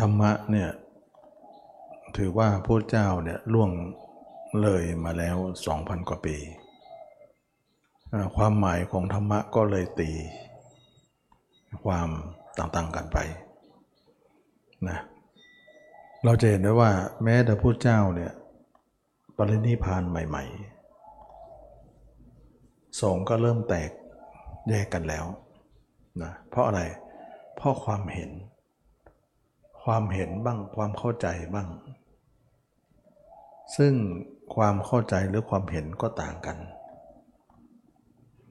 ธรรมะเนี่ยถือว่าพระเจ้าเนี่ยล่วงเลยมาแล้ว 2,000 กว่าปี ความหมายของธรรมะก็เลยตี ความต่างๆกันไปนะเราจะเห็นได้ว่าแม้แต่พระเจ้าเนี่ยปรินิพานใหม่ ๆ สงก็เริ่มแตกแยกกันแล้วนะเพราะอะไร เพราะความเห็น ความเห็นบ้างความเข้าใจบ้าง ซึ่งความเข้าใจหรือความเห็นก็ต่างกัน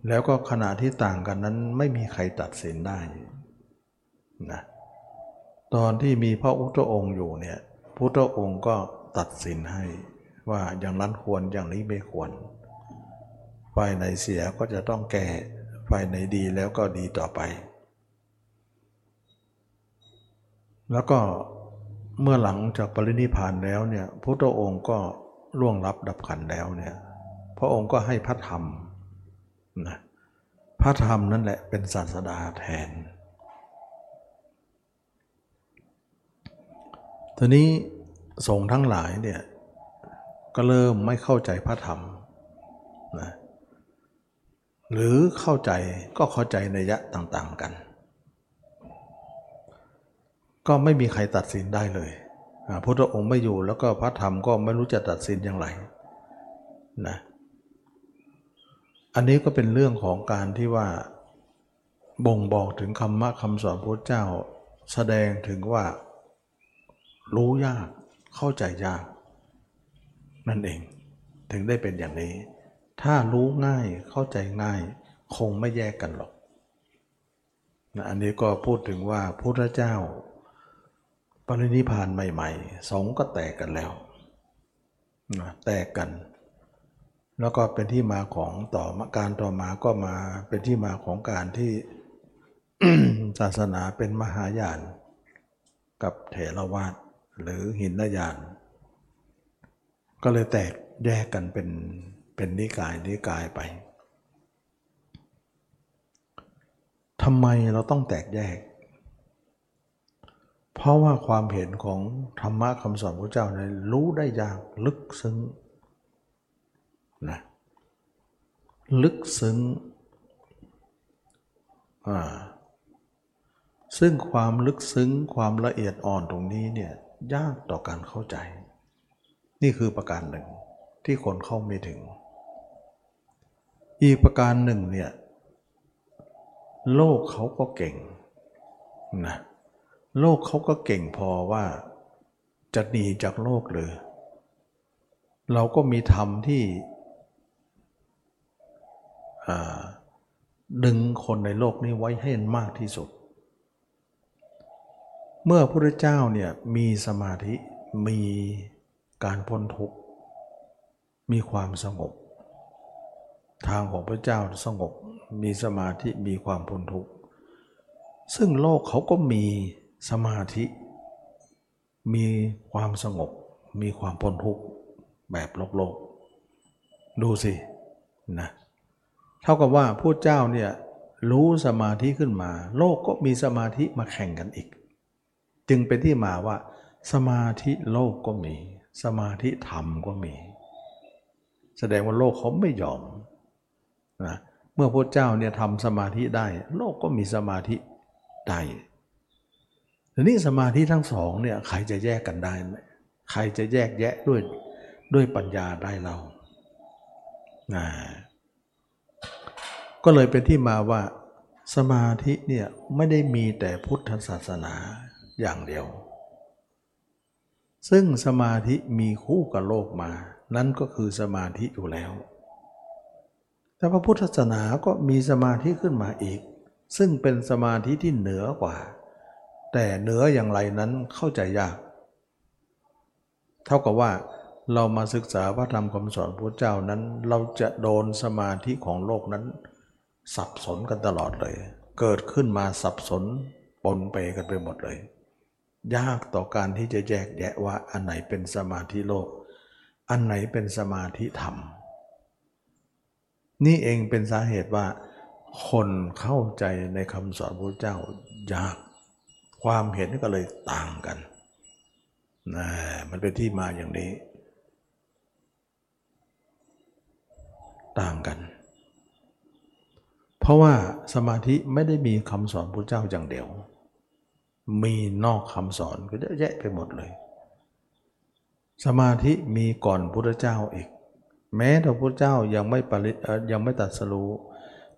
แล้วก็ขณะที่ต่างกันนั้นไม่มีใครตัดสินได้นะตอนที่มีพระอุตองค์อยู่เนี่ยพุทธองค์ก็ตัดสินให้ว่าอย่างนั้นควรอย่างนี้ไม่ควรฝ่ายไหนเสียก็จะต้องแก้ฝ่ายไหนดีแล้วก็ดีต่อไป แล้วก็เมื่อหลังจากปรินิพานแล้วเนี่ยพุทธองค์ก็ล่วงรับดับขันแล้วเนี่ยพระองค์ก็ให้พระธรรมนะพระธรรมนั่นแหละเป็นศาสดาแทนทีนี้สงฆ์ทั้งหลายเนี่ยก็เริ่มไม่เข้าใจพระธรรมนะหรือเข้าใจก็เข้าใจในยะต่างๆกัน ก็ไม่มีใครตัดสินได้เลยอ่าพระองค์ไม่อยู่แล้วก็พระธรรมก็ไม่รู้จะตัดสินอย่างไรนะอันนี้ก็เป็นเรื่องของการที่ว่าบ่งบอกถึงคำมะคำสอนพระเจ้า แสดงถึงว่า รู้ยากเข้าใจยาก นั่นเองถึงได้เป็นอย่างนี้ ถ้ารู้ง่ายเข้าใจง่าย คงไม่แยกกันหรอกนะอันนี้ก็พูดถึงว่าพระเจ้า ปรินิพานใหม่ๆสองก็แตกกันแล้วนะแตกกัน แล้วก็เป็นที่มาของต่อมาการต่อมาก็มาเป็นที่มาของการที่ศาสนาเป็นมหายาน กับเถรวาทหรือหินนยาน ก็เลยแตกแยกกันเป็นเป็นนิกายนิกายไปทำไมเราต้องแตกแยก เพราะว่าความเห็นของธรรมะคำสอนพระเจ้าเนี่ยรู้ได้ยากลึกซึ้งนะลึกซึ้งอ่าซึ่งความลึกซึ้งความละเอียดอ่อนตรงนี้เนี่ยยากต่อการเข้าใจ นี่คือประการหนึ่งที่คนเข้าไม่ถึง อีกประการหนึ่งเนี่ยโลกเขาก็เก่งนะ โลกเขาก็เก่งพอว่าจะหนีจากโลกเลยเราก็มีธรรมที่ดึงคนในโลกนี้ไว้ให้มากที่สุด เมื่อพระเจ้าเนี่ยมีสมาธิมีการพ้นทุกข์มีความสงบ ทางของพระเจ้าสงบมีสมาธิมีความพ้นทุกข์ซึ่งโลกเขาก็มี สมาธิ มีความสงบ มีความพ้นทุกข์แบบโลกโลก ดูสินะเท่ากับว่าผู้เจ้าเนี่ยรู้สมาธิขึ้นมา โลกก็มีสมาธิมาแข่งกันอีก จึงเป็นที่มาว่า สมาธิโลกก็มี สมาธิธรรมก็มี แสดงว่าโลกเขาไม่ยอมนะเมื่อพระเจ้าเนี่ยทำสมาธิได้ โลกก็มีสมาธิได้ ทีนี้สมาธิทั้งสองเนี่ยใครจะแยกกันได้ไหมใครจะแยกแยะด้วยด้วยปัญญาได้เรานะก็เลยเป็นที่มาว่าสมาธิเนี่ยไม่ได้มีแต่พุทธศาสนาอย่างเดียว ซึ่งสมาธิมีคู่กับโลกมา นั่นก็คือสมาธิอยู่แล้ว แต่พระพุทธศาสนาก็มีสมาธิขึ้นมาอีก ซึ่งเป็นสมาธิที่เหนือกว่า แต่เนื้ออย่างไรนั้นเข้าใจยาก เท่ากับว่าเรามาศึกษาพระธรรมคำสอนพระเจ้านั้น เราจะโดนสมาธิของโลกนั้น สับสนกันตลอดเลย เกิดขึ้นมาสับสนปนเปกันไปหมดเลย ยากต่อการที่จะแยกแยะว่าอันไหนเป็นสมาธิโลก อันไหนเป็นสมาธิธรรม นี่เองเป็นสาเหตุว่า คนเข้าใจในคำสอนพระเจ้ายาก ความเห็นก็เลยต่างกันนะมันเป็นที่มาอย่างนี้ ต่างกัน เพราะว่าสมาธิไม่ได้มีคำสอนพระเจ้าอย่างเดียว มีนอกคำสอนก็เยอะแยะไปหมดเลย สมาธิมีก่อนพุทธเจ้าอีก แม้แต่พุทธเจ้ายังไม่ปริยังไม่ตัดสรู้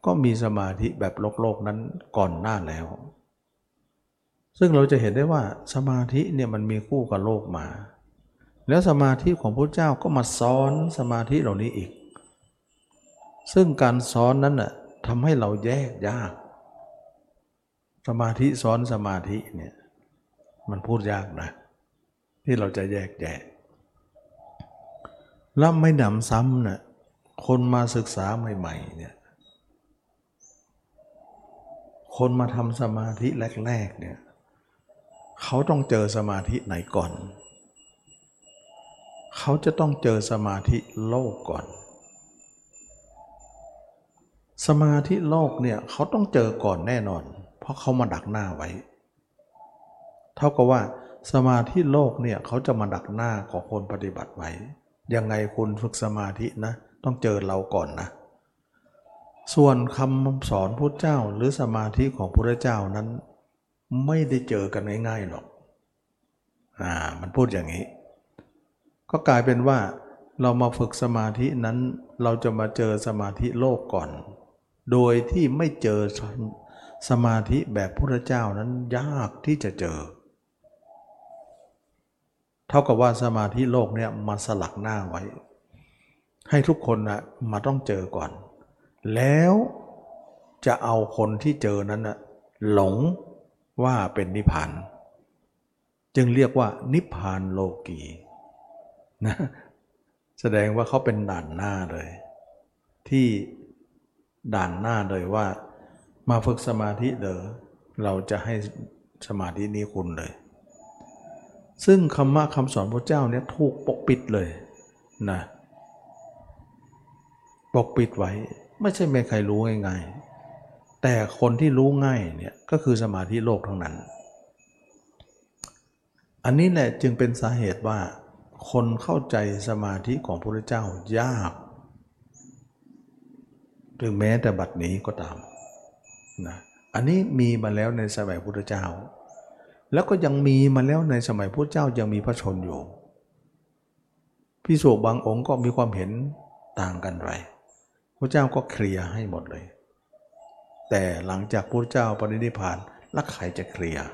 ก็มีสมาธิแบบโลกโลกนั้นก่อนหน้าแล้ว ซึ่งเราจะเห็นได้ว่าสมาธิเนี่ยมันมีคู่กับโลกมา แล้วสมาธิของพระเจ้าก็มาซ้อนสมาธิเหล่านี้อีก ซึ่งการซ้อนนั้นน่ะทำให้เราแยกยาก สมาธิซ้อนสมาธิเนี่ยมันพูดยากนะ ที่เราจะแยกแยะแล้วไม่หนำซ้ำนะ่ะคนมาศึกษาใหม่ๆเนี่ยคนมาทำสมาธิแรกๆเนี่ย เขาต้องเจอสมาธิไหนก่อน เขาจะต้องเจอสมาธิโลกก่อน สมาธิโลกเนี่ยเขาต้องเจอก่อนแน่นอน เพราะเขามาดักหน้าไว้ เท่ากับว่าสมาธิโลกเนี่ยเขาจะมาดักหน้าของคนปฏิบัติไว้ ยังไงคุณฝึกสมาธินะ ต้องเจอเราก่อนนะ ส่วนคำสอนพุทธเจ้าหรือสมาธิของพระเจ้านั้น ไม่ได้เจอกันง่ายๆหรอก อ่า มันพูดอย่างนี้ ก็กลายเป็นว่า เรามาฝึกสมาธินั้นเราจะมาเจอสมาธิโลกก่อน โดยที่ไม่เจอสมาธิแบบพระเจ้านั้นยากที่จะเจอ เท่ากับว่าสมาธิโลกเนี่ยมาสลักหน้าไว้ ให้ทุกคนนะมาต้องเจอก่อน แล้วจะเอาคนที่เจอนั้นนะหลง ว่าเป็นนิพพาน จึงเรียกว่านิพพานโลกีนะแสดงว่าเขาเป็นด่านหน้าเลย ที่ด่านหน้าเลยว่า มาฝึกสมาธิเดอเราจะให้สมาธินี้คุณเลย ซึ่งคำว่าคำสอนพระเจ้าเนี่ยถูกปกปิดเลยนะปกปิดไว้ ไม่ใช่ไม่ใครรู้ง่ายๆ แต่คนที่รู้ง่ายเนี่ยก็คือสมาธิโลกทั้งนั้น อันนี้แหละจึงเป็นสาเหตุว่าคนเข้าใจสมาธิของพระเจ้ายากถึงแม้แต่บัดนี้ก็ตามนะอันนี้มีมาแล้วในสมัยพุทธเจ้า แล้วก็ยังมีมาแล้วในสมัยพุทธเจ้ายังมีพระชนอยู่พิสุบางองค์ก็มีความเห็นต่างกันไปพระเจ้าก็เคลียร์ให้หมดเลย แต่หลังจากพระเจ้าปรินิพานแล้วใครจะเคลียร์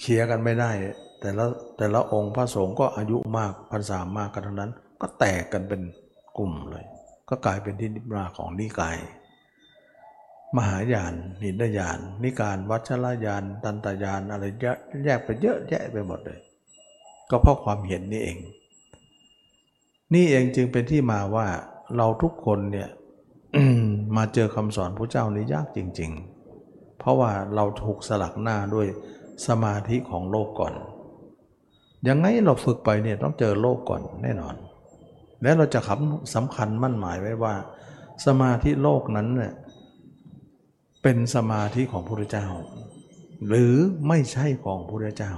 เคลียร์กันไม่ได้ แต่ละแต่ละองค์พระสงฆ์ก็อายุมากพรรษามากกันทั้งนั้น ก็แตกกันเป็นกลุ่มเลย ก็กลายเป็นที่นิราของนิกาย มหายานนินยาน นิการวัชรยาน ตันตยานอะไรแยกไปเยอะแยะไปหมดเลย ก็เพราะความเห็นนี่เอง นี่เองจึงเป็นที่มาว่าเราทุกคนเนี่ย มาเจอคำสอนพระเจ้านี่ยากจริง ๆ เพราะว่าเราถูกสลักหน้าด้วยสมาธิของโลกก่อน ยังไงเราฝึกไปเนี่ยต้องเจอโลกก่อนแน่นอน และเราจะคำสำคัญมั่นหมายไว้ว่า สมาธิโลกนั้นเนี่ยเป็นสมาธิของพระเจ้า หรือไม่ใช่ของพระเจ้า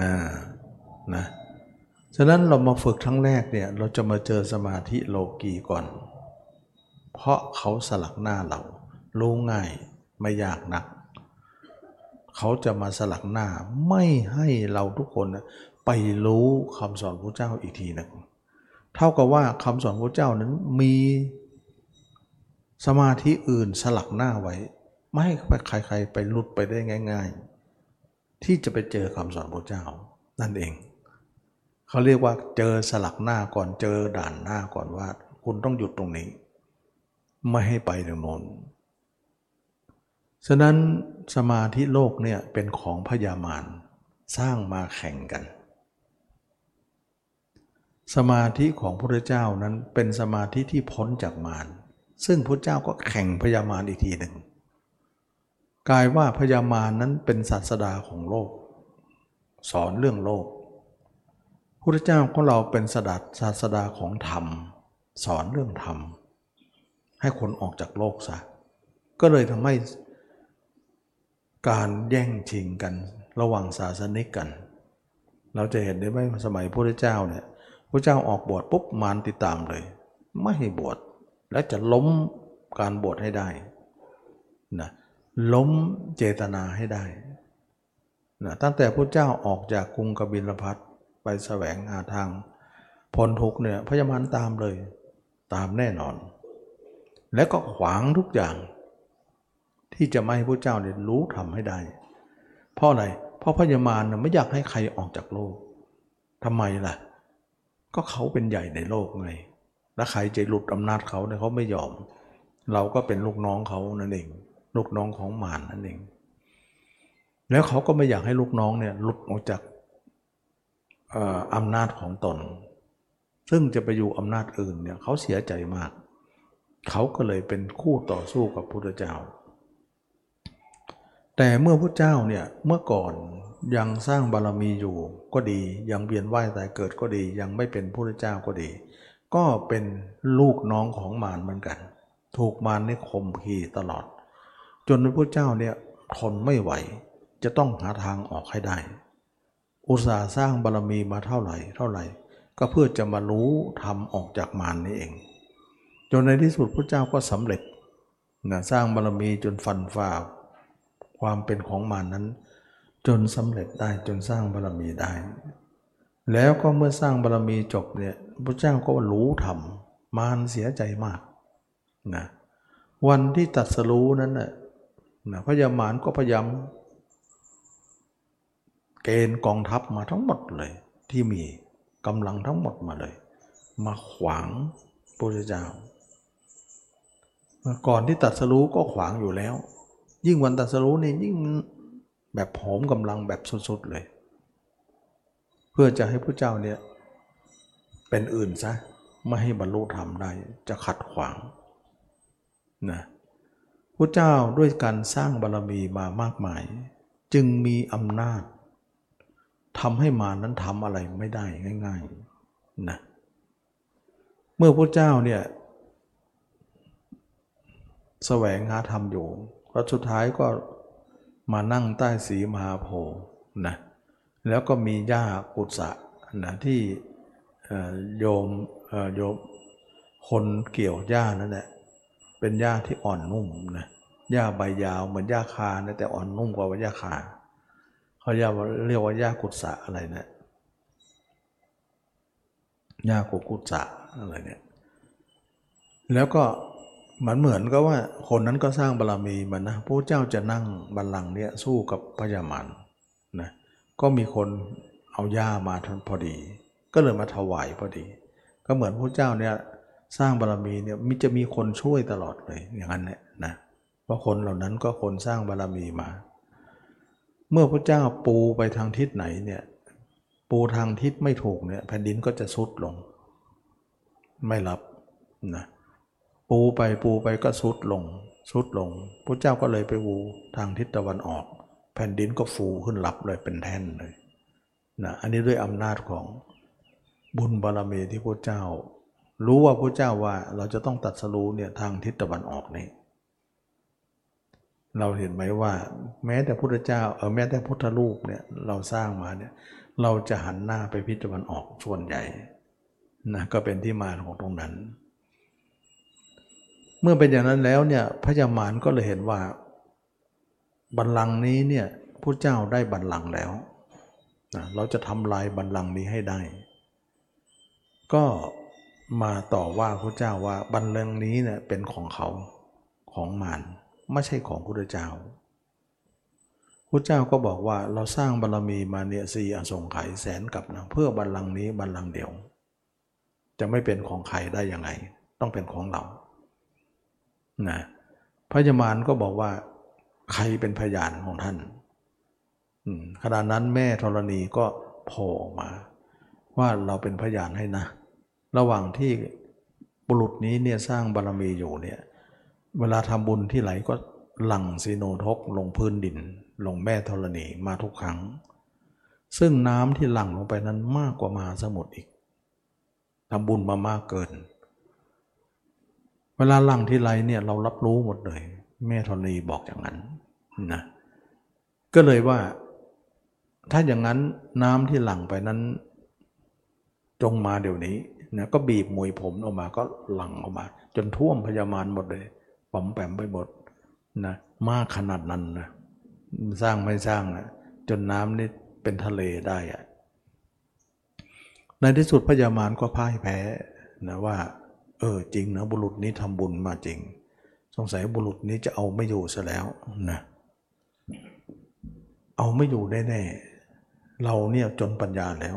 นะนะ ฉะนั้นเรามาฝึกครั้งแรกเนี่ยเราจะมาเจอสมาธิโลกีก่อน เพราะเขาสลักหน้าเรา รู้ง่ายไม่ยากนัก เขาจะมาสลักหน้าไม่ให้เราทุกคนไปรู้คำสอนพระเจ้าอีกทีหนึ่งเท่ากับว่าคำสอนพระเจ้านั้นมีสมาธิอื่นสลักหน้าไว้ ไม่ให้ใครๆไปลุดไปได้ง่าย ๆ ที่จะไปเจอคำสอนพระเจ้านั่นเอง เขาเรียกว่าเจอสลักหน้าก่อนเจอด่านหน้าก่อนว่า คุณต้องหยุดตรงนี้ ไม่ให้ไปถึงโน้นฉะนั้นสมาธิโลกเนี่ยเป็นของพยามารสร้างมาแข่งกัน สมาธิของพระเจ้านั้นเป็นสมาธิที่พ้นจากมารซึ่งพระเจ้าก็แข่งพยามารอีกทีหนึ่งกลายว่าพยามารนั้นเป็นศาสดาของโลก สอนเรื่องโลก พุทธเจ้าของเราเป็นสดัดศาสดาของธรรม สอนเรื่องธรรม ให้คนออกจากโลกซะ ก็เลยทำให้การแย่งชิงกันระหว่างศาสนิกกัน เราจะเห็นได้ไหมสมัยพระพุทธเจ้าเนี่ยพระเจ้าออกบวชปุ๊บมารติดตามเลย ไม่ให้บวชและจะล้มการบวชให้ได้นะล้มเจตนาให้ได้นะตั้งแต่พระเจ้าออกจากกรุงกบิลพัท ไปแสวงหาทางพ้นทุกเนี่ยพญามารตามเลย ตามแน่นอน และก็ขวางทุกอย่าง ที่จะไม่ให้พระเจ้าเนี่ยรู้ทำให้ได้ เพราะอะไรเพราะพญามารน่ะไม่อยากให้ใครออกจากโลกทำไมล่ะ ก็เขาเป็นใหญ่ในโลกไงแล้วใครจะหลุดอำนาจเขาเนี่ยเขาไม่ยอม เราก็เป็นลูกน้องเขานั่นเอง ลูกน้องของมารนั่นเอง แล้วเขาก็ไม่อยากให้ลูกน้องเนี่ยหลุดออกจาก อำนาจของตน ซึ่งจะไปอยู่อำนาจอื่นเนี่ยเขาเสียใจมาก เขาก็เลยเป็นคู่ต่อสู้กับพุทธเจ้า แต่เมื่อพระเจ้าเนี่ยเมื่อก่อนยังสร้างบารมีอยู่ก็ดียังเวียนว่ายตายเกิดก็ดี ยังไม่เป็นพระเจ้าก็ดี ก็เป็นลูกน้องของมารเหมือนกัน ถูกมารนี่ข่มขีตลอด จนพระเจ้าเนี่ยทนไม่ไหวจะต้องหาทางออกให้ได้ อุตสาห์สร้างบารมีมาเท่าไหร่ เท่าไหร่ ก็เพื่อจะมารู้ทำออกจากมารนี่เอง จนในที่สุดพระเจ้าก็สำเร็จนะสร้างบารมีจนฟันฝ่าความเป็นของมารนั้น จนสำเร็จได้จนสร้างบารมีได้ แล้วก็เมื่อสร้างบารมีจบเนี่ยพระเจ้าก็รู้ทำมารเสียใจมากนะวันที่ตัดสรู้นั้นน่ะนะพระยามารก็พยายาม เกณฑ์กองทัพมาทั้งหมดเลย ที่มีกำลังทั้งหมดมาเลย มาขวางพระเจ้าก่อนที่ตัดสรู้ก็ขวางอยู่แล้ว ยิ่งวันตัดสรู้นี่ยิ่งแบบโหมกำลังแบบสุดๆเลย เพื่อจะให้พระเจ้าเนี่ยเป็นอื่นซะไม่ให้บรรลุธรรมได้จะขัดขวางนะพระเจ้าด้วยการสร้างบารมีมามากมาย จึงมีอำนาจ ทำให้มานั้นทำอะไรไม่ได้ง่ายๆนะเมื่อพระเจ้าเนี่ยแสวงหาธรรมอยู่แล้วสุดท้ายก็มานั่งใต้สีมหาโพธิ์นะแล้วก็มีหญ้ากุศะนะที่โยมโยมคนเกี่ยวหญ้านั่นแหละเป็นหญ้าที่อ่อนนุ่มนะหญ้าใบยาวเหมือนหญ้าคานะแต่อ่อนนุ่มกว่าหญ้าคา เขาเรียกว่าเรียกว่าหญ้ากุศะอะไรนะหญ้ากุกุศะอะไรเนี่ย แล้วก็เหมือนเหมือนก็ว่าคนนั้นก็สร้างบารมีมันนะพระเจ้าจะนั่งบัลลังก์เนี่ยสู้กับพญามารนะก็มีคนเอาหญ้ามาทันพอดี ก็เลยมาถวายพอดี ก็เหมือนพระเจ้าเนี่ยสร้างบารมีเนี่ยมิจะมีคนช่วยตลอดเลยอย่างนั้นแหละนะเพราะคนเหล่านั้นก็คนสร้างบารมีมา เมื่อพระเจ้าปูไปทางทิศไหนเนี่ยปูทางทิศไม่ถูกเนี่ยแผ่นดินก็จะสุดลง ไม่รับนะปูไปปูไปก็สุดลงสุดลงพระเจ้าก็เลยไปวูทางทิศตะวันออก แผ่นดินก็ฟูขึ้นรับเลยเป็นแท่นเลยนะอันนี้ด้วยอำนาจของบุญบารมีที่พระเจ้า รู้ว่าพระเจ้าว่าเราจะต้องตัดสรู้เนี่ยทางทิศตะวันออกนี่ เราเห็นไหมว่า แม้แต่พุทธเจ้าเออแม้แต่พุทธรูปเนี่ยเราสร้างมาเนี่ยเราจะหันหน้าไปพิตะวันออกส่วนใหญ่นะก็เป็นที่มาของตรงนั้น เมื่อเป็นอย่างนั้นแล้วเนี่ยพระยามารก็เลยเห็นว่า บัลลังก์นี้เนี่ยพระเจ้าได้บัลลังก์แล้วนะเราจะทำลายบัลลังก์นี้ให้ได้ ก็มาต่อว่าพระเจ้าว่าบัลลังก์นี้เนี่ยเป็นของเขาของมาร ไม่ใช่ของพระเจ้าพระเจ้าก็บอกว่าเราสร้างบารรมีมาเนี่ยสี่อสงไขยแสนกับนะเพื่อบัลลังก์นี้บัลลังก์เดียว จะไม่เป็นของใครได้ยังไง ต้องเป็นของเรานะพระยมารก็บอกว่าใครเป็นพยานของท่านขณะนั้นแม่ธรณีก็โผล่ออกมา ว่าเราเป็นพยานให้นะ ระหว่างที่บุรุษนี้เนี่ยสร้างบารมีอยู่เนี่ย เวลาทำบุญที่ไหลก็หลั่งซีโนทกลงพื้นดิน ลงแม่ธรณีมาทุกครั้ง ซึ่งน้ำที่หลั่งลงไปนั้นมากกว่ามหาสมุทรอีกทำบุญมามากเกิน เวลาหลั่งที่ไรเนี่ยเรารับรู้หมดเลย แม่ธรณีบอกอย่างนั้นนะก็เลยว่า ถ้าอย่างนั้นน้ำที่หลั่งไปนั้น จงมาเดี๋ยวนี้นะก็บีบมวยผมออกมาก็หลั่งออกมา จนท่วมพญามารหมดเลย ป๋อมแปมไปหมดนะมากขนาดนั้นนะสร้างไม่สร้างนะจนน้ำนี่เป็นทะเลได้อะในที่สุดพญามารก็พ่ายแพ้นะว่า เออจริงนะบุรุษนี้ทำบุญมาจริง สงสัยบุรุษนี้จะเอาไม่อยู่ซะแล้วนะเอาไม่อยู่แน่ๆเราเนี่ยจนปัญญาแล้ว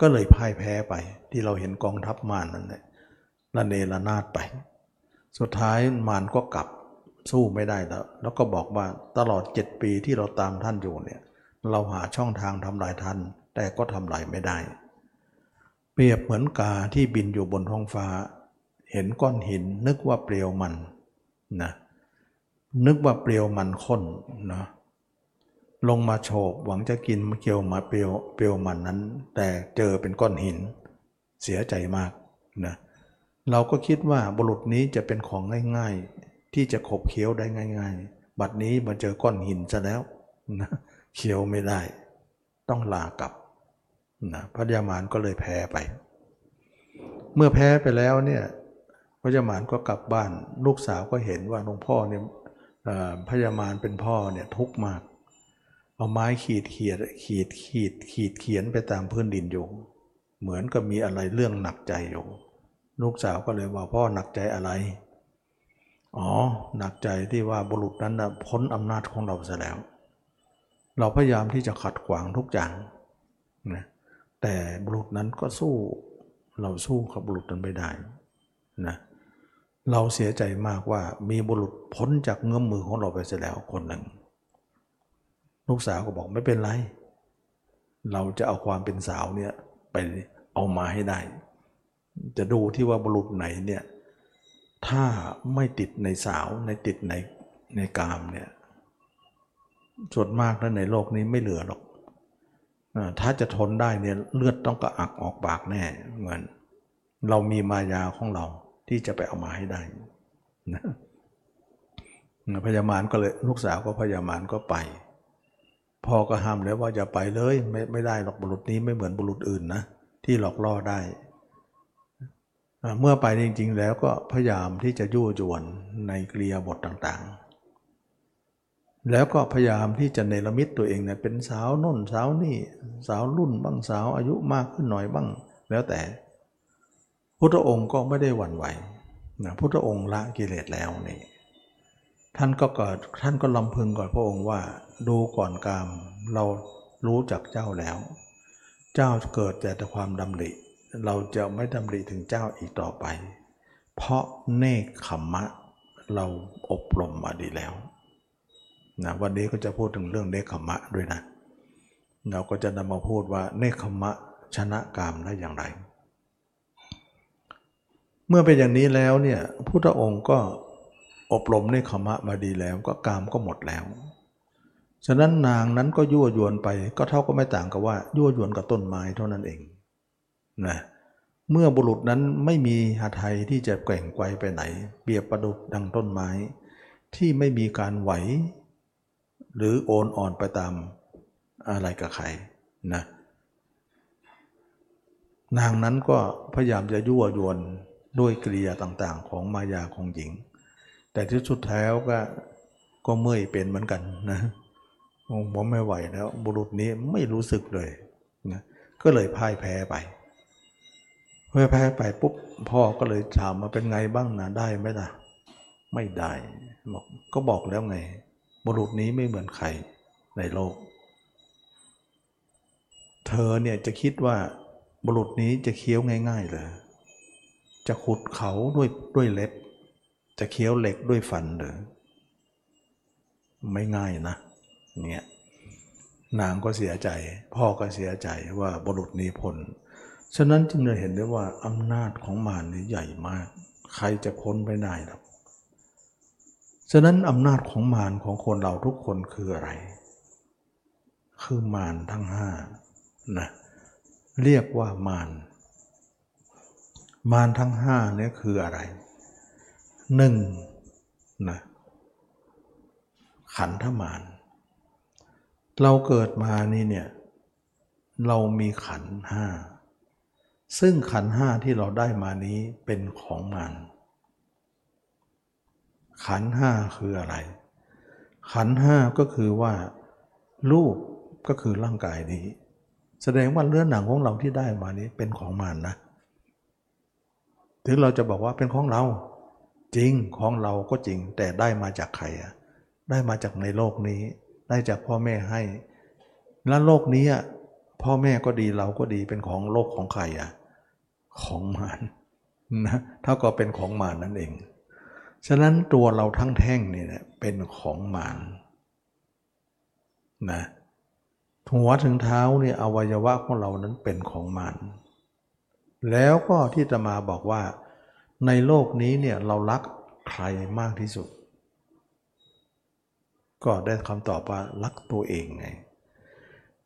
ก็เลยพ่ายแพ้ไป ที่เราเห็นกองทัพมารนั่นแหละระเนระนาดไป สุดท้ายมารก็กลับสู้ไม่ได้แล้ว แล้วก็บอกว่าตลอดเจ็ดปีที่เราตามท่านอยู่เนี่ยเราหาช่องทางทำลายท่าน แต่ก็ทำลายไม่ได้ เปรียบเหมือนกาที่บินอยู่บนท้องฟ้า เห็นก้อนหินนึกว่าเปลวมันนะนึกว่าเปลวมันข้นนะลงมาโฉบหวังจะกินเกลียวมาเปลวเปลวมันนั้น แต่เจอเป็นก้อนหิน เสียใจมากนะเเราก็คิดว่าบุรุษนี้จะเป็นของง่าย ๆ ที่จะขบเคี้ยวได้ง่าย ๆ บัดนี้มาเจอก้อนหินซะแล้วนะเคี้ยวไม่ได้ ต้องลากลับนะพระยามารก็เลยแพ้ไป เมื่อแพ้ไปแล้วเนี่ยพระยามารก็กลับบ้านลูกสาวก็เห็นว่าหลวงพ่อเนี่ยพยามารเป็นพ่อเนี่ยทุกข์มาก เอาไม้ขีดเขียดขีดขีดขีดเขียนไปตามพื้นดินอยู่เหมือนกับมีอะไรเรื่องหนักใจอยู่ ลูกสาวก็เลยว่าพ่อหนักใจอะไร อ๋อ หนักใจที่ว่าบุรุษนั้นนะพ้นอำนาจของเราซะแล้ว เราพยายามที่จะขัดขวางทุกอย่างนะแต่บุรุษนั้นก็สู้ เราสู้กับบุรุษนั้นไม่ได้นะเราเสียใจมากว่ามีบุรุษพ้นจากเงื้อมมือของเราไปเสียแล้วคนหนึ่ง ลูกสาวก็บอกไม่เป็นไร เราจะเอาความเป็นสาวเนี่ยไปเอามาให้ได้ จะดูที่ว่าบุรุษไหนเนี่ยถ้าไม่ติดในสาวในติดในในกามเนี่ยส่วนมากแล้วในโลกนี้ไม่เหลือหรอกถ้าจะทนได้เนี่ยเลือดต้องกระอักออกปากแน่เหมือนเรามีมายาของเราที่จะไปเอามาให้ได้นะพญามารก็เลยลูกสาวก็พญามารก็ไปพ่อก็ห้ามแล้วว่าอย่าไปเลยไม่ไม่ได้หรอกบุรุษนี้ไม่เหมือนบุรุษอื่นนะที่หลอกล่อได้ เมื่อไปจริง ๆ แล้วก็พยายามที่จะยั่วยวนในกริยาบทต่างๆ แล้วก็พยายามที่จะเนรมิตตัวเองเนี่ยเป็นสาวน่นสาวนี่สาวรุ่นบ้างสาวอายุมากขึ้นหน่อยบ้างแล้วแต่ พุทธองค์ก็ไม่ได้หวั่นไหวนะพุทธองค์ละกิเลสแล้วนี่ท่านก็เกิดท่านก็ลำพึงก่อนพระองค์ว่าดูก่อนกามเรารู้จักเจ้าแล้ว เจ้าเกิดแต่ความดำริ เราจะไม่ดำริถึงเจ้าอีกต่อไป เพราะเนคขมมะเราอบรมมาดีแล้วนะวันนี้ก็จะพูดถึงเรื่องเนคขมะด้วยนะ เราก็จะนำมาพูดว่าเนคขมะชนะกามได้อย่างไร เมื่อเป็นอย่างนี้แล้วเนี่ยพุทธองค์ก็อบรมในคขมะมาดีแล้วก็กามก็หมดแล้ว ฉะนั้นนางนั้นก็ยั่วยวนไปก็เท่าก็ไม่ต่างกับว่ายั่วยวนกับต้นไม้เท่านั้นเอง นะเมื่อบุรุษนั้นไม่มีหาไทยที่จะแกว่งไกวไปไหน เปรียบประดุดดังต้นไม้ ที่ไม่มีการไหว หรือโอนอ่อนไปตามอะไรกับใครนะนางนั้นก็พยายามจะยั่วยวนด้วยกิริยาต่างๆ ของมายาของหญิง แต่ที่สุดท้ายก็ก็เมื่อยเป็นเหมือนกันนะผมไม่ไหวแล้ว บุรุษนี้ไม่รู้สึกเลยนะก็เลยพ่ายแพ้ไป เพ่อแพ้ไปปุ๊บพ่อก็เลยถามมาเป็นไงบ้างนะได้ไหมล่ะ ไม่ได้บอกก็บอกแล้วไง บุรุษนี้ไม่เหมือนใครในโลก เธอเนี่ยจะคิดว่าบุรุษนี้จะเคี้ยวง่ายๆเลยจะขุดเขาด้วยด้วยเล็บ จะเคี้ยวเหล็กด้วยฟันหรือไม่ง่ายนะเนี่ยนางก็เสียใจ พ่อก็เสียใจว่าบุรุษนี้พ้น ฉะนั้นจึงเลยเห็นได้ว่าอำนาจของมารนี่ใหญ่มาก ใครจะพ้นไปได้หรอกฉะนั้นอำนาจของมารของคนเราทุกคนคืออะไร คือมารทั้งห้านะเรียกว่ามารมารทั้งห้าเนี่ยคืออะไรหนึ่งนะขันธมารเราเกิดมานี่เนี่ยเรามีขันธ์ห้า ซึ่งขันห้าที่เราได้มานี้เป็นของมัน ขันห้าคืออะไร ขันห้าก็คือว่า รูปก็คือร่างกายนี้ แสดงว่าเลือดหนังของเราที่ได้มานี้เป็นของมันนะ ถึงเราจะบอกว่าเป็นของเรา จริงของเราก็จริง แต่ได้มาจากใครอะได้มาจากในโลกนี้ ได้จากพ่อแม่ให้ แล้วโลกนี้พ่อแม่ก็ดีเราก็ดีเป็นของโลกของใครอะ ของมารนะเท่ากับเป็นของมารนั่นเอง ฉะนั้นตัวเราทั้งแท่งนี่เนี่ยเป็นของมารนะหัวถึงเท้าเนี่ยอวัยวะของเรานั้นเป็นของมารแล้วก็ที่จะมาบอกว่า ในโลกนี้เนี่ยเรารักใครมากที่สุด ก็ได้คำตอบว่ารักตัวเองไง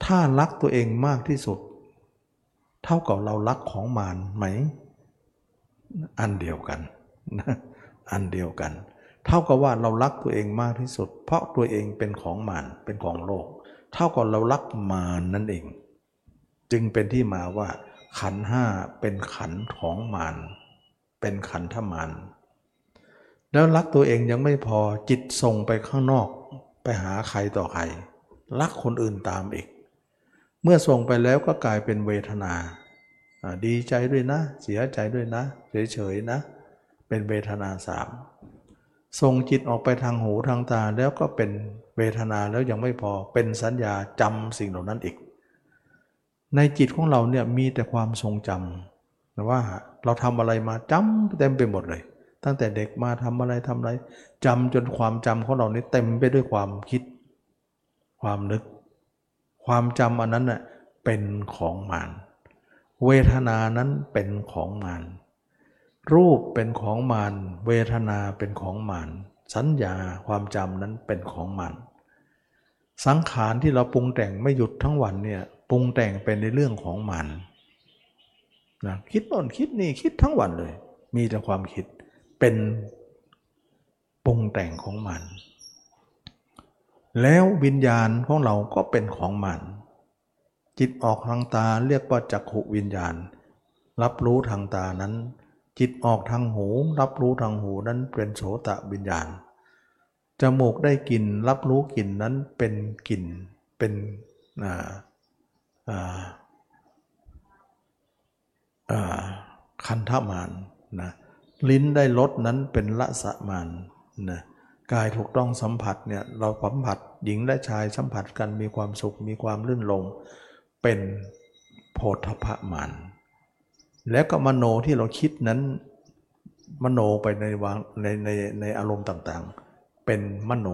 ถ้ารักตัวเองมากที่สุด เท่ากับเรารักของมารไหม อันเดียวกันนะอันเดียวกัน เท่ากับว่าเรารักตัวเองมากที่สุด เพราะตัวเองเป็นของมารเป็นของโลก เท่ากับเรารักมารนั่นเอง จึงเป็นที่มาว่า ขันห้าเป็นขันของมารเป็นขันธมารแล้วรักตัวเองยังไม่พอจิตส่งไปข้างนอก ไปหาใครต่อใครรักคนอื่นตามอีก เมื่อส่งไปแล้วก็กลายเป็นเวทนาดีใจด้วยนะ เสียใจด้วยนะ เฉยๆนะ เป็นเวทนาสามส่งจิตออกไปทางหูทางตาแล้วก็เป็นเวทนาแล้วยังไม่พอเป็นสัญญาจำสิ่งเหล่านั้นอีก ในจิตของเราเนี่ยมีแต่ความทรงจำว่าเราทำอะไรมาจำเต็มไปหมดเลย ตั้งแต่เด็กมาทำอะไรทำอะไรจำจนความจำของเรานี่เต็มไปด้วยความคิด ความนึก ความจำอันนั้นน่ะเป็นของมารเวทนานั้นเป็นของมารรูปเป็นของมารเวทนาเป็นของมารสัญญาความจำนั้นเป็นของมารสังขารที่เราปรุงแต่งไม่หยุดทั้งวันเนี่ยปรุงแต่งเป็นในเรื่องของมารนะคิดโน่นคิดนี่คิดทั้งวันเลย มีแต่ความคิดเป็นปรุงแต่งของมัน แล้ววิญญาณของเราก็เป็นของมัน จิตออกทางตาเรียกว่าจักขุวิญญาณ รับรู้ทางตานั้น จิตออกทางหู รับรู้ทางหูนั้นเป็นโสตะวิญญาณ จมูกได้กลิ่นรับรู้กลิ่นนั้นเป็นกลิ่นเป็นอ่าอ่าคันธมานนะลิ้นได้รสนั้นเป็นละสมานนะ กายถูกต้องสัมผัสเนี่ยเราสัมผัสหญิงและชายสัมผัสกันมีความสุขมีความลื่นลงเป็นโพธพมานแล้วก็มโนที่เราคิดนั้น มโนไปในวางในในในอารมณ์ต่างๆ เป็นมโน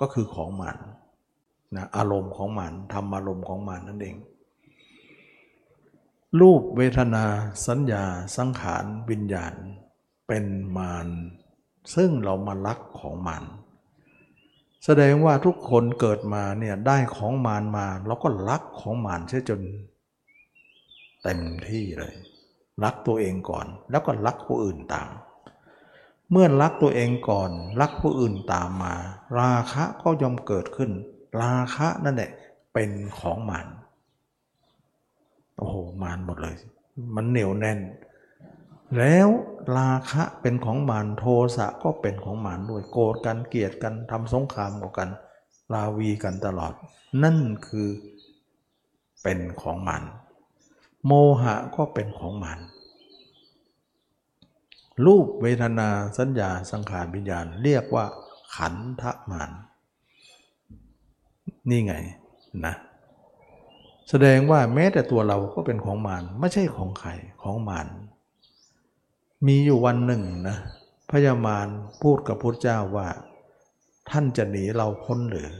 ก็คือของมันนะอารมณ์ของมันทำอารมณ์ของมันนั่นเอง รูปเวทนาสัญญาสังขารวิญญาณ เป็นมาร ซึ่งเรามารักของมัน แสดงว่าทุกคนเกิดมาเนี่ยได้ของมารมาเราก็รักของมารเสียจนเต็มที่เลย รักตัวเองก่อน แล้วก็รักผู้อื่นตาม เมื่อรักตัวเองก่อน รักผู้อื่นตามมา ราคะก็ย่อมเกิดขึ้น ราคะนั่นแหละเป็นของมารโอ้โหมารหมดเลย มันเหนียวแน่น แล้วราคะเป็นของมารโทสะก็เป็นของมารด้วยโกรธกันเกลียดกันทำสงครามกันราวีกันตลอด นั่นคือเป็นของมารโมหะก็เป็นของมารรูปเวทนาสัญญาสังขารวิญญาณเรียกว่า ขันธมารนี่ไงนะ แสดงว่าแม้แต่ตัวเราก็เป็นของมารไม่ใช่ของใครของมาร มีอยู่วันหนึ่งนะพญามารพูดกับพระเจ้าว่า ท่านจะหนีเราพ้นหรือ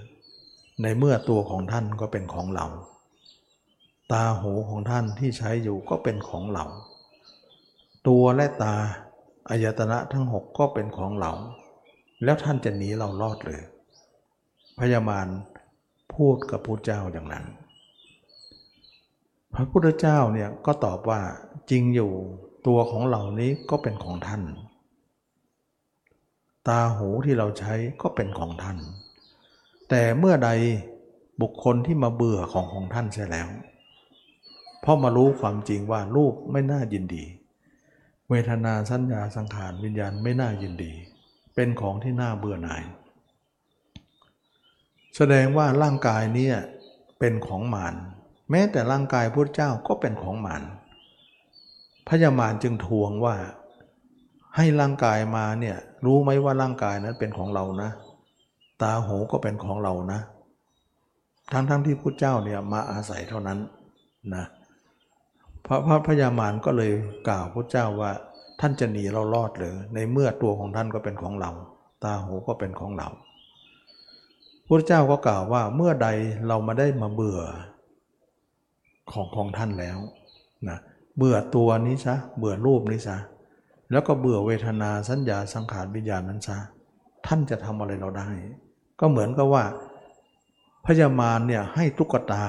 ในเมื่อตัวของท่านก็เป็นของเรา ตาหูของท่านที่ใช้อยู่ก็เป็นของเรา ตัวและตาอายตนะทั้งหกก็เป็นของเรา แล้วท่านจะหนีเรารอดหรือพญามารพูดกับพระเจ้าอย่างนั้น พระพุทธเจ้าเนี่ยก็ตอบว่าจริงอยู่ ตัวของเหล่านี้ก็เป็นของท่าน ตาหูที่เราใช้ก็เป็นของท่าน แต่เมื่อใดบุคคลที่มาเบื่อของของท่านใช่แล้วเพราะมารู้ความจริงว่ารูปไม่น่ายินดี เวทนาสัญญาสังขารวิญญาณไม่น่ายินดี เป็นของที่น่าเบื่อหน่าย แสดงว่าร่างกายนี้เป็นของมารแม้แต่ร่างกายพระเจ้าก็เป็นของมาร พญามารจึงทวงว่า ให้ร่างกายมาเนี่ยรู้ไหมว่าร่างกายนั้นเป็นของเรานะ ตาหูก็เป็นของเรานะ ทั้งๆทที่พระเจ้าเนี่ยมาอาศัยเท่านั้นนะพระพระพญามารก็เลยกล่าวพระเจ้าว่า ท่านจะหนีเรารอดหรือในเมื่อตัวของท่านก็เป็นของเรา ตาหูก็เป็นของเราพระเจ้าก็กล่าวว่าเมื่อใดเรามาได้มาเบื่อของของท่านแล้วนะเเบื่อตัวนี้ซะเบื่อรูปนี้ซะแล้วก็เบื่อเวทนาสัญญาสังขารวิญญาณนั้นซะท่านจะทำอะไรเราได้ ก็เหมือนกับว่า พญามารเนี่ยให้ตุ๊กตา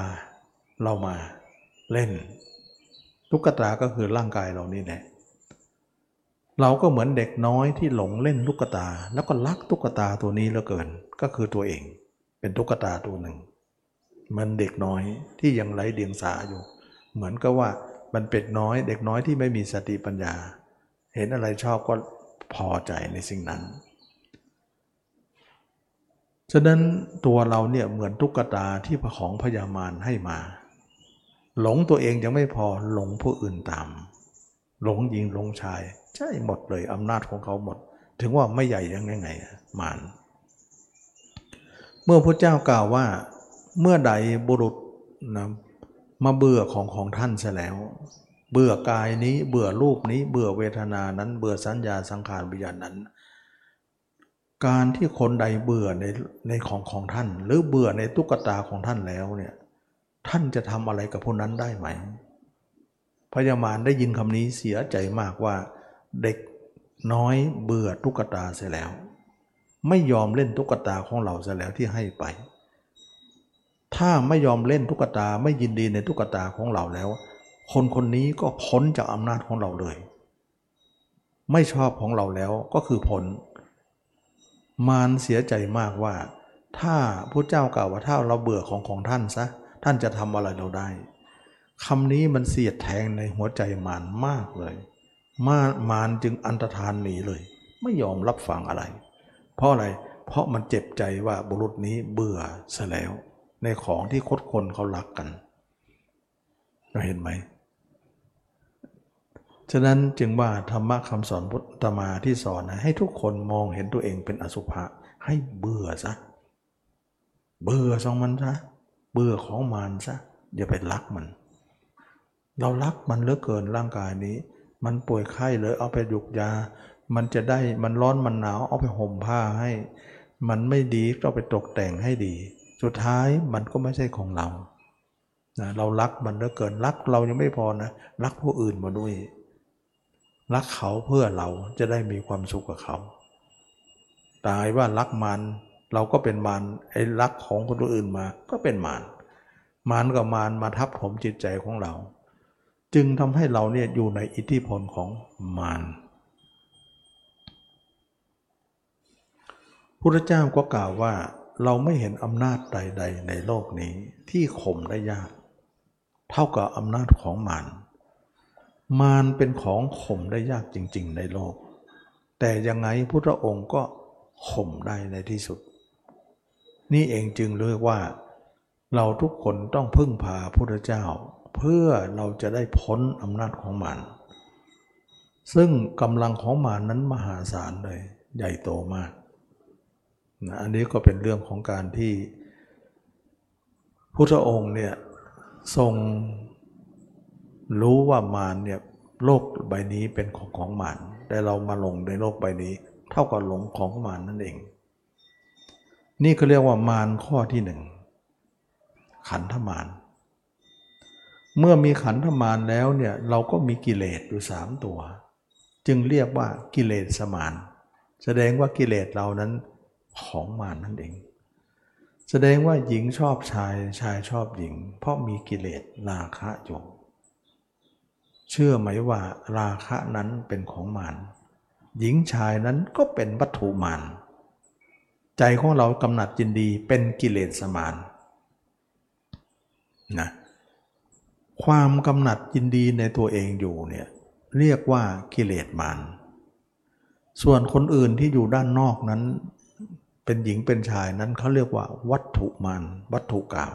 เรามาเล่น ตุ๊กตาก็คือร่างกายเรานี่แหละเราก็เหมือนเด็กน้อยที่หลงเล่นตุ๊กตา แล้วก็รักตุ๊กตาตัวนี้เหลือเกิน ก็คือตัวเอง เป็นตุ๊กตาตัวหนึ่ง มันเด็กน้อยที่ยังไร้เดียงสาอยู่ เหมือนกับว่า มันเป็ดน้อย เด็กน้อยที่ไม่มีสติปัญญา เห็นอะไรชอบก็พอใจในสิ่งนั้น ฉะนั้นตัวเราเนี่ยเหมือนตุ๊กตาที่พระของพญามารให้มา หลงตัวเองยังไม่พอหลงผู้อื่นตาม หลงหญิงหลงชาย ใช่หมดเลยอำนาจของเขาหมด ถึงว่าไม่ใหญ่ยังไงไงมารเมื่อพระเจ้ากล่าวว่าเมื่อใดบุรุษนะ มาเบื่อของของท่านเสียแล้ว เบื่อกายนี้เบื่อรูปนี้เบื่อเวทนานั้น เบื่อสัญญาสังขารวิญญาณนั้น การที่คนใดเบื่อในในของของท่าน หรือเบื่อในตุ๊กตาของท่านแล้วเนี่ยท่านจะทำอะไรกับพวกนั้นได้ไหม พญามารได้ยินคำนี้เสียใจมากว่า เด็กน้อยเบื่อตุ๊กตาเสียแล้ว ไม่ยอมเล่นตุ๊กตาของเราเสียแล้วที่ให้ไป ถ้าไม่ยอมเล่นตุ๊กตาไม่ยินดีในตุ๊กตาของเราแล้ว คนคนนี้ก็พ้นจากอำนาจของเราเลย ไม่ชอบของเราแล้วก็คือผล มารเสียใจมากว่า ถ้าพระเจ้ากล่าวว่าถ้าเราเบื่อของของท่านซะท่านจะทำอะไรเราได้คำนี้มันเสียดแทงในหัวใจมารมากเลย มารมารจึงอันตรธานหนีเลย ไม่ยอมรับฟังอะไร เพราะอะไรเพราะมันเจ็บใจว่าบุรุษนี้เบื่อซะแล้ว ในของที่คดคนเขารักกันเราเห็นไหม ฉะนั้นจึงว่าธรรมะคำสอนพุทธมาที่สอนนะให้ทุกคนมองเห็นตัวเองเป็นอสุภะให้เบื่อซะ เบื่อสองมันซะ เบื่อของมันซะ อย่าไปรักมัน เรารักมันเหลือเกินร่างกายนี้ มันป่วยไข้เลยเอาไปยุกยา มันจะได้มันร้อนมันหนาวเอาไปห่มผ้าให้ มันไม่ดีก็ไปตกแต่งให้ดี สุดท้ายมันก็ไม่ใช่ของเรานะเรารักมันเหลือเกินรักเรายังไม่พอนะรักผู้อื่นมาด้วย รักเขาเพื่อเราจะได้มีความสุขกับเขา ตายว่ารักมันเราก็เป็นมารไอ้รักของคนอื่นมา ก็เป็นมารมารกับมารมาทับถมจิตใจของเรา จึงทำให้เราเนี่ยอยู่ในอิทธิพลของมารพุทธเจ้าก็กล่าวว่า เราไม่เห็นอำนาจใด ๆ ในโลกนี้ที่ข่มได้ยาก เท่ากับอำนาจของมารมารเป็นของข่มได้ยากจริง ๆ ในโลก แต่ยังไงพุทธองค์ก็ข่มได้ในที่สุด นี่เองจึงเรียกว่า เราทุกคนต้องพึ่งพาพุทธเจ้า เพื่อเราจะได้พ้นอำนาจของมารซึ่งกำลังของมารนนั้นมหาศาลเลย ใหญ่โตมาก นะอันนี้ก็เป็นเรื่องของการที่ พุทธองค์เนี่ยทรงรู้ว่ามารเนี่ยโลกใบนี้เป็นของของมารแต่เรามาหลงในโลกใบนี้ เท่ากับหลงของมารนั่นเอง นี่ก็เรียกว่ามารข้อที่หนึ่งขันธมารเมื่อมีขันธมารแล้วเนี่ยเราก็มีกิเลสอยู่สามตัว จึงเรียกว่ากิเลสสมาน แสดงว่ากิเลสเรานั้น ของมารนั่นเอง แสดงว่าหญิงชอบชายชายชอบหญิง เพราะมีกิเลสราคะอยู่เชื่อไหมว่าราคะนั้นเป็นของมารหญิงชายนั้นก็เป็นวัตถุมารใจของเรากำหนัดยินดีเป็นกิเลสมานนะความกำหนัดยินดีในตัวเองอยู่เนี่ยเรียกว่ากิเลสมารส่วนคนอื่นที่อยู่ด้านนอกนั้น เป็นหญิงเป็นชายนั้นเขาเรียกว่า วัตถุมารวัตถุกรรม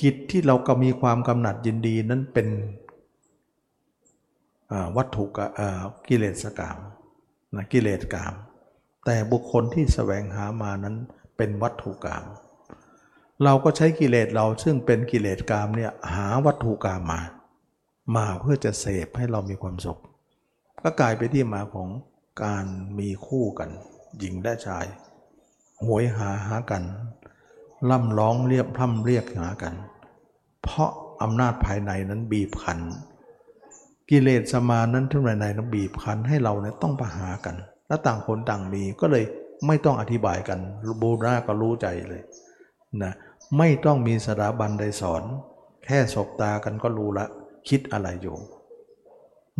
จิตที่เราก็มีความกำหนัดยินดีนั้นเป็นวัตถุกิเลสกรรมนะกิเลสกรรมแต่บุคคลที่แสวงหามานั้นเป็นวัตถุกรรมเราก็ใช้กิเลสเราซึ่งเป็นกิเลสกรรมเนี่ยหาวัตถุกรรมมา มาเพื่อจะเสพให้เรามีความสุข ก็กลายไปที่มาของการมีคู่กัน หญิงและชายหวยหาหากัน ล่ำร้องเรียบพร่ำเรียกหากัน เพราะอำนาจภายในนั้นบีบคั้นกิเลสสมานั้นทั้งภายในนั้นบีบคั้นให้เราเนี่ยต้องไปหากัน และต่างคนต่างมีก็เลยไม่ต้องอธิบายกันบูราก็รู้ใจเลยนะไม่ต้องมีสถาบันใดสอน แค่สบตากันก็รู้ละ คิดอะไรอยู่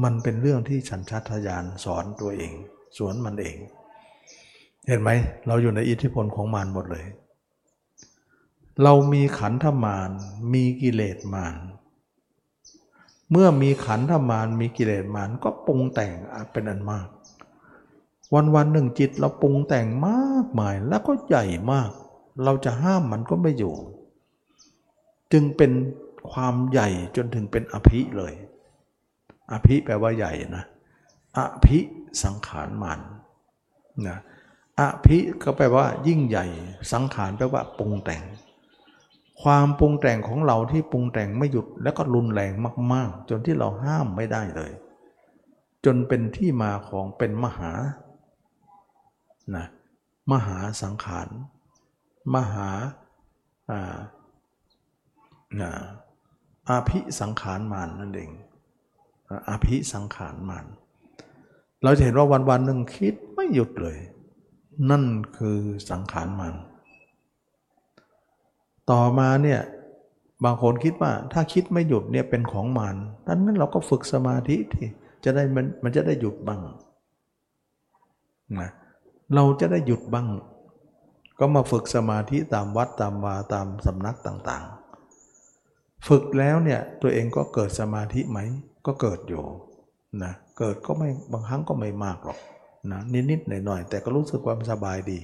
มันเป็นเรื่องที่ฉันชัตยานสอนตัวเอง สวนมันเอง เห็นไหมเราอยู่ในอิทธิพลของมารหมดเลย เรามีขันธมารมีกิเลสมารเมื่อมีขันธมารมีกิเลสมารก็ปรุงแต่งเป็นอันมาก วันวันหนึ่งจิตเราปรุงแต่งมากมายแล้วก็ใหญ่มาก เราจะห้ามมันก็ไม่อยู่ จึงเป็นความใหญ่จนถึงเป็นอภิเลย อภิแปลว่าใหญ่นะอภิสังขารมันนะ อภิก็แปลว่า ยิ่งใหญ่ สังขารแปลว่าปรุงแต่ง ความปรุงแต่งของเราที่ปรุงแต่งไม่หยุดแล้วก็รุนแรงมาก ๆ จนที่เราห้ามไม่ได้เลย จนเป็นที่มาของเป็นมหานะมหาสังขาร มหาอาภิสังขารมานนั่นเองอาภิสังขารมานเราจะเห็นว่าวันวันหนึ่งคิดไม่หยุดเลย นั่นคือสังขารมานต่อมาเนี่ยบางคนคิดว่าถ้าคิดไม่หยุดเนี่ยเป็นของมานดังนั้นเราก็ฝึกสมาธิที่จะได้มันมันจะได้หยุดบ้างนะเราจะได้หยุดบ้าง ก็มาฝึกสมาธิตามวัดตามวาตามสำนักต่างๆ ฝึกแล้วเนี่ยตัวเองก็เกิดสมาธิไหม ก็เกิดอยู่นะเกิดก็ไม่บางครั้งก็ไม่มากหรอก นะนิดๆหน่อยๆแต่ก็รู้สึกความสบายดี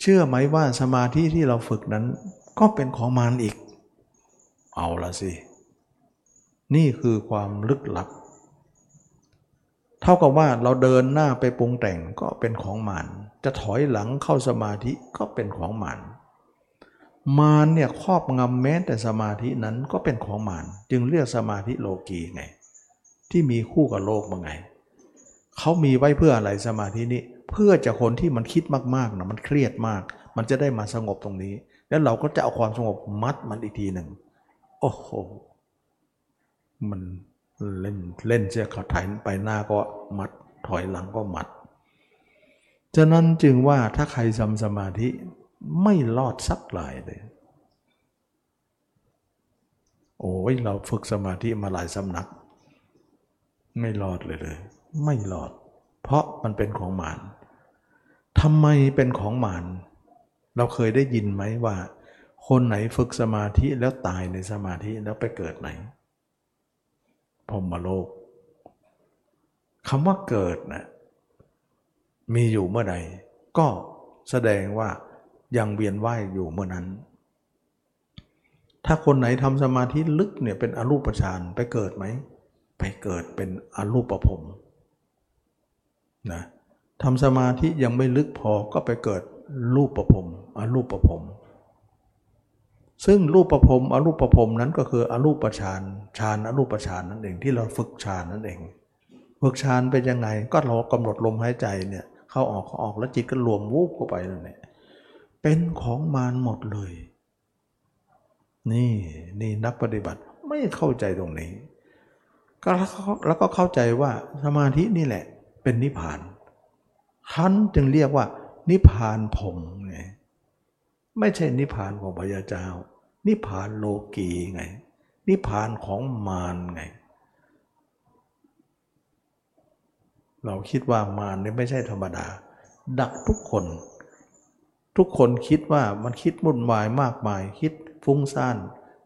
เชื่อไหมว่าสมาธิที่เราฝึกนั้น ก็เป็นของมารอีก เอาละสิ นี่คือความลึกลับ เท่ากับว่าเราเดินหน้าไปปรุงแต่งก็เป็นของมารจะถอยหลังเข้าสมาธิก็เป็นของมารมารเนี่ยครอบงำแม้แต่สมาธินั้นก็เป็นของมารจึงเรียกสมาธิโลกีไง ที่มีคู่กับโลกมาไง เขามีไว้เพื่ออะไรสมาธินี้ เพื่อจะคนที่มันคิดมากๆนะมันเครียดมาก มันจะได้มาสงบตรงนี้ แล้วเราก็จะเอาความสงบมัดมันอีกทีหนึ่งโอ้โหมันเล่นเล่นเสียขาถ่ายไปหน้าก็มัดถอยหลังก็มัดฉะนั้นจึงว่าถ้าใครทำสมาธิไม่รอดสักหลายเลย โอ้ยเราฝึกสมาธิมาหลายสำนัก ไม่รอดเลยเลย ไม่รอด เพราะมันเป็นของหมานทำไมเป็นของหมานเราเคยได้ยินไหมว่า คนไหนฝึกสมาธิแล้วตายในสมาธิแล้วไปเกิดไหนพรมโลกคำว่าเกิดนะมีอยู่เมื่อใด ก็แสดงว่ายังเวียนว่ายอยู่เมื่อนั้น ถ้าคนไหนทำสมาธิลึกเนี่ยเป็นอรูปฌานไปเกิดไหม ไปเกิดเป็นอรูปภพ นะทำสมาธิยังไม่ลึกพอก็ไปเกิดรูปประพรมอรูปประพรมซึ่งรูปประพรมอรูปประพรมนั้นก็คืออรูปฌานฌานอรูปฌานนั่นเองที่เราฝึกฌานนั่นเอง ฝึกฌานเป็นยังไงก็เรากำหนดลมหายใจเนี่ยเข้าออกเข้าออกแล้วจิตก็รวมวูบเข้าไปนั่นแหละเป็นของมารหมดเลย นี่นี่นักปฏิบัติไม่เข้าใจตรงนี้ก็แล้วก็เข้าใจว่าสมาธินี่แหละ เป็นนิพพาน ท่านจึงเรียกว่า นิพพานผมไงไม่ใช่นิพพานของพระยาเจ้า นิพพานโลกีไง นิพพานของมารไง เราคิดว่ามารนี่ไม่ใช่ธรรมดา ดักทุกคน ทุกคนคิดว่ามันคิดมุ่นวายมากมาย คิดฟุ้งซ่าน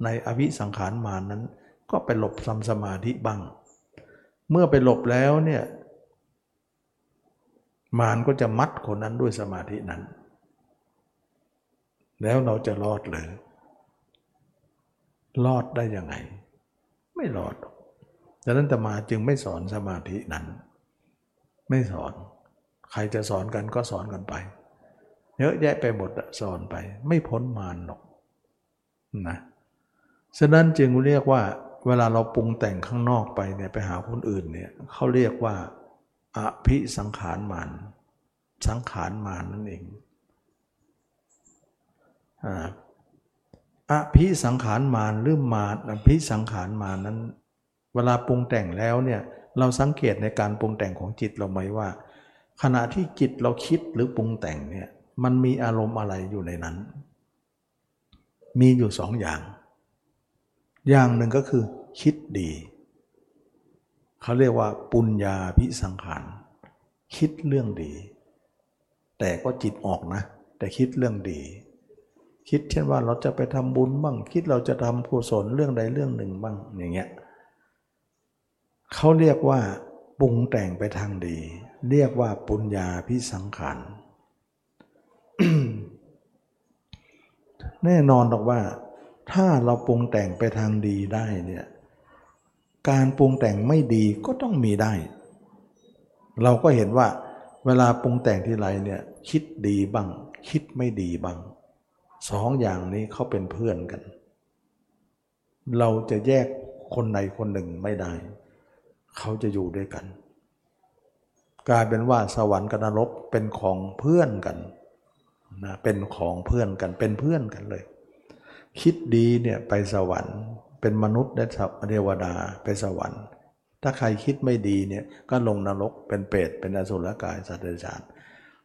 ในอวิสังขารมานนั้น ก็ไปหลบทำสมาธิบ้าง เมื่อไปหลบแล้วเนี่ย มารก็จะมัดคนนั้นด้วยสมาธินั้น แล้วเราจะรอดหรือรอดได้ยังไง ไม่รอดดังนั้นตมาจึงไม่สอนสมาธินั้น ไม่สอน ใครจะสอนกันก็สอนกันไป เยอะแยะไปหมดสอนไป ไม่พ้นมารหรอกนะฉะนั้นจึงเรียกว่า เวลาเราปรุงแต่งข้างนอกไปเนี่ยไปหาคนอื่นเนี่ยเขาเรียกว่า อภิสังขารมานสังขารมานนั่นเองอภิสังขารมานหรือมานอภิสังขารมานั้น เวลาปรุงแต่งแล้วเนี่ยเราสังเกตในการปรุงแต่งของจิตเราไหมว่า ขณะที่จิตเราคิดหรือปรุงแต่งเนี่ยมันมีอารมณ์อะไรอยู่ในนั้น มีอยู่สองอย่าง อย่างหนึ่งก็คือคิดดี เขาเรียกว่าปุญญาพิสังขารคิดเรื่องดี แต่ก็จิตออกนะ แต่คิดเรื่องดี คิดเช่นว่าเราจะไปทำบุญบ้าง คิดเราจะทำกุศลเรื่องใดเรื่องหนึ่งบ้างอย่างเงี้ยเขาเรียกว่าปรุงแต่งไปทางดี เรียกว่าปุญญาพิสังขารแน่นอนหรอกว่า ถ้าเราปรุงแต่งไปทางดีได้เนี่ย การปรุงแต่งไม่ดีก็ต้องมีได้ เราก็เห็นว่าเวลาปรุงแต่งที่ไรเนี่ยคิดดีบ้าง คิดไม่ดีบ้างสองอย่างนี้เขาเป็นเพื่อนกัน เราจะแยกคนใดคนหนึ่งไม่ได้ เขาจะอยู่ด้วยกัน กลายเป็นว่าสวรรค์กับนรกเป็นของเพื่อนกันนะเป็นของเพื่อนกันเป็นเพื่อนกันเลย คิดดีเนี่ยไปสวรรค์ เป็นมนุษย์และเทวดาไปสวรรค์ ถ้าใครคิดไม่ดีเนี่ยก็ลงนรกเป็นเปรตเป็นอสุรกายสัตว์เดรัจฉาน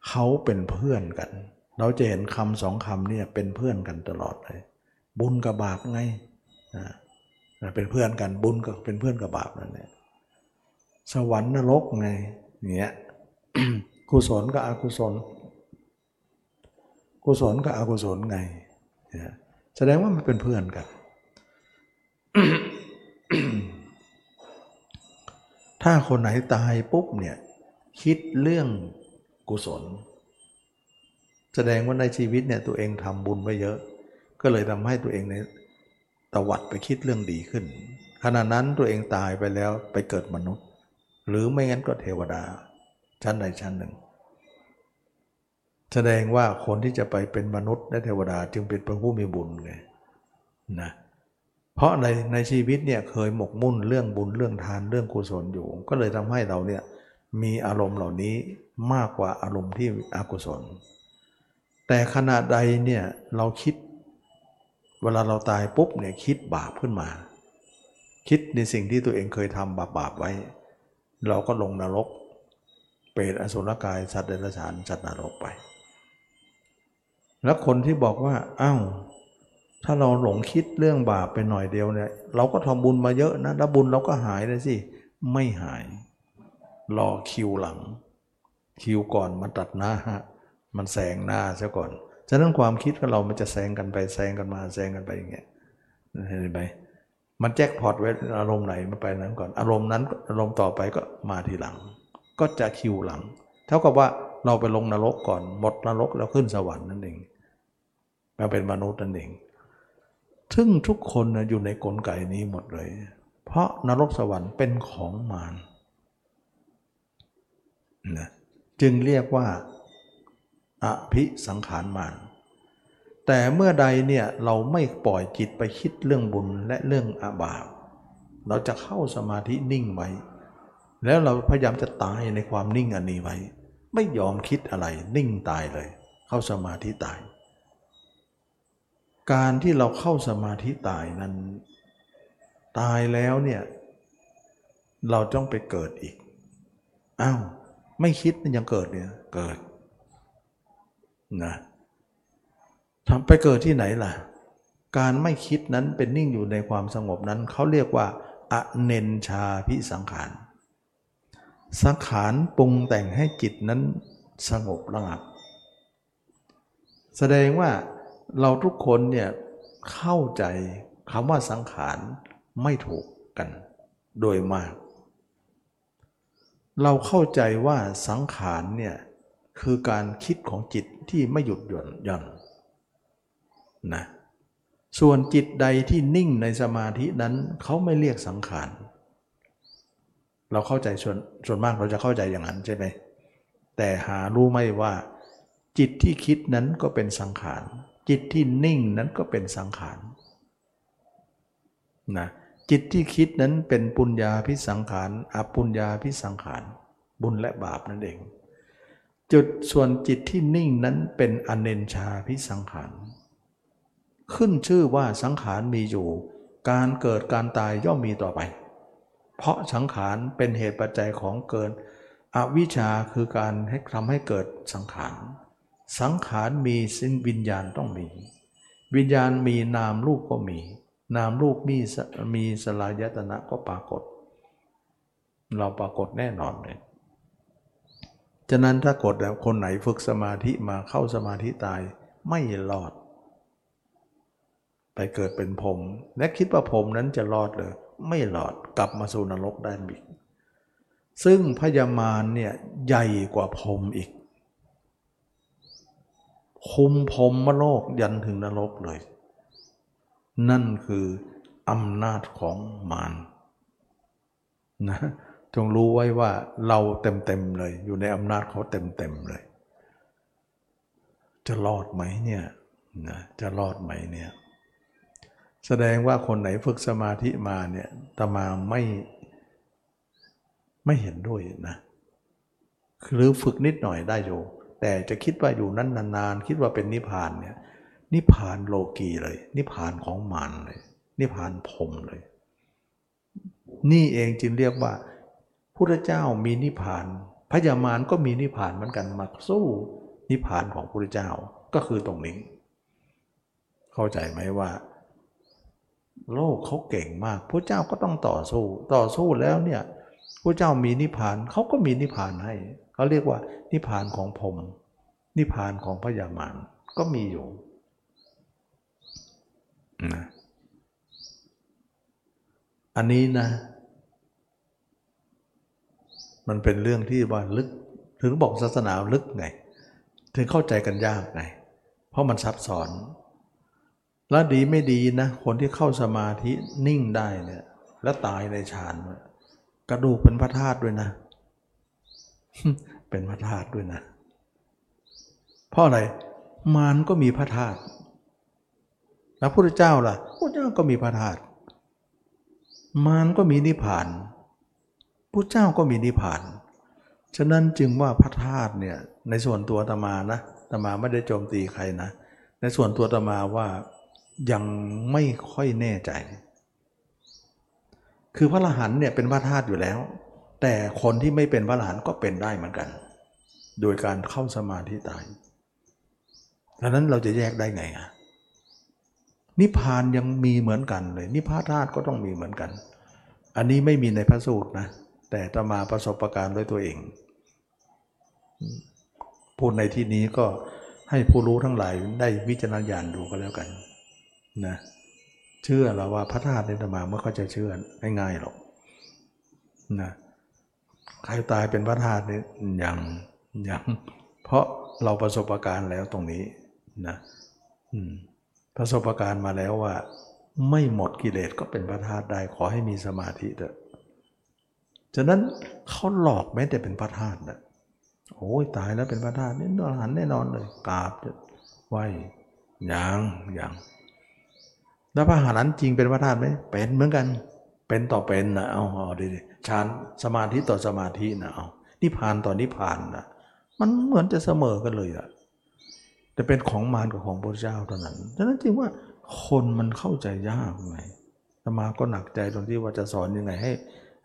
เขาเป็นเพื่อนกัน เราจะเห็นคำสองคำเนี่ยเป็นเพื่อนกันตลอดเลย บุญกับบาปไงนะเป็นเพื่อนกันบุญก็เป็นเพื่อนกับบาปนั่นแหละสวรรค์นรกไงอย่างเงี้ยกุศลกับอกุศล กุศลกับอกุศลไงแสดงว่ามันเป็นเพื่อนกัน ถ้าคนไหนตายปุ๊บเนี่ย คิดเรื่องกุศล แสดงว่าในชีวิตเนี่ยตัวเองทำบุญไว้เยอะ ก็เลยทำให้ตัวเองในตวัดไปคิดเรื่องดีขึ้น ขณะนั้นตัวเองตายไปแล้วไปเกิดมนุษย์ หรือไม่งั้นก็เทวดา ชั้นใดชั้นหนึ่ง แสดงว่าคนที่จะไปเป็นมนุษย์และเทวดาจึงเป็นผู้มีบุญไงนะเเพราะในในชีวิตเนี่ยเคยหมกมุ่นเรื่องบุญเรื่องทานเรื่องกุศลอยู่ ก็เลยทำให้เราเนี่ยมีอารมณ์เหล่านี้มากกว่าอารมณ์ที่อกุศล แต่ขณะใดเนี่ยเราคิด เวลาเราตายปุ๊บเนี่ยคิดบาปขึ้นมา คิดในสิ่งที่ตัวเองเคยทำบาปบาปไว้ เราก็ลงนรก เปรตอสุรกายสัตว์เดรัจฉานสัตว์นรกไป แล้วคนที่บอกว่าอ้าว ถ้าเราหลงคิดเรื่องบาปไปหน่อยเดียวเนี่ยเราก็ทำบุญมาเยอะนะแล้วบุญเราก็หายเลยสิไม่หาย รอคิวหลัง คิวก่อนมันตัดหน้าฮะมันแซงหน้าซะก่อนฉะนั้นความคิดของเรามันจะแซงกันไปแซงกันมาแซงกันไปอย่างเงี้ยเห็นไหมมันแจ็คพอตไว้อารมณ์ไหนมันไปนั้นก่อน อารมณ์นั้นอารมณ์ต่อไปก็มาทีหลัง ก็จะคิวหลัง เท่ากับว่าเราไปลงนรกก่อนหมดนรกแล้วขึ้นสวรรค์นั่นเองมาเป็นมนุษย์นั่นเอง ซึ่งทุกคนนะอยู่ในกลไกนี้หมดเลย เพราะนรกสวรรค์เป็นของมารนะจึงเรียกว่าอภิสังขารมารแต่เมื่อใดเนี่ยเราไม่ปล่อยจิตไปคิดเรื่องบุญและเรื่องอาบาปเราจะเข้าสมาธินิ่งไว้ แล้วเราพยายามจะตายในความนิ่งอันนี้ไว้ ไม่ยอมคิดอะไรนิ่งตายเลย เข้าสมาธิตาย การที่เราเข้าสมาธิตายนั้น ตายแล้วเนี่ย เราต้องไปเกิดอีกอ้าวไม่คิดมันยังเกิดเนี่ยเกิดนะทำไปเกิดที่ไหนล่ะ การไม่คิดนั้นเป็นนิ่งอยู่ในความสงบนั้นเขาเรียกว่าอเนนชาพิสังขารสังขารปรุงแต่งให้จิตนั้นสงบระงับ แสดงว่า เราทุกคนเนี่ยเข้าใจคำว่าสังขารไม่ถูกกันโดยมาก เราเข้าใจว่าสังขารเนี่ยคือการคิดของจิตที่ไม่หยุดหย่อนหย่อนนะส่วนจิตใดที่นิ่งในสมาธินั้นเขาไม่เรียกสังขารเราเข้าใจส่วนส่วนมากเราจะเข้าใจอย่างนั้นใช่ไหมแต่หารู้ไหมว่า จิตที่คิดนั้นก็เป็นสังขาร จิตที่นิ่งนั้นก็เป็นสังขารนะจิตที่คิดนั้นเป็นปุญญาพิสังขารอปุญญาพิสังขาร บุญและบาปนั่นเอง จุดส่วนจิตที่นิ่งนั้นเป็นอเนนชาพิสังขาร ขึ้นชื่อว่าสังขารมีอยู่ การเกิดการตายย่อมมีต่อไป เพราะสังขารเป็นเหตุปัจจัยของเกิดอวิชชาคือการให้ทำให้เกิดสังขาร สังขารมีสิ้นวิญญาณต้องมี วิญญาณมีนามรูปก็มี นามรูปมีมีสลายตนะก็ปรากฏ เราปรากฏแน่นอนเลยฉะนั้นถ้ากดแล้วคนไหนฝึกสมาธิมาเข้าสมาธิตายไม่รอด ไปเกิดเป็นผม และคิดว่าผมนั้นจะรอดเลย ไม่รอดกลับมาสู่นรกได้อีกซึ่งพยามารเนี่ยใหญ่กว่าพรมอีก คุมพรหมโลกยันถึงนรกเลย นั่นคืออำนาจของมารนะจงรู้ไว้ว่าเราเต็มๆเลย อยู่ในอำนาจเขาเต็มๆเลย จะรอดไหมเนี่ยนะจะรอดไหมเนี่ย แสดงว่าคนไหนฝึกสมาธิมาเนี่ยตมาไม่ไม่เห็นด้วยนะ หรือฝึกนิดหน่อยได้อยู่ แต่จะคิดว่าอยู่นั้นนานๆคิดว่าเป็นนิพพานเนี่ยนิพพานโลกีเลย นิพพานของมารเลย นิพพานพรมเลย นี่เองจึงเรียกว่าพุทธเจ้ามีนิพพาน พญามารก็มีนิพพานเหมือนกันมาสู้นิพพานของพุทธเจ้าก็คือตรงนี้ เข้าใจไหมว่า โลกเขาเก่งมากพระเจ้าก็ต้องต่อสู้ ต่อสู้แล้วเนี่ย พระเจ้ามีนิพพานเขาก็มีนิพพานให้เขาเรียกว่านิพพานของผม นิพพานของพญามารก็มีอยู่นะอันนี้นะ มันเป็นเรื่องที่ว่าลึก ถึงบอกศาสนาลึกไง ถึงเข้าใจกันยากไง เพราะมันซับซ้อน แล้วดีไม่ดีนะ คนที่เข้าสมาธินิ่งได้เนี่ย แล้วตายในฌาน กระดูกเป็นพระธาตุด้วยนะ เป็นพระธาตุด้วยนะ เพราะอะไรมารก็มีพระธาตุแล้วพระเจ้าล่ะพระเจ้าก็มีพระธาตุมารก็มีนิพพานพระเจ้าก็มีนิพพาน ฉะนั้นจึงว่าพระธาตุเนี่ยในส่วนตัวตมานะตมาไม่ได้โจมตีใครนะ ในส่วนตัวตมาว่ายังไม่ค่อยแน่ใจ คือพระอรหันต์เนี่ยเป็นพระธาตุอยู่แล้ว แต่คนที่ไม่เป็นพระอรหันต์ก็เป็นได้เหมือนกัน โดยการเข้าสมาธิตายดังนั้นเราจะแยกได้ไงอะนิพพานยังมีเหมือนกันเลย นิพพานธาตุก็ต้องมีเหมือนกัน อันนี้ไม่มีในพระสูตรนะ แต่ตมาประสบประการด้วยตัวเอง พูดในที่นี้ก็ให้ผู้รู้ทั้งหลายได้วิจารณญาณดูก็แล้วกันนะ เชื่อเราว่าพระธาตุในธรรมาไม่ค่อยจะเชื่อง่ายๆหรอกนะใครตายเป็นพระธาตุนี่ยังยังเพราะเราประสบการณ์แล้วตรงนี้นะประสบการณ์มาแล้วว่า ไม่หมดกิเลสก็เป็นพระธาตุได้ขอให้มีสมาธิเถอะฉะนั้นเขาหลอกแม้แต่เป็นพระธาตุนะโอ้ยตายแล้วเป็นพระธาตุนี่นอนหันแน่นอนเลยกราบไหวยังยัง แล้วพระหารันจริงเป็นพระธาตุไหมเป็นเหมือนกัน เป็นต่อเป็นนะเอาเอาดิฌานสมาธิต่อสมาธินะเอานิพานต่อนิพานนะมันเหมือนจะเสมอกันเลยอะแต่เป็นของมารกับของพระเจ้าเท่านั้นฉะนั้นจริงว่าคนมันเข้าใจยากไงสมาก็หนักใจตรงที่ว่าจะสอนยังไงให้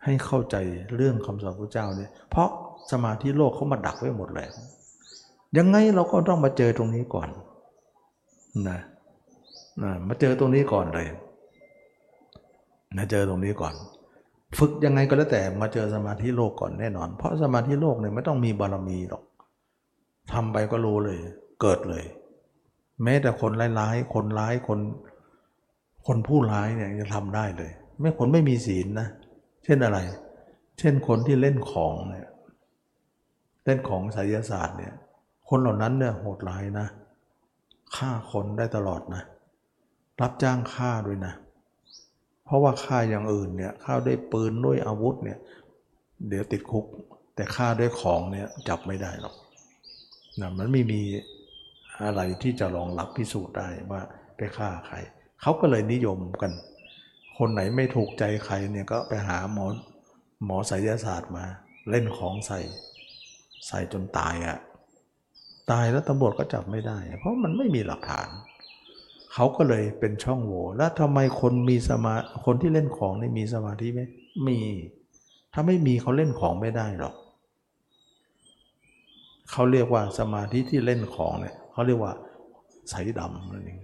ให้เข้าใจเรื่องคำสอนพระเจ้าเนี่ย เพราะสมาธิโลกเขามาดักไว้หมดแล้ว ยังไงเราก็ต้องมาเจอตรงนี้ก่อนนะ มาเจอตรงนี้ก่อนเลยนะเจอตรงนี้ก่อน ฝึกยังไงก็แล้วแต่มาเจอสมาธิโลกก่อนแน่นอน เพราะสมาธิโลกเนี่ยไม่ต้องมีบารมีหรอกทำไปก็รู้เลย เกิดเลย แม้แต่คนร้ายๆคนร้ายคน คนผู้ร้ายเนี่ยจะทำได้เลย ไม่คนไม่มีศีลนะเช่นอะไร เช่นคนที่เล่นของเนี่ยเล่นของไสยศาสตร์เนี่ย คนเหล่านั้นเนี่ยโหดร้ายนะฆ่าคนได้ตลอดนะ รับจ้างฆ่าด้วยนะ เพราะว่าฆ่าอย่างอื่นเนี่ยฆ่าด้วยปืนด้วยอาวุธเนี่ยเดี๋ยวติดคุก แต่ฆ่าด้วยของเนี่ยจับไม่ได้หรอกนะมันไม่มีอะไรที่จะรองรับพิสูจน์ได้ว่าไปฆ่าใครเขาก็เลยนิยมกัน คนไหนไม่ถูกใจใครเนี่ยก็ไปหาหมอหมอไสยศาสตร์มา เล่นของใส่ ใส่จนตายอะ่ะตายแล้วตำรวจก็จับไม่ได้ เพราะมันไม่มีหลักฐาน เขาก็เลยเป็นช่องโหว่แล้วทำไมคนมีสมาคนที่เล่นของนี่มีสมาธิไหมมี ถ้าไม่มีเขาเล่นของไม่ได้หรอกเขาเรียกว่าสมาธิที่เล่นของเนี่ยเขาเรียกว่าใสดำนั่นเอง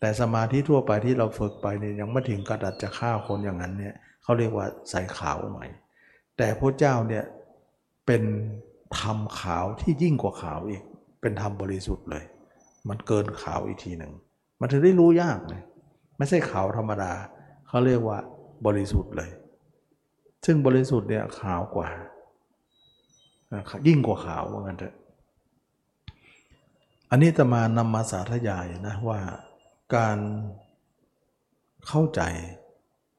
แต่สมาธิทั่วไปที่เราฝึกไปเนี่ยยังไม่ถึงกระดัดจะฆ่าคนอย่างนั้นเนี่ยเขาเรียกว่าใสขาวหน่อยแต่พระเจ้าเนี่ยเป็นธรรมขาวที่ยิ่งกว่าขาวอีก เป็นธรรมบริสุทธิ์เลย มันเกินขาวอีกทีหนึ่ง มันถึงได้รู้ยากเลยไม่ใช่ขาวธรรมดาเขาเรียกว่าบริสุทธิ์เลย ซึ่งบริสุทธิ์เนี่ยขาวกว่า ยิ่งกว่าขาวว่างั้นเถอะอันนี้จะมานำมาสาธยายนะว่าการเข้าใจ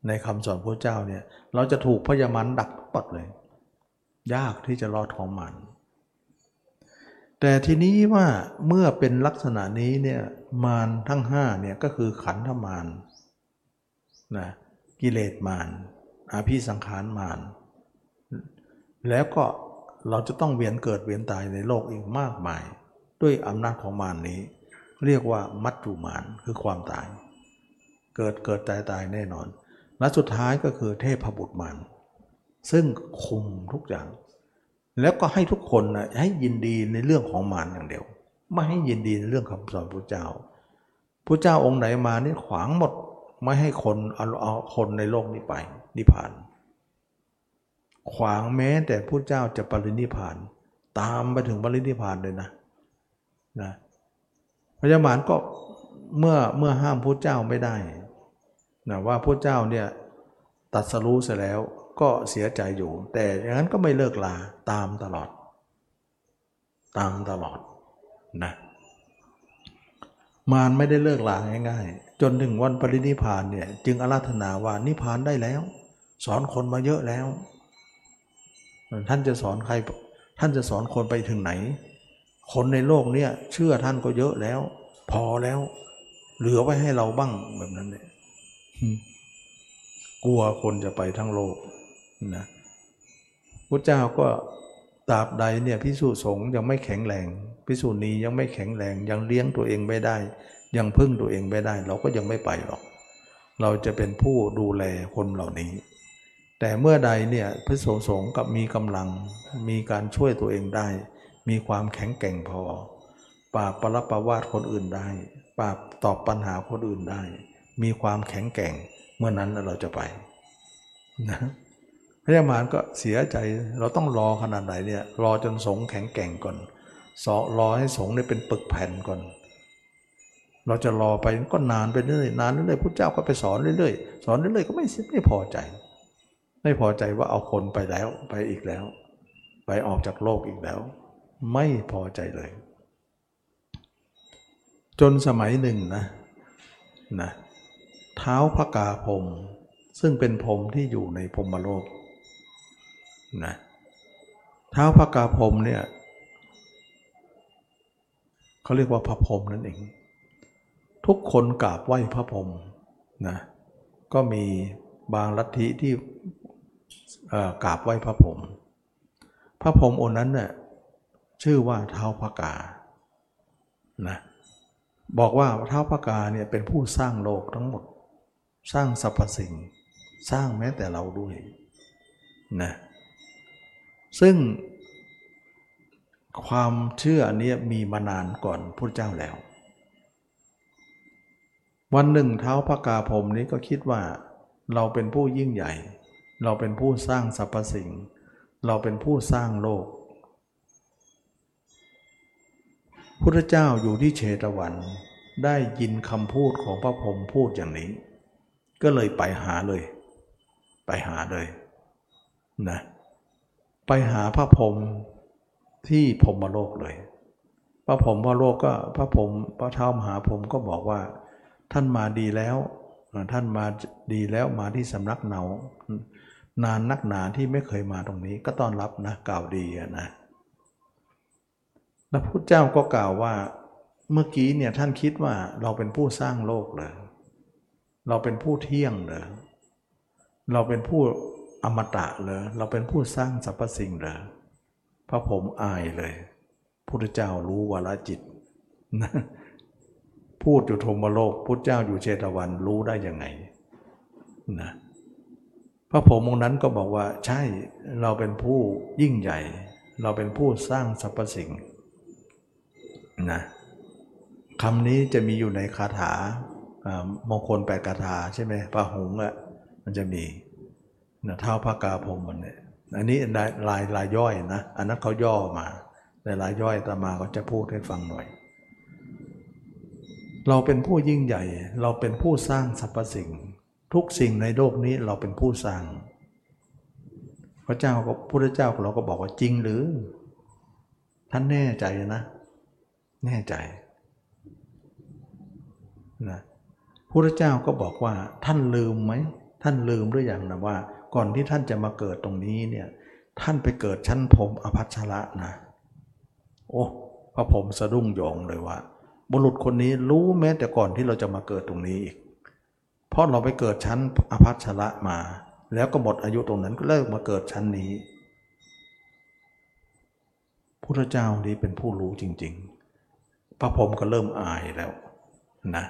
ในคำสอนพระเจ้าเนี่ย เราจะถูกพยามันดักปัดเลย ยากที่จะรอดของมัน แต่ทีนี้ว่าเมื่อเป็นลักษณะนี้เนี่ย มารทั้งห้าเนี่ยก็คือขันธมารนะกิเลสมารอาภิสังขารมารแล้วก็เราจะต้องเวียนเกิดเวียนตายในโลกอีกมากมาย ด้วยอำนาจของมารนี้ เรียกว่ามัจจุมารคือความตาย เกิดเกิดตายตายแน่นอน และสุดท้ายก็คือเทพบุตรมารซึ่งคุมทุกอย่าง แล้วก็ให้ทุกคนนะให้ยินดีในเรื่องของมารอย่างเดียว ไม่ให้ยินดีในเรื่องคำสอนพระเจ้าพระเจ้าองค์ไหนมานี่ขวางหมดไม่ให้คนเอาเอาคนในโลกนี้ไปนิพพาน ขวางแม้แต่พระเจ้าจะปรินิพพาน ตามไปถึงปรินิพพานเลยนะนะพญามารก็เมื่อเมื่อห้ามพระเจ้าไม่ได้นะว่าพระเจ้าเนี่ยตัดสรู้เสร็จแล้วก็เสียใจอยู่ แต่อย่างนั้นก็ไม่เลิกลาตามตลอด ตามตลอด นะมารไม่ได้เลิกลาง่ายๆ จนถึงวันปรินิพานเนี่ยจึงอาราธนาว่านิพานได้แล้ว สอนคนมาเยอะแล้ว ท่านจะสอนใคร ท่านจะสอนคนไปถึงไหน คนในโลกเนี่ยเชื่อท่านก็เยอะแล้ว พอแล้ว เหลือไว้ให้เราบ้างแบบนั้นเนี่ยกลัวคนจะไปทั้งโลกนะพระเจ้าก็ตราบใดเนี่ยพิสูจสงฆ์ยังไม่แข็งแรง พิสูจนียังไม่แข็งแรงยังเลี้ยงตัวเองไม่ได้ ยังพึ่งตัวเองไม่ได้ เราก็ยังไม่ไปหรอก เราจะเป็นผู้ดูแลคนเหล่านี้ แต่เมื่อใดเนี่ยพิสูจสงฆ์กับมีกำลัง มีการช่วยตัวเองได้ มีความแข็งแกร่งพอ ปราบปรับประวาดคนอื่นได้ ปราบตอบปัญหาคนอื่นได้ มีความแข็งแกร่งเมื่อนั้นเราจะไปนะพญามารก็เสียใจเราต้องรอขนาดไหนเนี่ยรอจนสงแข็งแกร่งก่อน สอรอให้สงเนี่ยเป็นปึกแผ่นก่อน เราจะรอไปก็นานไปเรื่อยนานเรื่อยพระเจ้าก็ไปสอนเรื่อยๆสอนเรื่อยๆก็ไม่ไม่พอใจ ไม่พอใจว่าเอาคนไปแล้วไปอีกแล้ว ไปออกจากโลกอีกแล้ว ไม่พอใจเลย จนสมัยหนึ่งนะนะเท้าพระกาพรมซึ่งเป็นพรมที่อยู่ในพรมโลกนะเท้าพระกาพรมเนี่ย เขาเรียกว่าพระพรหมนั่นเอง ทุกคนกราบไหว้พระพรหมนะก็มีบางลัทธิที่กราบไหว้พระพรหมพระพรหมองค์นั้นเนี่ยชื่อว่าเท้าพระกานะบอกว่าเท้าพระกาเนี่ยเป็นผู้สร้างโลกทั้งหมด สร้างสรรพสิ่ง สร้างแม้แต่เราด้วยนะซึ่ง ความเชื่อนนี้มีมานานก่อนพระเจ้าแล้ว วันหนึ่งเท้าพระกาพรมนี้ก็คิดว่า เราเป็นผู้ยิ่งใหญ่ เราเป็นผู้สร้างสรรพสิ่ง เราเป็นผู้สร้างโลกพุทธเจ้าอยู่ที่เชตวัน ได้ยินคำพูดของพระพรหมพูดอย่างนี้ ก็เลยไปหาเลย ไปหาเลยนะไปหาพระพรหม ที่พรหมโลกเลย พระพรหมพระโลกก็พระพรหมพระเท้ามหาพรหมก็บอกว่า ท่านมาดีแล้ว ท่านมาดีแล้วมาที่สำนักเนานานนักหนาที่ไม่เคยมาตรงนี้ ก็ต้อนรับนะกล่าวดีนะแล้วพุทธเจ้าก็กล่าวว่าเมื่อกี้เนี่ยท่านคิดว่าเราเป็นผู้สร้างโลกเลย เราเป็นผู้เที่ยงเหรอเราเป็นผู้อมตะเหรอเราเป็นผู้สร้างสรรพสิ่งเหรอ พระผมอายเลยพุทธเจ้ารู้วาลจิตนะพูดอยู่ธมโลกพุทธเจ้าอยู่เชตวันรู้ได้ยังไงนะพระผมองค์นั้นก็บอกว่าใช่เราเป็นผู้ยิ่งใหญ่ เราเป็นผู้สร้างสรรพสิ่งนะคำนี้จะมีอยู่ในคาถามงคลแปดคาถาใช่ไหมพระหงส์อะมันจะมีนะเท้าพระกาพรมมันเนี่ย อันนี้ลายลายยย่อยนะ อันนั้นเขาย่อมาแต่ลายย่อยตามาก็จะพูดให้ฟังหน่อย เราเป็นผู้ยิ่งใหญ่ เราเป็นผู้สร้างสรรพสิ่ง ทุกสิ่งในโลกนี้เราเป็นผู้สร้าง พระเจ้าก็พุทธเจ้าเราก็บอกว่าจริงหรือ ท่านแน่ใจนะ แน่ใจนะพุทธเจ้าก็บอกว่าท่านลืมไหมท่านลืมหรือยังนะว่า ก่อนที่ท่านจะมาเกิดตรงนี้เนี่ยท่านไปเกิดชั้นผมอภัชระนะ โอ้พระผมสะดุ้งโยงเลยว่า บุรุษคนนี้รู้แม้แต่ก่อนที่เราจะมาเกิดตรงนี้อีก เพราะเราไปเกิดชั้นอภัชระมา แล้วก็หมดอายุตรงนั้นก็เลิกมาเกิดชั้นนี้พุทธเจ้านี้เป็นผู้รู้จริง ๆ พระผมก็เริ่มอายแล้วนะ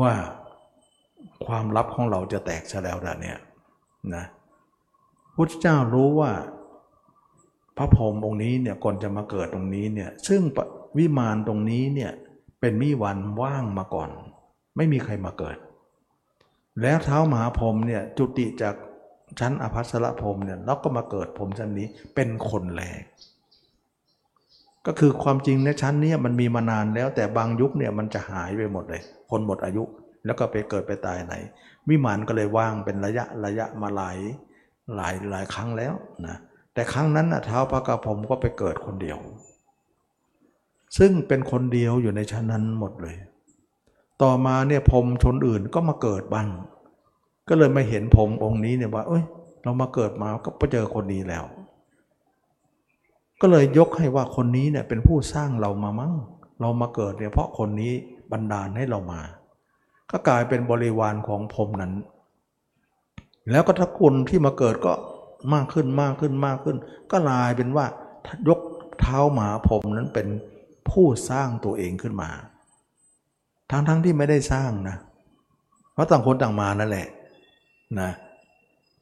ว่าความลับของเราจะแตกซะแล้วเนี่ยนะ พุทธเจ้ารู้ว่าพระพรหมองค์นี้เนี่ยก่อนจะมาเกิดตรงนี้เนี่ยซึ่งวิมานตรงนี้เนี่ยเป็นมิวันว่างมาก่อน ไม่มีใครมาเกิด แล้วเท้ามหาพรหมเนี่ยจุติจากชั้นอภัสรพรหมเนี่ยแล้วก็มาเกิดพรหมชั้นนี้เป็นคนแรก ก็คือความจริงในชั้นนี้มันมีมานานแล้ว แต่บางยุคเนี่ยมันจะหายไปหมดเลย คนหมดอายุแล้วก็ไปเกิดไปตายไหน วิมานก็เลยว่างเป็นระยะระยะมาหลาย หลายหลายครั้งแล้วนะแต่ครั้งนั้นนะเท้าพระกระผมก็ไปเกิดคนเดียว ซึ่งเป็นคนเดียวอยู่ในชั้นนั้นหมดเลย ต่อมาเนี่ยพรมชนอื่นก็มาเกิดบ้างก็เลยมาเห็นผมองค์นี้เนี่ยว่า เอ้ย เรามาเกิดมาก็ไปเจอคนนี้แล้ว ก็เลยยกให้ว่าคนนี้เนี่ยเป็นผู้สร้างเรามามั้ง เรามาเกิดเนี่ยเพราะคนนี้บันดาลให้เรามา ก็กลายเป็นบริวารของพรมนั้น แล้วก็ถ้าคุณที่มาเกิดก็มากขึ้นมากขึ้นมากขึ้น ก็ลายเป็นว่ายกเท้าหมาพรมนั้นเป็นผู้สร้างตัวเองขึ้นมา ทั้งๆทที่ไม่ได้สร้างนะ เพราะต่างคนต่างมานั่นแหละนะ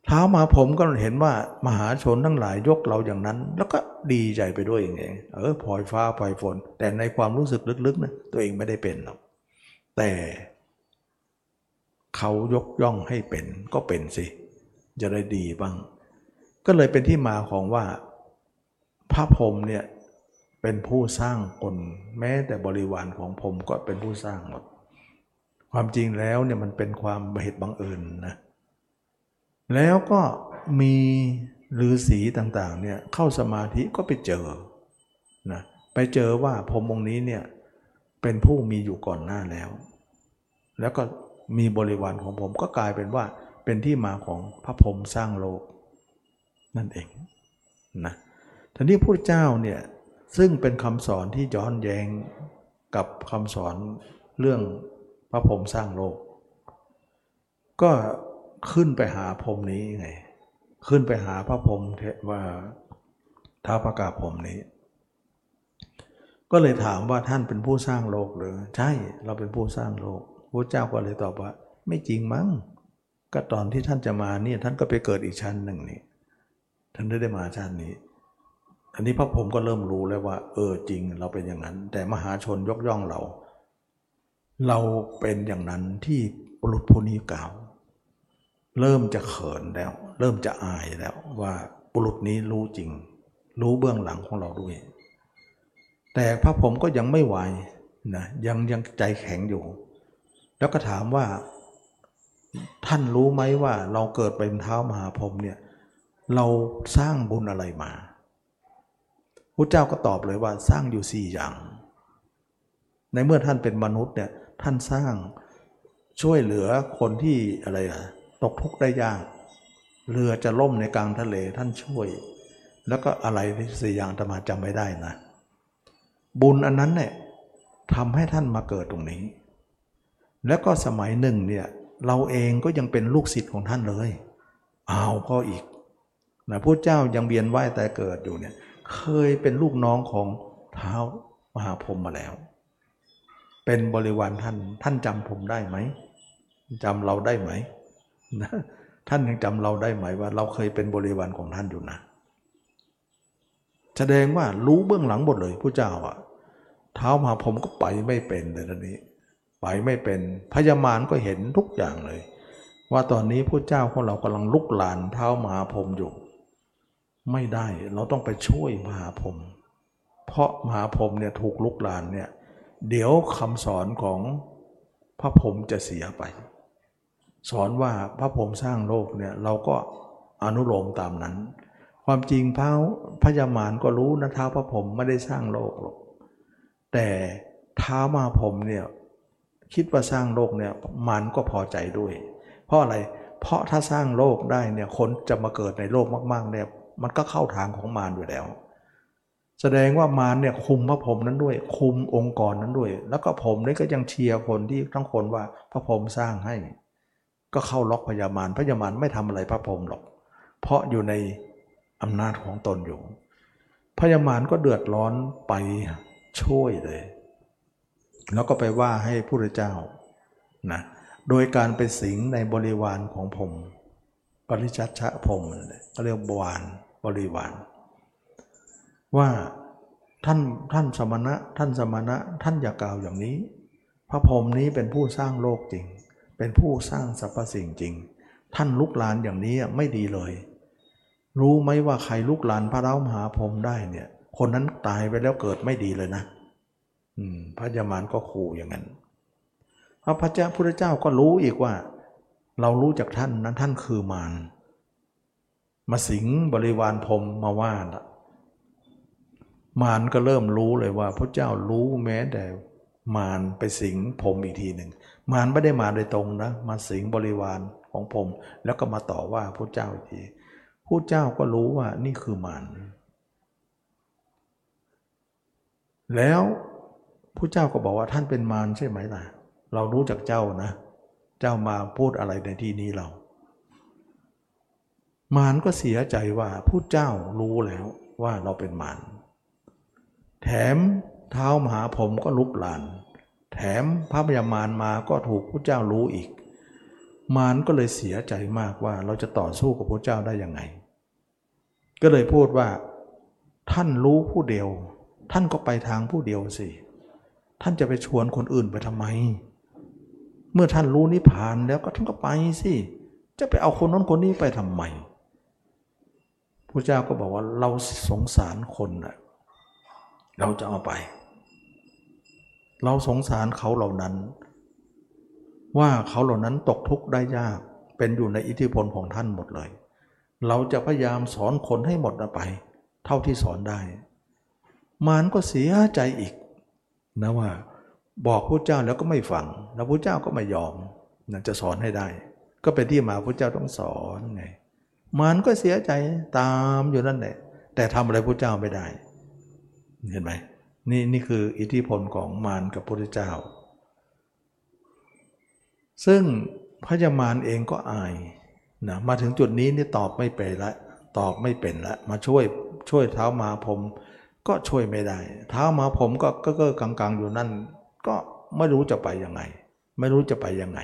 เท้ามาผมก็เห็นว่ามหาชนทั้งหลายยกเราอย่างนั้น แล้วก็ดีใจไปด้วยอย่างเองเออพลอยฟ้าพลอยฝน แต่ในความรู้สึกลึกๆนะตัวเองไม่ได้เป็นหรอกแต่ เขายกย่องให้เป็นก็เป็นสิจะได้ดีบ้าง ก็เลยเป็นที่มาของว่า พระพรหมเนี่ยเป็นผู้สร้างคนแม้แต่บริวารของผมก็เป็นผู้สร้างหมด ความจริงแล้วเนี่ยมันเป็นความเหตุบังเอิญนะแล้วก็มีฤาษีต่างๆเนี่ยเข้าสมาธิก็ไปเจอนะไปเจอว่าพรมองค์นี้เนี่ยเป็นผู้มีอยู่ก่อนหน้าแล้ว แล้วก็ มีบริวารของผมก็กลายเป็นว่าเป็นที่มาของพระพรหมสร้างโลก นั่นเองนะทีนี้พระเจ้าเนี่ยซึ่งเป็นคำสอนที่ย้อนแย้งกับคำสอนเรื่องพระพรหมสร้างโลก ก็ขึ้นไปหาพรมนี้ไง ขึ้นไปหาพระพรหมว่าท้าประกาศพรมนี้ ก็เลยถามว่าท่านเป็นผู้สร้างโลกหรือ ใช่เราเป็นผู้สร้างโลก พระเจ้าก็เลยตอบว่า ไม่จริงมั้งก็ตอนที่ท่านจะมาเนี่ยท่านก็ไปเกิดอีกชั้นหนึ่งนี่ท่านได้ได้มาชั้นนี้ อันนี้พระผมก็เริ่มรู้แล้วว่า เออจริงเราเป็นอย่างนั้น แต่มหาชนยกย่องเรา เราเป็นอย่างนั้นที่บุรุษผู้นี้กล่าว เริ่มจะเขินแล้ว เริ่มจะอายแล้วว่าบุรุษนี้รู้จริง รู้เบื้องหลังของเราด้วย แต่พระผมก็ยังไม่ไหวนะยังยังใจแข็งอยู่ แล้วก็ถามว่า ท่านรู้ไหมว่าเราเกิดเป็นเท้ามหาพรหมเนี่ยเราสร้างบุญอะไรมาพระเจ้าก็ตอบเลยว่าสร้างอยู่สี่อย่าง ในเมื่อท่านเป็นมนุษย์เนี่ยท่านสร้างช่วยเหลือคนที่อะไรอะตกทุกข์ได้ยาก เรือจะล่มในกลางทะเลท่านช่วย แล้วก็อะไรสี่อย่างธรรมาจำไม่ได้นะ บุญอันนั้นเนี่ยทำให้ท่านมาเกิดตรงนี้ แล้วก็สมัยหนึ่งเนี่ยเราเองก็ยังเป็นลูกศิษย์ของท่านเลยอ้าวก็อีกนะพระเจ้ายังเวียนว่ายแต่เกิดอยู่เนี่ยเคยเป็นลูกน้องของเท้ามหาพรหมมาแล้ว เป็นบริวารท่านท่านจำผมได้ไหมจำเราได้ไหมนะท่านยังจำเราได้ไหมว่า เราเคยเป็นบริวารของท่านอยู่นะ แสดงว่ารู้เบื้องหลังหมดเลยผู้เจ้าอะเท้ามหาพรหมก็ไปไม่เป็นเลยตอนนี้ ไปไม่เป็นพญามารก็เห็นทุกอย่างเลย ว่าตอนนี้ผู้เจ้าของเรากำลังลุกลานเท้ามหาพรมอยู่ ไม่ได้เราต้องไปช่วยมหาพรมเพราะมหาพรมเนี่ยถูกลุกลานเนี่ยเดี๋ยวคำสอนของพระพรมจะเสียไป สอนว่าพระพรมสร้างโลกเนี่ยเราก็อนุโลมตามนั้น ความจริงพระพญามารก็รู้นะท้าพระพรมไม่ได้สร้างโลกหรอกแต่ท้ามาพรมเนี่ย คิดว่าสร้างโลกเนี่ยมันก็พอใจด้วย เพราะอะไรเพราะถ้าสร้างโลกได้เนี่ยคนจะมาเกิดในโลกมากๆเนี่ยมันก็เข้าทางของมารอยู่แล้ว แสดงว่ามารเนี่ยคุมพระพรหมนั้นด้วย คุมองค์กรนั้นด้วย แล้วก็ผมนี่ก็ยังเชียร์คนที่ทั้งคนว่าพระพรหมสร้างให้ ก็เข้าล็อกพญามารพญามารไม่ทำอะไรพระพรหมหรอก เพราะอยู่ในอำนาจของตนอยู่พญามารก็เดือดร้อนไปช่วยเลย แล้วก็ไปว่าให้พระเจ้านะโดยการไปสิงในบริวารของผมปริชัชชะพรมก็เรียกบวานบริวาร ว่าท่านท่านสมณะท่านสมณะท่านอย่ากล่าวอย่างนี้ พระพรหมนี้เป็นผู้สร้างโลกจริง เป็นผู้สร้างสรรพสิ่งจริง ท่านลุกลานอย่างนี้ไม่ดีเลย รู้ไหมว่าใครลุกลานพระเร้ามหาพรหมได้เนี่ยคนนั้นตายไปแล้วเกิดไม่ดีเลยนะ พระยามารก็ขู่อย่างนั้นพระพระเจ้าพุทธเจ้าก็รู้อีกว่า เรารู้จากท่านนั้นท่านคือมารมาสิงบริวารพรมมาว่าละมารก็เริ่มรู้เลยว่า พระเจ้ารู้แม้แต่มารไปสิงผมอีกทีหนึ่งมารไม่ได้มาโดยตรงนะมาสิงบริวารของผมแล้วก็มาต่อว่าพระเจ้าอีกทีพระเจ้าก็รู้ว่านี่คือมารแล้ว พระเจ้าก็บอกว่าท่านเป็นมารใช่ไหมล่ะ เรารู้จากเจ้านะ เจ้ามาพูดอะไรในที่นี้เรา มารก็เสียใจว่าผู้เจ้ารู้แล้วว่าเราเป็นมารแถมเท้ามหาผมก็ลุกลาน แถมพระพยามารมาก็ถูกพระเจ้ารู้อีก มารก็เลยเสียใจมากว่าเราจะต่อสู้กับพระเจ้าได้ยังไง ก็เลยพูดว่า ท่านรู้ผู้เดียว ท่านก็ไปทางผู้เดียวสิ ท่านจะไปชวนคนอื่นไปทำไม เมื่อท่านรู้นิพพานแล้วก็ท่านก็ไปสิจะไปเอาคนนั้นคนนี้ไปทำไมพระเจ้าก็บอกว่าเราสงสารคนนะเราจะเอาไป เราสงสารเขาเหล่านั้น ว่าเขาเหล่านั้นตกทุกข์ได้ยาก เป็นอยู่ในอิทธิพลของท่านหมดเลย เราจะพยายามสอนคนให้หมดไป เท่าที่สอนได้ มารก็เสียใจอีก นะว่าบอกพระเจ้าแล้วก็ไม่ฟังแล้วพระเจ้าก็ไม่ยอมนะจะสอนให้ได้ ก็เป็นที่มาพระเจ้าต้องสอนไงมารก็เสียใจตามอยู่นั่นแหละแต่ทำอะไรพระเจ้าไม่ได้ เห็นไหมนี่นี่คืออิทธิพลของมารกับพระเจ้า ซึ่งพระยามารเองก็อายนะมาถึงจุดนี้นี่ตอบไม่เป็นละตอบไม่เป็นละมาช่วยช่วยเท้ามาผม ก็ช่วยไม่ได้ เท้ามาผมก็ก็ก็กังๆอยู่นั่น ก็ไม่รู้จะไปยังไง ไม่รู้จะไปยังไง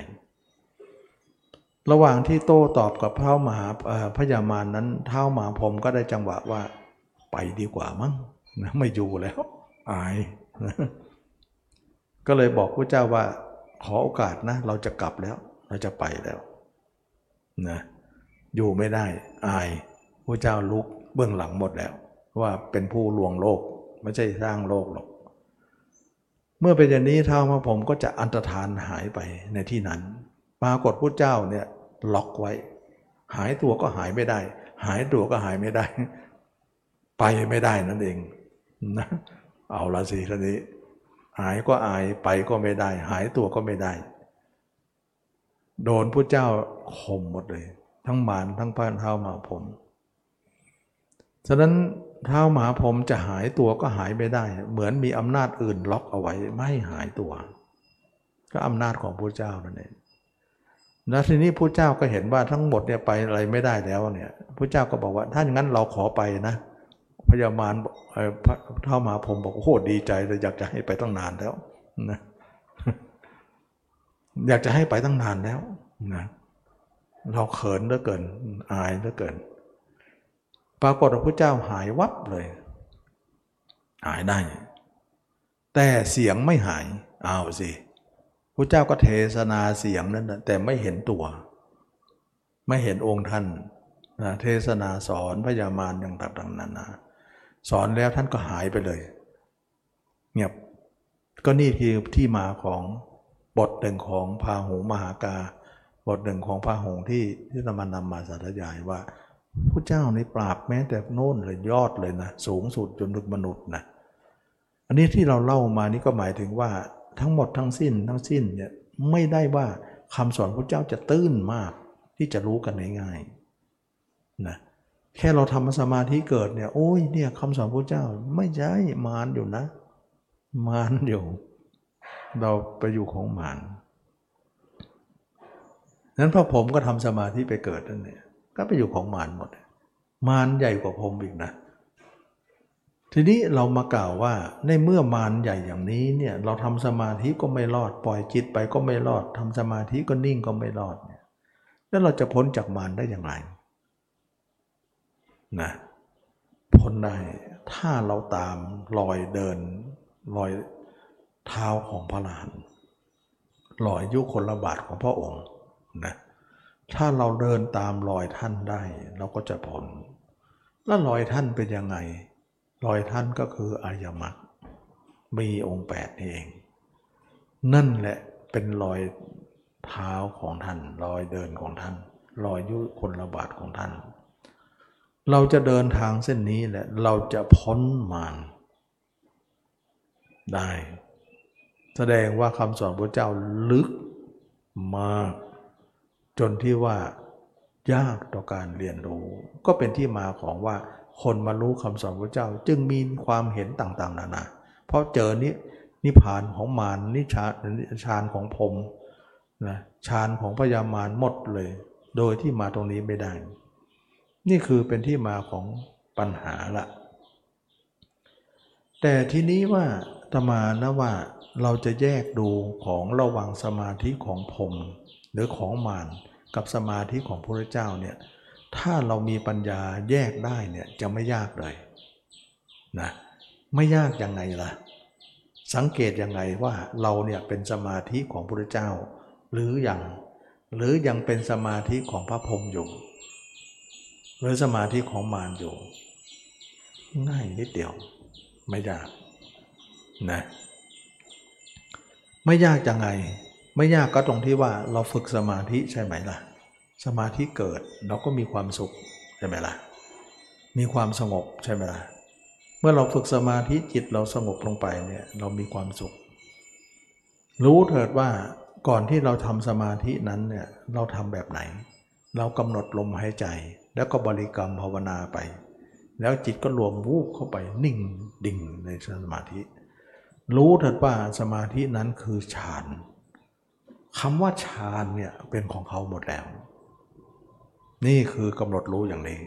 ระหว่างที่โต้ตอบกับเท้ามหาพระยามารนั้น เท้ามาผมก็ได้จังหวะว่า ไปดีกว่ามั้งนะไม่อยู่แล้ว อาย ก็เลยบอกพระเจ้าว่า ขอโอกาสนะ เราจะกลับแล้ว เราจะไปแล้วนะอยู่ไม่ได้ อายพระเจ้าลุกเบื้องหลังหมดแล้ว ว่าเป็นผู้ลวงโลก ไม่ใช่สร้างโลกหรอก เมื่อเป็นอย่างนี้เท่ามาผมก็จะอันตรธานหายไปในที่นั้น ปรากฏพระเจ้าเนี่ยล็อกไว้ หายตัวก็หายไม่ได้ หายตัวก็หายไม่ได้ ไปไม่ได้นั่นเองนะเอาละสิทีนี้ หายก็อายไปก็ไม่ได้ หายตัวก็ไม่ได้ โดนพระเจ้าข่มหมดเลย ทั้งมารทั้งพระเท้ามาผมฉะนั้น เท้าหมาผมจะหายตัวก็หายไม่ได้ เหมือนมีอำนาจอื่นล็อกเอาไว้ไม่หายตัว ก็อำนาจของพระเจ้านั่นเองแล้วทีนี้พระเจ้าก็เห็นว่าทั้งหมดเนี่ยไปอะไรไม่ได้แล้วเนี่ยพระเจ้าก็บอกว่าถ้าอย่างนั้นเราขอไปนะ พญามารเท้าหมาผมบอกโอ้โหดีใจเลยอยากจะให้ไปตั้งนานแล้วนะอยากจะให้ไปตั้งนานแล้วนะเราเขินเหลือเกิน อายเหลือเกิน ปรากฏว่าพระเจ้าหายวับเลย หายได้ แต่เสียงไม่หายเอาสิพระเจ้าก็เทศนาเสียงนั้นนะแต่ไม่เห็นตัว ไม่เห็นองค์ท่านนะเทศนาสอนพญามารอย่างต่างๆนานาสอนแล้วท่านก็หายไปเลย เงียบก็นี่คือที่มาของบทหนึ่งของพาหูมหากา บทหนึ่งของพาหูที่ที่นำมานำมาสาธยายว่า พระเจ้าในปราบแม้แต่โน่นเลยยอดเลยนะ สูงสุดจนถึงมนุษย์นะอันนี้ที่เราเล่ามานี่ก็หมายถึงว่าทั้งหมดทั้งสิ้นทั้งสิ้นเนี่ยไม่ได้ว่าคำสอนพระเจ้าจะตื้นมากที่จะรู้กันง่ายๆนะแค่เราทำสมาธิเกิดเนี่ยโอ้ยเนี่ยคำสอนพระเจ้าไม่ใช่มารอยู่นะ มารอยู่เราไปอยู่ของมารนั้นพอผมก็ทำสมาธิไปเกิดนั่นเนี่ย ก็ไปอยู่ของมารหมด มารใหญ่กว่าผมอีกนะ ทีนี้เรามากล่าวว่าในเมื่อมารใหญ่อย่างนี้เนี่ยเราทำสมาธิก็ไม่รอด ปล่อยจิตไปก็ไม่รอดทำสมาธิก็นิ่งก็ไม่รอดเนี่ยแล้วเราจะพ้นจากมารได้อย่างไรนะพ้นได้ถ้าเราตามรอยเดินรอยเท้าของพระลานรอยยุคนละบาทของพระองค์นะ ถ้าเราเดินตามรอยท่านได้ เราก็จะพ้นแล้วรอยท่านเป็นยังไงรอยท่านก็คืออริยมรรคมีองค์แปดนี่เอง นั่นแหละเป็นรอยเท้าของท่าน รอยเดินของท่าน รอยยุคนละบาทของท่าน เราจะเดินทางเส้นนี้แหละ เราจะพ้นมารได้ แสดงว่าคำสอนพระเจ้าลึกมาก จนที่ว่ายากต่อการเรียนรู้ ก็เป็นที่มาของว่าคนมารู้คำสอนพระเจ้า จึงมีความเห็นต่างๆ นานา เพราะเจอนี้นิพานของมารนิชาฌานของพรมนะฌานของพญามารหมดเลย โดยที่มาตรงนี้ไม่ได้ นี่คือเป็นที่มาของปัญหาละ แต่ทีนี้ว่าตมานะว่าเราจะแยกดูของระหว่างสมาธิของพรมหรือของมาร กับสมาธิของพระเจ้าเนี่ยถ้าเรามีปัญญาแยกได้เนี่ยจะไม่ยากเลยนะไม่ยากยังไงล่ะ สังเกตยังไงว่าเราเนี่ยเป็นสมาธิของพระเจ้า หรืออยังหรือยังเป็นสมาธิของพระพรหมอยู่ หรือสมาธิของมารอยู่ ง่ายนิดเดียว ไม่ยากนะไม่ยากยังไง ไม่ยากก็ตรงที่ว่าเราฝึกสมาธิใช่ไหมล่ะ สมาธิเกิดเราก็มีความสุขใช่ไหมล่ะ มีความสงบใช่ไหมล่ะ เมื่อเราฝึกสมาธิจิตเราสงบลงไปเนี่ยเรามีความสุข รู้เถิดว่าก่อนที่เราทำสมาธินั้นเนี่ยเราทำแบบไหน เรากำหนดลมหายใจ แล้วก็บริกรรมภาวนาไป แล้วจิตก็รวมวูบเข้าไปนิ่งดิ่งในสมาธิ รู้เถิดว่าสมาธินั้นคือฌาน คำว่าฌานเนี่ยเป็นของเขาหมดแล้ว นี่คือกำหนดรู้อย่างนี้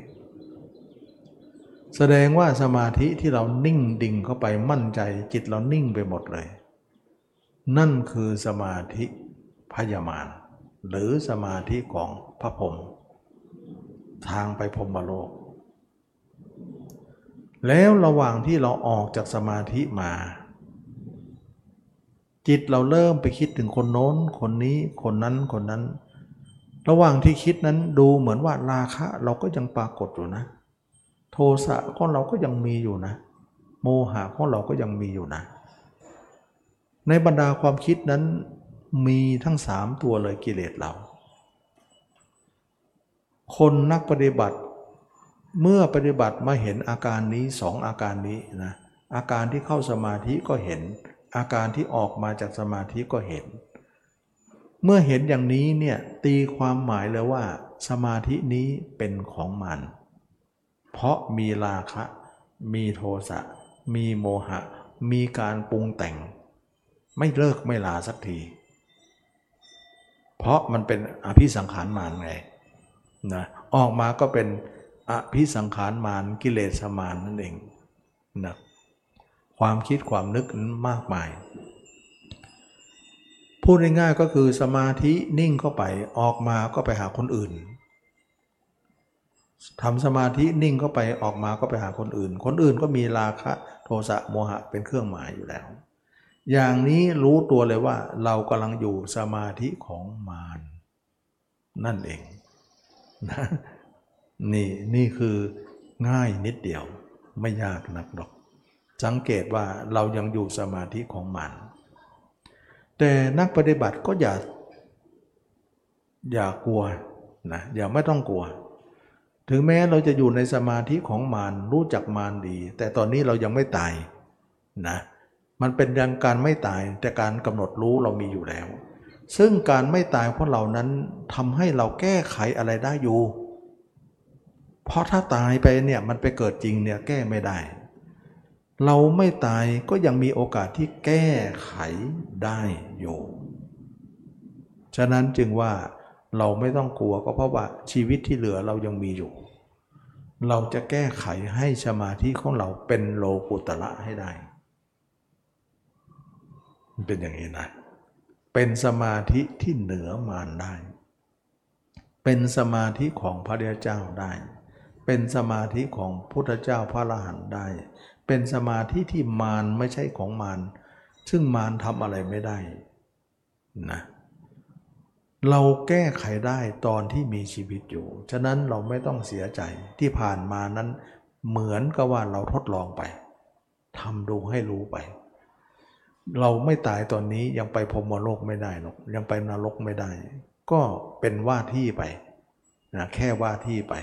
แสดงว่าสมาธิที่เรานิ่งดิ่งเข้าไปมั่นใจจิตเรานิ่งไปหมดเลย นั่นคือสมาธิพยามานหรือสมาธิของพระพรหมทางไปพรมโลก แล้วระหว่างที่เราออกจากสมาธิมา จิตเราเริ่มไปคิดถึงคนโน้น คนนี้คนนั้นคนนั้น ระหว่างที่คิดนั้นดูเหมือนว่าราคะเราก็ยังปรากฏอยู่นะ โทสะของเราก็ยังมีอยู่นะ โมหะของเราก็ยังมีอยู่นะ ในบรรดาความคิดนั้นมีทั้งสามตัวเลยกิเลสเรา คนนักปฏิบัติเมื่อปฏิบัติมาเห็นอาการนี้สองอาการนี้นะอาการที่เข้าสมาธิก็เห็น อาการที่ออกมาจากสมาธิก็เห็น เมื่อเห็นอย่างนี้เนี่ยตีความหมายเลยว่า สมาธินี้เป็นของมัน เพราะมีราคะ มีโทสะ มีโมหะ มีการปรุงแต่ง ไม่เลิกไม่ลาสักที เพราะมันเป็นอภิสังขารมานไงนะออกมาก็เป็นอภิสังขารมานกิเลสมานนั่นเองนะ ความคิดความนึกมากมาย พูดง่ายๆก็คือสมาธินิ่งเข้าไปออกมาก็ไปหาคนอื่นทำสมาธินิ่งเข้าไปออกมาก็ไปหาคนอื่น คนอื่นก็มีราคะโทสะโมหะเป็นเครื่องหมายอยู่แล้ว อย่างนี้รู้ตัวเลยว่าเรากำลังอยู่สมาธิของมารนั่นเองนะนี่นี่คือง่ายนิดเดียวไม่ยากนักหรอก สังเกตว่าเรายังอยู่สมาธิของมัน แต่นักปฏิบัติก็อย่า อย่ากลัวนะอย่าไม่ต้องกลัว ถึงแม้เราจะอยู่ในสมาธิของมารรู้จักมารดี แต่ตอนนี้เรายังไม่ตายนะมันเป็นยังการไม่ตายแต่การกำหนดรู้เรามีอยู่แล้ว ซึ่งการไม่ตายเพราะเรานั้นทำให้เราแก้ไขอะไรได้อยู่ เพราะถ้าตายไปเนี่ยมันไปเกิดจริงเนี่ยแก้ไม่ได้ เราไม่ตายก็ยังมีโอกาสที่แก้ไขได้อยู่ ฉะนั้นจึงว่าเราไม่ต้องกลัวก็เพราะว่าชีวิตที่เหลือเรายังมีอยู่ เราจะแก้ไขให้สมาธิของเราเป็นโลกุตละให้ได้ เป็นอย่างนี้นะ เป็นสมาธิที่เหนือมารได้ เป็นสมาธิของพระเดชเจ้าได้ เป็นสมาธิของพุทธเจ้าพระอรหันต์ได้ เป็นสมาธิที่มารไม่ใช่ของมารซึ่งมารทำอะไรไม่ได้นะเราแก้ไขได้ตอนที่มีชีวิตอยู่ ฉะนั้นเราไม่ต้องเสียใจที่ผ่านมานั้นเหมือนกับว่าเราทดลองไปทำดูให้รู้ไป เราไม่ตายตอนนี้ยังไปพรมโลกไม่ได้หรอกยังไปนรกไม่ได้ ก็เป็นว่าที่ไปนะแค่ว่าที่ไป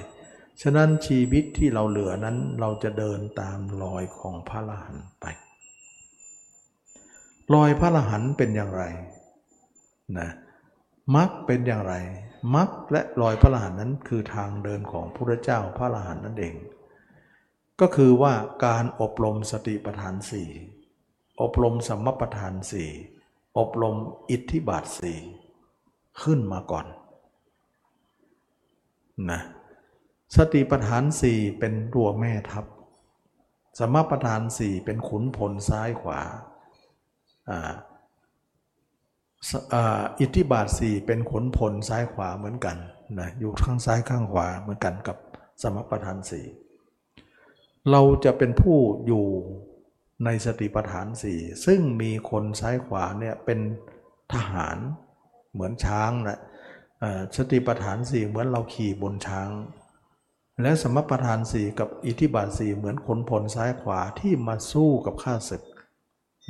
ฉะนั้นชีวิตที่เราเหลือนั้นเราจะเดินตามรอยของพระละหันไป รอยพระละหันเป็นอย่างไรนะมักเป็นอย่างไรมักและรอยพระละหันนั้นคือทางเดินของพระเจ้าพระละหันนั่นเอง ก็คือว่าการอบรมสติปัฏฐานสี่อบรมสัมมปทานสี่อบรมอิทธิบาทสี่ขึ้นมาก่อนนะ สติปัฏฐานสี่เป็นตัวแม่ทัพ สมปทานสี่เป็นขุนพลซ้ายขวาอิทธิบาทสี่เป็นขุนพลซ้ายขวาเหมือนกันนะอยู่ข้างซ้ายข้างขวาเหมือนกันกับสมปทานสี่เราจะเป็นผู้อยู่ในสติปัฏฐานสี่ซึ่งมีคนซ้ายขวาเนี่ยเป็นทหารเหมือนช้างนะสติปัฏฐานสี่เหมือนเราขี่บนช้าง และสมปัฏฐานสี่กับอิทธิบาทสี่เหมือนคนพลซ้ายขวาที่มาสู้กับข้าศึก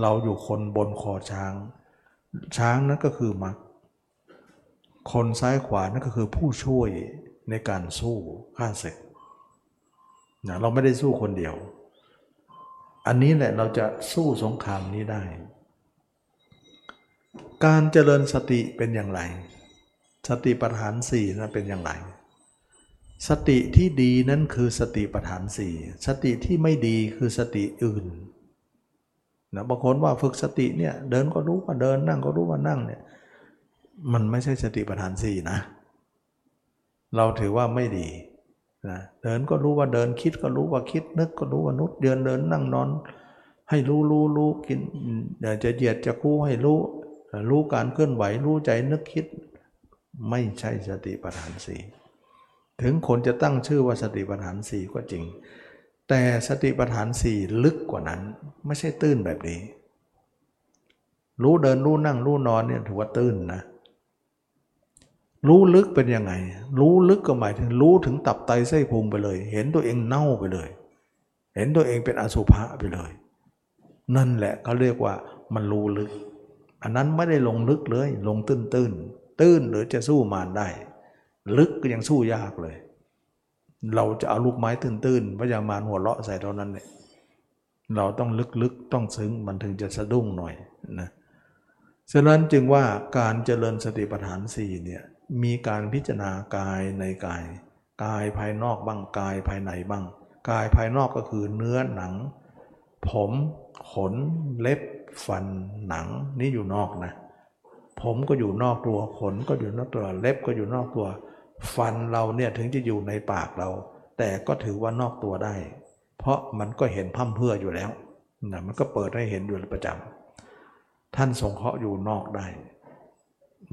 เราอยู่คนบนคอช้าง ช้างนั่นก็คือมักคนซ้ายขวานั่นก็คือผู้ช่วยในการสู้ข้าศึกนะเราไม่ได้สู้คนเดียว อันนี้แหละเราจะสู้สงครามนี้ได้ การเจริญสติเป็นอย่างไร สติปัฏฐานสี่นั้นเป็นอย่างไร สติที่ดีนั้นคือสติปัฏฐานสี่สติที่ไม่ดีคือสติอื่นนะบางคนว่าฝึกสติเนี่ยเดินก็รู้ว่าเดินนั่งก็รู้ว่านั่งเนี่ยมันไม่ใช่สติปัฏฐานสี่นะ เราถือว่าไม่ดีนะเดินก็รู้ว่าเดินคิดก็รู้ว่าคิดนึกก็รู้ว่านุดเดินเดินนั่งนอน ให้รู้รู้รู้กินจะเหยียดจะคู่ให้รู้รู้การเคลื่อนไหวรู้ใจนึกคิด ไม่ใช่สติปัฏฐานสี่ ถึงคนจะตั้งชื่อว่าสติปัฏฐานสี่ก็จริง แต่สติปัฏฐานสี่ลึกกว่านั้น ไม่ใช่ตื้นแบบนี้ รู้เดินรู้นั่งรู้นอนเนี่ยถือว่าตื้นนะรู้ลึกเป็นยังไง รู้ลึกก็หมายถึงรู้ถึงตับไตไส้พุงไปเลย เห็นตัวเองเน่าไปเลย เห็นตัวเองเป็นอสุภะไปเลย นั่นแหละเขาเรียกว่ามันรู้ลึก อันนั้นไม่ได้ลงลึกเลย ลงตื้นตื้นตื้นหรือจะสู้มารได้ ลึกก็ยังสู้ยากเลย เราจะเอาลูกไม้ตื้นๆพยามารหัวเราะใส่เท่านั้นเนี่ยเราต้องลึกๆต้องซึ้งมันถึงจะสะดุ้งหน่อยนะฉะนั้นจึงว่าการเจริญสติปัฏฐานสี่เนี่ยมีการพิจารณากายในกาย กายภายนอกบ้างกายภายในบ้าง กายภายนอกก็คือเนื้อหนัง ผมขนเล็บ ฟันหนังนี่อยู่นอกนะ ผมก็อยู่นอกตัวขนก็อยู่นอกตัวเล็บก็อยู่นอกตัว ฟันเราเนี่ยถึงจะอยู่ในปากเรา แต่ก็ถือว่านอกตัวได้ เพราะมันก็เห็นพั่มเพื่ออยู่แล้วนะมันก็เปิดให้เห็นอยู่ประจำท่านทรงเคราะห์อยู่นอกได้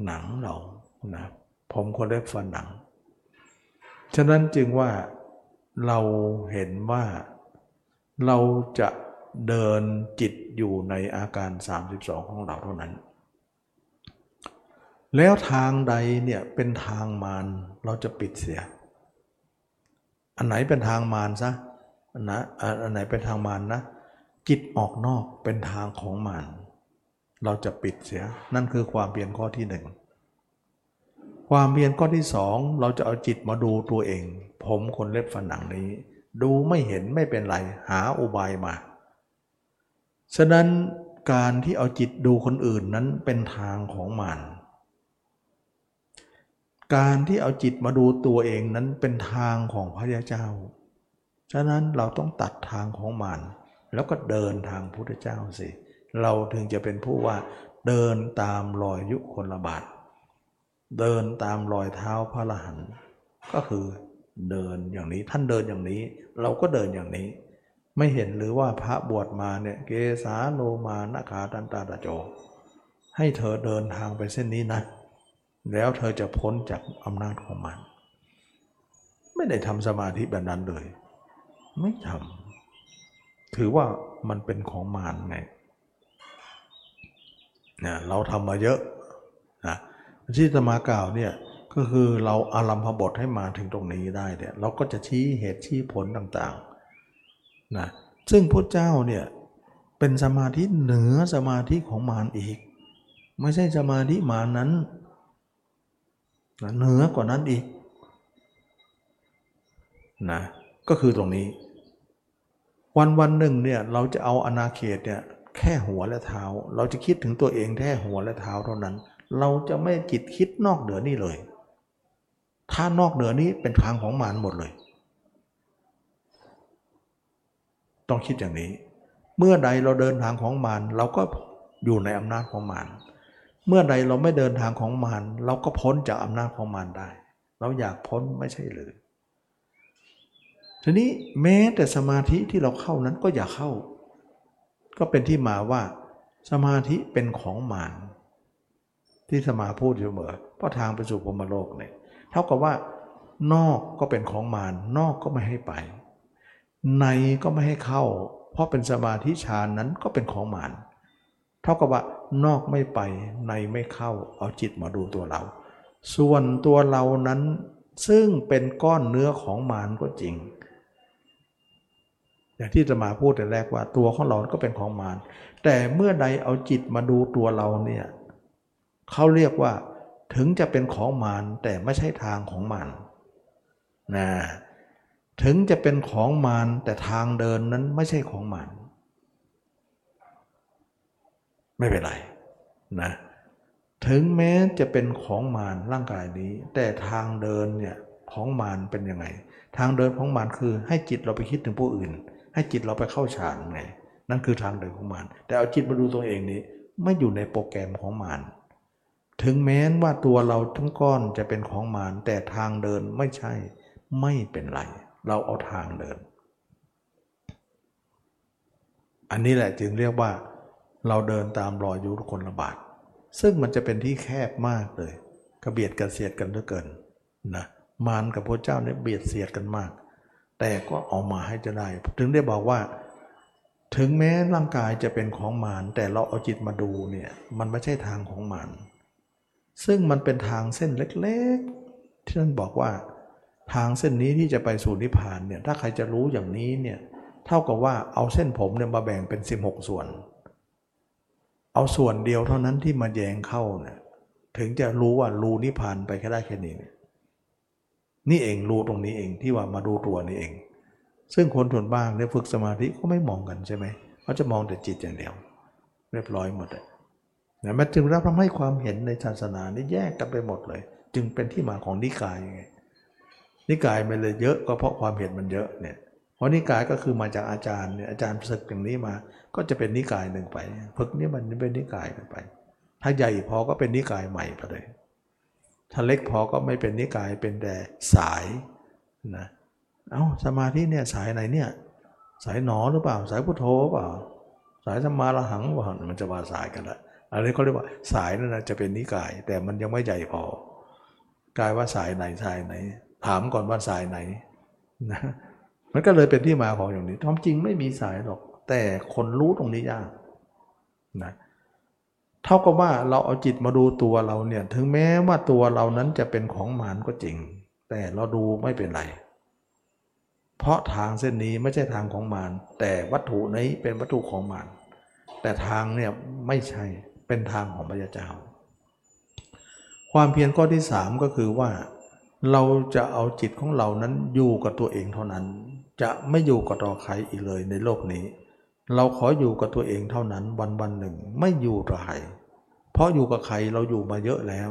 หนังเรานะผมคนเล็บฟันหนัง ฉะนั้นจึงว่าเราเห็นว่าเราจะเดินจิตอยู่ในอาการ 32 ของเราเท่านั้น แล้วทางใดเนี่ยเป็นทางมารเราจะปิดเสีย อันไหนเป็นทางมารซะนะอันไหนเป็นทางมารนนะจิตออกนอกเป็นทางของมารเราจะปิดเสีย นั่นคือความเปลี่ยนข้อที่หนึ่งความเพียรข้อที่สองเราจะเอาจิตมาดูตัวเอง ผมคนเล็บฝันหนังนี้ ดูไม่เห็นไม่เป็นไรหาอุบายมา ฉะนั้นการที่เอาจิตดูคนอื่นนั้นเป็นทางของมาร การที่เอาจิตมาดูตัวเองนั้นเป็นทางของพระยาเจ้า ฉะนั้นเราต้องตัดทางของมารแล้วก็เดินทางพุทธเจ้าสิ เราถึงจะเป็นผู้ว่าเดินตามรอยยุคนละบาท เดินตามรอยเท้าพระละหันก็คือเดินอย่างนี้ท่านเดินอย่างนี้ เราก็เดินอย่างนี้ ไม่เห็นหรือว่าพระบวชมาเนี่ยเกสาโลมานาคาตันตาตะโจ ให้เธอเดินทางไปเส้นนี้นะ แล้วเธอจะพ้นจากอำนาจของมัน ไม่ได้ทำสมาธิแบบนั้นเลย ไม่ทำถือว่ามันเป็นของมารไงนะเราทำมาเยอะนะที่จะมากล่าวเนี่ยก็คือเราอารัมพบทให้มาถึงตรงนี้ได้เนี่ยเราก็จะชี้เหตุชี้ผลต่างๆนะซึ่งพระเจ้าเนี่ยเป็นสมาธิเหนือสมาธิของมารอีก ไม่ใช่สมาธิมารนั้น นะเหนือกว่านั้นอีกนะก็คือตรงนี้ วันวันหนึ่งเนี่ยเราจะเอาอนาเขตเนี่ยแค่หัวและเท้า เราจะคิดถึงตัวเองแค่หัวและเท้าเท่านั้น เราจะไม่จิตคิดนอกเหนือนี่เลย ถ้านอกเหนือนี้เป็นทางของมารหมดเลย ต้องคิดอย่างนี้ เมื่อใดเราเดินทางของมารเราก็อยู่ในอำนาจของมาร เมื่อใดเราไม่เดินทางของมารเราก็พ้นจากอำนาจของมารได้ เราอยากพ้นไม่ใช่หรือทีนี้แม้แต่สมาธิที่เราเข้านั้นก็อย่าเข้า ก็เป็นที่มาว่า สมาธิเป็นของมารที่สมาพูดอยู่เสมอเพราะทางไปสู่พรมโลกเนี่ยเท่ากับว่านอกก็เป็นของมารนอกก็ไม่ให้ไป ในก็ไม่ให้เข้า เพราะเป็นสมาธิฌานนั้นก็เป็นของมาร ท่ากับว่านอกไม่ไปในไม่เข้าเอาจิตมาดูตัวเรา ส่วนตัวเรานั้นซึ่งเป็นก้อนเนื้อของมารก็จริง อย่างที่จะมาพูดแต่แรกว่าตัวของเราก็เป็นของมารแต่เมื่อใดเอาจิตมาดูตัวเราเนี่ยเขาเรียกว่าถึงจะเป็นของมารแต่ไม่ใช่ทางของมารนะถึงจะเป็นของมารแต่ทางเดินนั้นไม่ใช่ของมาร ไม่เป็นไรนะถึงแม้จะเป็นของมารร่างกายนี้ แต่ทางเดินเนี่ยของมารเป็นยังไง ทางเดินของมารคือให้จิตเราไปคิดถึงผู้อื่น ให้จิตเราไปเข้าฌานไงนั่นคือทางเดินของมารแต่เอาจิตมาดูตัวเองนี้ไม่อยู่ในโปรแกรมของมารถึงแม้ว่าตัวเราทั้งก้อนจะเป็นของมารแต่ทางเดินไม่ใช่ ไม่เป็นไร เราเอาทางเดิน อันนี้แหละจึงเรียกว่า เราเดินตามรอยยุทธคนละบาท ซึ่งมันจะเป็นที่แคบมากเลยกระเบียดกระเสียดกันเหลือเกินนะมารกับพระเจ้าเนี่ยเบียดเสียดกันมาก แต่ก็เอามาให้จะได้ ถึงได้บอกว่า ถึงแม้ร่างกายจะเป็นของมารแต่เราเอาจิตมาดูเนี่ยมันไม่ใช่ทางของมารซึ่งมันเป็นทางเส้นเล็กๆ ที่ท่านบอกว่า ทางเส้นนี้ที่จะไปสู่นิพพานเนี่ยถ้าใครจะรู้อย่างนี้เนี่ยเท่ากับว่าเอาเส้นผมเนี่ยมาแบ่งเป็น 16 ส่วน เอาส่วนเดียวเท่านั้นที่มาแยงเข้าเนี่ยถึงจะรู้ว่ารูนิพพานไปแค่ได้แค่นี้ นี่เองรู้ตรงนี้เองที่ว่ามาดูตัวนี่เอง ซึ่งคนส่วนบ้างเนี่ยฝึกสมาธิก็ไม่มองกันใช่ไหมเขาจะมองแต่จิตอย่างเดียว เรียบร้อยหมดเลยนะมันจึงรับทำให้ความเห็นในศาสนานี่แยกกันไปหมดเลย จึงเป็นที่มาของนิกายไงนิกายมันเลยเยอะก็เพราะความเห็นมันเยอะเนี่ยเพราะนิกายก็คือมาจากอาจารย์เนี่ยอาจารย์ศึกอย่างนี้มา ก็จะเป็นนิกายหนึ่งไปฝึกนี่มันเป็นนิกายไป ถ้าใหญ่พอก็เป็นนิกายใหม่ไปเลย ถ้าเล็กพอก็ไม่เป็นนิกายเป็นแต่สายนะเอา้าสมาธิเนี่ยสายไหนเนี่ยสายหนอหรือเปล่า สายพุทโธเปล่า สายสมาละหังว่ามันจะมาสายกันละอันนี้เขาเรียกว่าสายนั่นนะจะเป็นนิกาย แต่มันยังไม่ใหญ่พอกายว่าสายไหนสายไหน ถามก่อนว่าสายไหนนะมันก็เลยเป็นที่มาของอย่างนี้ท้อมจริงไม่มีสายหรอก แต่คนรู้ตรงนี้ยากนะเท่ากับว่าเราเอาจิตมาดูตัวเราเนี่ยถึงแม้ว่าตัวเรานั้นจะเป็นของมารก็จริง แต่เราดูไม่เป็นไร เพราะทางเส้นนี้ไม่ใช่ทางของมารแต่วัตถุนี้เป็นวัตถุของมารแต่ทางเนี่ยไม่ใช่เป็นทางของพระเจ้า ความเพียรข้อที่สามก็คือว่าเราจะเอาจิตของเรานั้นอยู่กับตัวเองเท่านั้น จะไม่อยู่กับต่อใครอีกเลยในโลกนี้ เราขออยู่กับตัวเองเท่านั้นวันวันหนึ่งไม่อยู่กับใครเพราะอยู่กับใครเราอยู่มาเยอะแล้ว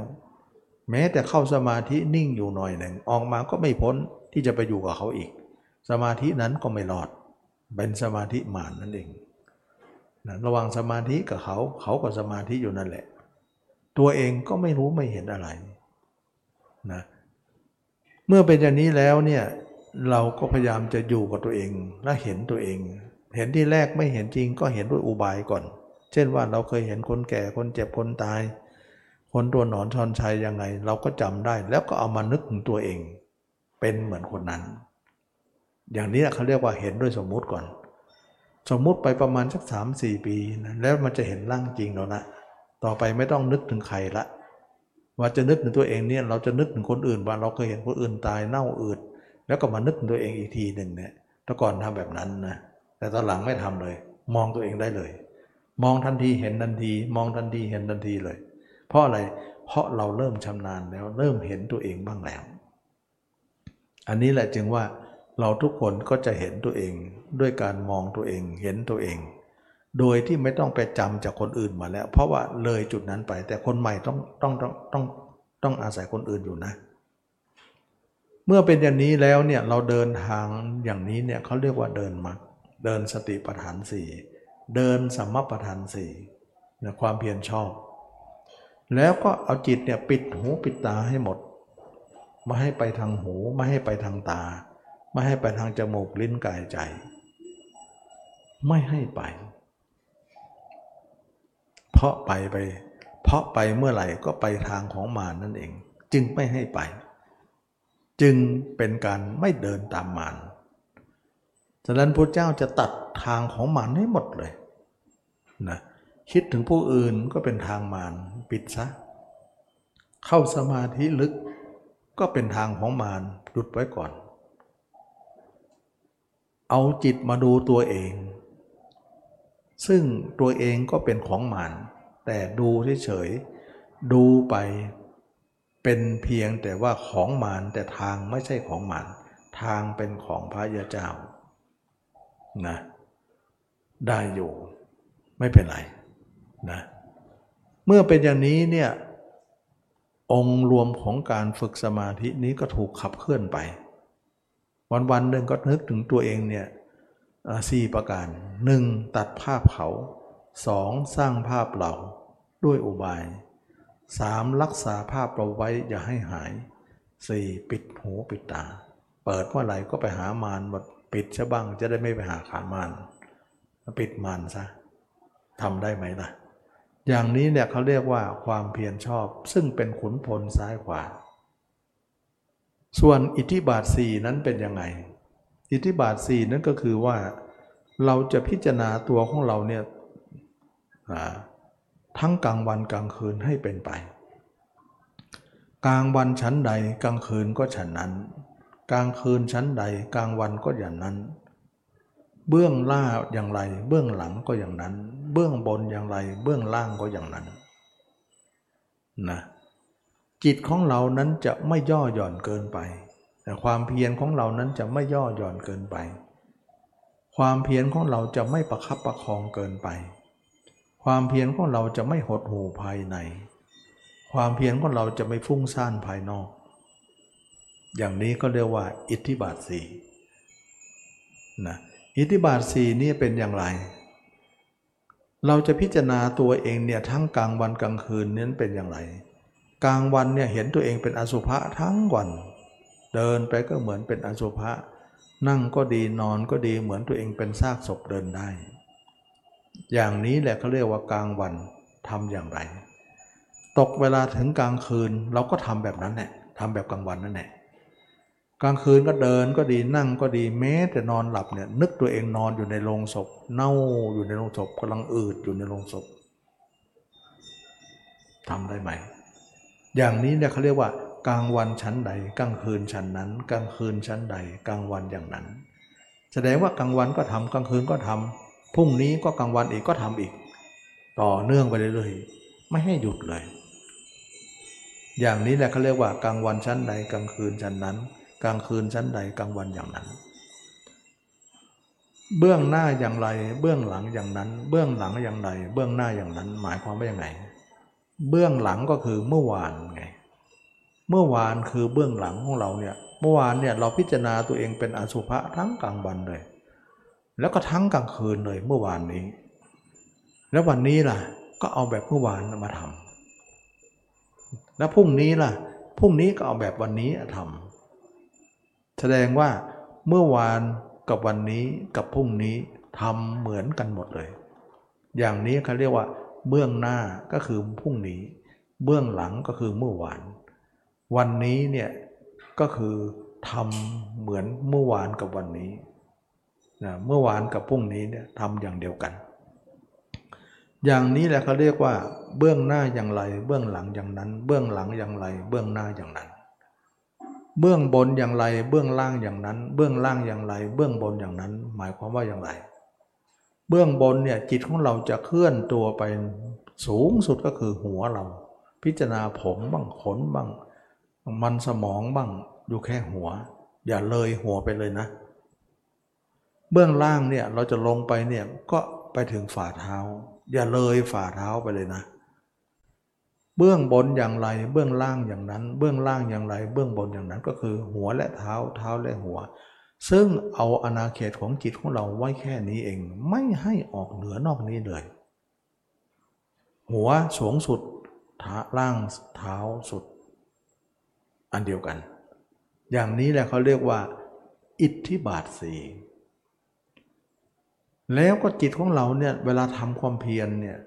แม้แต่เข้าสมาธินิ่งอยู่หน่อยหนึ่งออกมาก็ไม่พ้นที่จะไปอยู่กับเขาอีก สมาธินั้นก็ไม่รอด เป็นสมาธิหมานนั่นเองนะระวังสมาธิกับเขาเขาก็สมาธิอยู่นั่นแหละ ตัวเองก็ไม่รู้ไม่เห็นอะไรนะเมื่อเป็นอย่างนี้แล้วเนี่ยเราก็พยายามจะอยู่กับตัวเองและเห็นตัวเอง เห็นที่แรกไม่เห็นจริงก็เห็นด้วยอุบายก่อน เช่นว่าเราเคยเห็นคนแก่คนเจ็บคนตาย คนตัวหนอนชอนชัยยังไง เราก็จำได้ แล้วก็เอามานึกถึงตัวเอง เป็นเหมือนคนนั้น อย่างนี้เขาเรียกว่าเห็นด้วยสมมุติก่อน สมมุติไปประมาณสักสามสี่ปีนะแล้วมันจะเห็นร่างจริงแล้วนะต่อไปไม่ต้องนึกถึงใครละ ว่าจะนึกถึงตัวเองเนี่ยเราจะนึกถึงคนอื่นว่าเราเคยเห็นคนอื่นตายเน่าอืดแล้วก็มานึกถึงตัวเองอีกทีหนึ่งเนี่ยแต่ก่อนทำแบบนั้นนะ แต่ตอนหลังไม่ทำเลย มองตัวเองได้เลย มองทันทีเห็นทันที มองทันทีเห็นทันทีเลย เพราะอะไรเพราะเราเริ่มชำนาญแล้วเริ่มเห็นตัวเองบ้างแล้ว อันนี้แหละจึงว่าเราทุกคนก็จะเห็นตัวเองด้วยการมองตัวเองเห็นตัวเอง โดยที่ไม่ต้องไปจำจากคนอื่นมาแล้ว เพราะว่าเลยจุดนั้นไป แต่คนใหม่ต้องต้องต้องต้องต้องอาศัยคนอื่นอยู่นะ เมื่อเป็นอย่างนี้แล้วเนี่ยเราเดินทางอย่างนี้เนี่ยเขาเรียกว่าเดินมรรค เดินสติปัฏฐานสี่เดินสัมมาปัฏฐานสี่นี่ยความเพียรชอบ แล้วก็เอาจิตเนี่ยปิดหูปิดตาให้หมดไม่ให้ไปทางหูไม่ให้ไปทางตา ไม่ให้ไปทางจมูกลิ้นกายใจ ไม่ให้ไป เพราะไปไป เพราะไปเมื่อไหร่ก็ไปทางของมานนั่นเอง จึงไม่ให้ไป จึงเป็นการไม่เดินตามมาร ฉะนั้นพระเจ้าจะตัดทางของมารให้หมดเลยนะคิดถึงผู้อื่นก็เป็นทางมารปิดซะ เข้าสมาธิลึกก็เป็นทางของมารหยุดไว้ก่อน เอาจิตมาดูตัวเอง ซึ่งตัวเองก็เป็นของมันแต่ดูเฉยๆดูไปเป็นเพียงแต่ว่าของมานแต่ทางไม่ใช่ของมันทางเป็นของพระยาเจ้า นะได้อยู่ไม่เป็นไรนะเมื่อเป็นอย่างนี้เนี่ยองค์รวมของการฝึกสมาธินี้ก็ถูกขับเคลื่อนไป วันวันหนึ่งก็นึกถึงตัวเองเนี่ยสี่ประการหนึ่งตัดภาพเขาสองสร้างภาพเราด้วยอุบายสามรักษาภาพเราไว้อย่าให้หายสี่ปิดหูปิดตา เปิดเมื่อไหร่ก็ไปหามารหมด ปิดชะบ้างจะได้ไม่ไปหาขามารปิดมารซะทำได้ไหมล่ะ อย่างนี้เนี่ยเขาเรียกว่าความเพียรชอบ ซึ่งเป็นขุนพลซ้ายขวา ส่วนอิทธิบาทสี่นั้นเป็นยังไง อิทธิบาทสี่นั้นก็คือว่าเราจะพิจารณาตัวของเราเนี่ยทั้งกลางวันกลางคืนให้เป็นไป กลางวันชั้นใดกลางคืนก็ฉันนั้น กลางคืนชั้นใดกลางวันก็อย่างนั้น เบื้องล่าอย่างไร เบื้องหลังก็อย่างนั้น เบื้องบนอย่างไร เบื้องล่างก็อย่างนั้นนะจิตของเรานั้นจะไม่ย่อหย่อนเกินไป แต่ความเพียรของเรานั้นจะไม่ย่อหย่อนเกินไป ความเพียรของเราจะไม่ประคับประคองเกินไป ความเพียรของเราจะไม่หดหู่ภายใน ความเพียรของเราจะไม่ฟุ้งซ่านภายนอก อย่างนี้ก็เรียกว่า อิทธิบาทสี่นะอิทธิบาทสี่นี่เป็นอย่างไร เราจะพิจารณาตัวเองเนี่ยทั้งกลางวันกลางคืนนั้นเป็นอย่างไร กลางวันเนี่ยเห็นตัวเองเป็นอสุภะทั้งวัน เดินไปก็เหมือนเป็นอสุภะนั่งก็ดีนอนก็ดีเหมือนตัวเองเป็นซากศพเดินได้ อย่างนี้แหละเขาเรียกว่ากลางวันทำอย่างไร ตกเวลาถึงกลางคืนเราก็ทำแบบนั้นแหละทำแบบกลางวันนั่นแหละ กลางคืนก็เดินก็ดีนั่งก็ดีแม้แต่นอนหลับเนี่ยนึกตัวเองนอนอยู่ในโรงศพ เน่าอยู่ในโรงศพกำลังอืดอยู่ในโรงศพทำได้ไหม อย่างนี้เนี่ยเขาเรียกว่ากลางวันชั้นใดกลางคืนชั้นนั้น กลางคืนชั้นใดกลางวันอย่างนั้น แสดงว่ากลางวันก็ทำกลางคืนก็ทำพรุ่งนี้ก็กลางวันอีกก็ทำอีก ต่อเนื่องไปเรื่อยๆไม่ให้หยุดเลย อย่างนี้แหละเขาเรียกว่ากลางวันชั้นใดกลางคืนชั้นนั้น กลางคืนชั้นใดกลางวันอย่างนั้น เบื้องหน้าอย่างไร เบื้องหลังอย่างนั้น เบื้องหลังอย่างไร เบื้องหน้าอย่างนั้น หมายความว่าอย่างไง เบื้องหลังก็คือเมื่อวานไง เมื่อวานคือเบื้องหลังของเราเนี่ย เมื่อวานเนี่ยเราพิจารณาตัวเองเป็นอสุภะทั้งกลางวันเลย แล้วก็ทั้งกลางคืนเลยเมื่อวานนี้ แล้ววันนี้ล่ะ ก็เอาแบบเมื่อวานมาทำแล้วพรุ่งนี้ล่ะ พรุ่งนี้ก็เอาแบบวันนี้ทำ แสดงว่าเมื่อวานกับวันนี้กับพรุ่งนี้ทำเหมือนกันหมดเลย อย่างนี้เขาเรียกว่า เบื้องหน้าก็คือพรุ่งนี้ เบื้องหลังก็คือเมื่อวาน วันนี้เนี่ยก็คือทำเหมือนเมื่อวานกับวันนี้นะเมื่อวานกับพรุ่งนี้เนี่ยทำอย่างเดียวกัน อย่างนี้แหละเขาเรียกว่า เบื้องหน้าอย่างไร เบื้องหลังอย่างนั้น เบื้องหลังอย่างไร เบื้องหน้าอย่างนั้น เบื้องบนอย่างไร เบื้องล่างอย่างนั้น เบื้องล่างอย่างไร เบื้องบนอย่างนั้น หมายความว่าอย่างไร เบื้องบนเนี่ยจิตของเราจะเคลื่อนตัวไปสูงสุดก็คือหัวเรา พิจารณาผมบ้างขนบ้าง มันสมองบ้างอยู่แค่หัว อย่าเลยหัวไปเลยนะ เบื้องล่างเนี่ยเราจะลงไปเนี่ยก็ไปถึงฝ่าเท้า อย่าเลยฝ่าเท้าไปเลยนะเเบื้องบนอย่างไร เบื้องล่างอย่างนั้น เบื้องล่างอย่างไร เบื้องบนอย่างนั้นก็คือ หัวและเท้าเท้าและหัว ซึ่งเอาอาณาเขตของจิตของเราไว้แค่นี้เอง ไม่ให้ออกเหนือนอกนี้เลย หัวสูงสุดท้าล่างเท้าสุด อันเดียวกัน อย่างนี้แหละเขาเรียกว่า อิทธิบาทสีแล้วก็จิตของเราเนี่ยเวลาทำความเพียรเนี่ย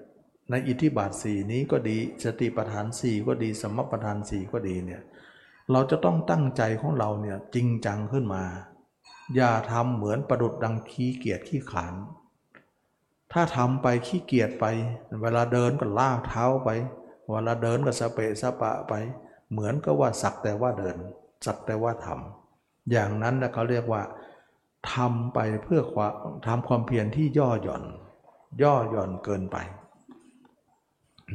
ในอิทธิบาทสี่นี้ก็ดีสติปัฏฐานสี่ก็ดีสมปัฏฐานสี่ก็ดีเนี่ยเราจะต้องตั้งใจของเราเนี่ยจริงจังขึ้นมา อย่าทำเหมือนประดุดดังขี้เกียจขี้ขาน ถ้าทำไปขี้เกียจไป เวลาเดินก็ล่าเท้าไป เวลาเดินก็สเปะสปะไป เหมือนก็ว่าสักแต่ว่าเดิน สักแต่ว่าทำอย่างนั้นนะเขาเรียกว่าทำไปเพื่อความทำความเพียรที่ย่อหย่อน ย่อหย่อนเกินไป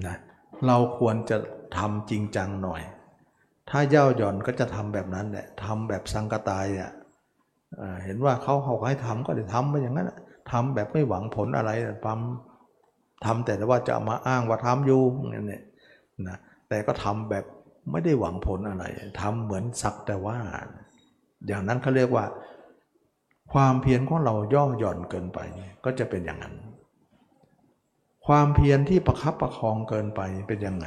นะเราควรจะทำจริงจังหน่อย ถ้าเย่าหย่อนก็จะทำแบบนั้นแหละทำแบบสังกตายอะเห็นว่าเขาเขาให้ทำก็ได้ทำไปอย่างนั้นทำแบบไม่หวังผลอะไรทำทำแต่ว่าจะมาอ้างว่าทำอยู่นั่นเนี่ยนะแต่ก็ทำแบบไม่ได้หวังผลอะไรทำเหมือนสักแต่ว่า อย่างนั้นเขาเรียกว่า ความเพียรของเราย่อหย่อนเกินไปก็จะเป็นอย่างนั้น ความเพียรที่ประคับประคองเกินไปเป็นยังไง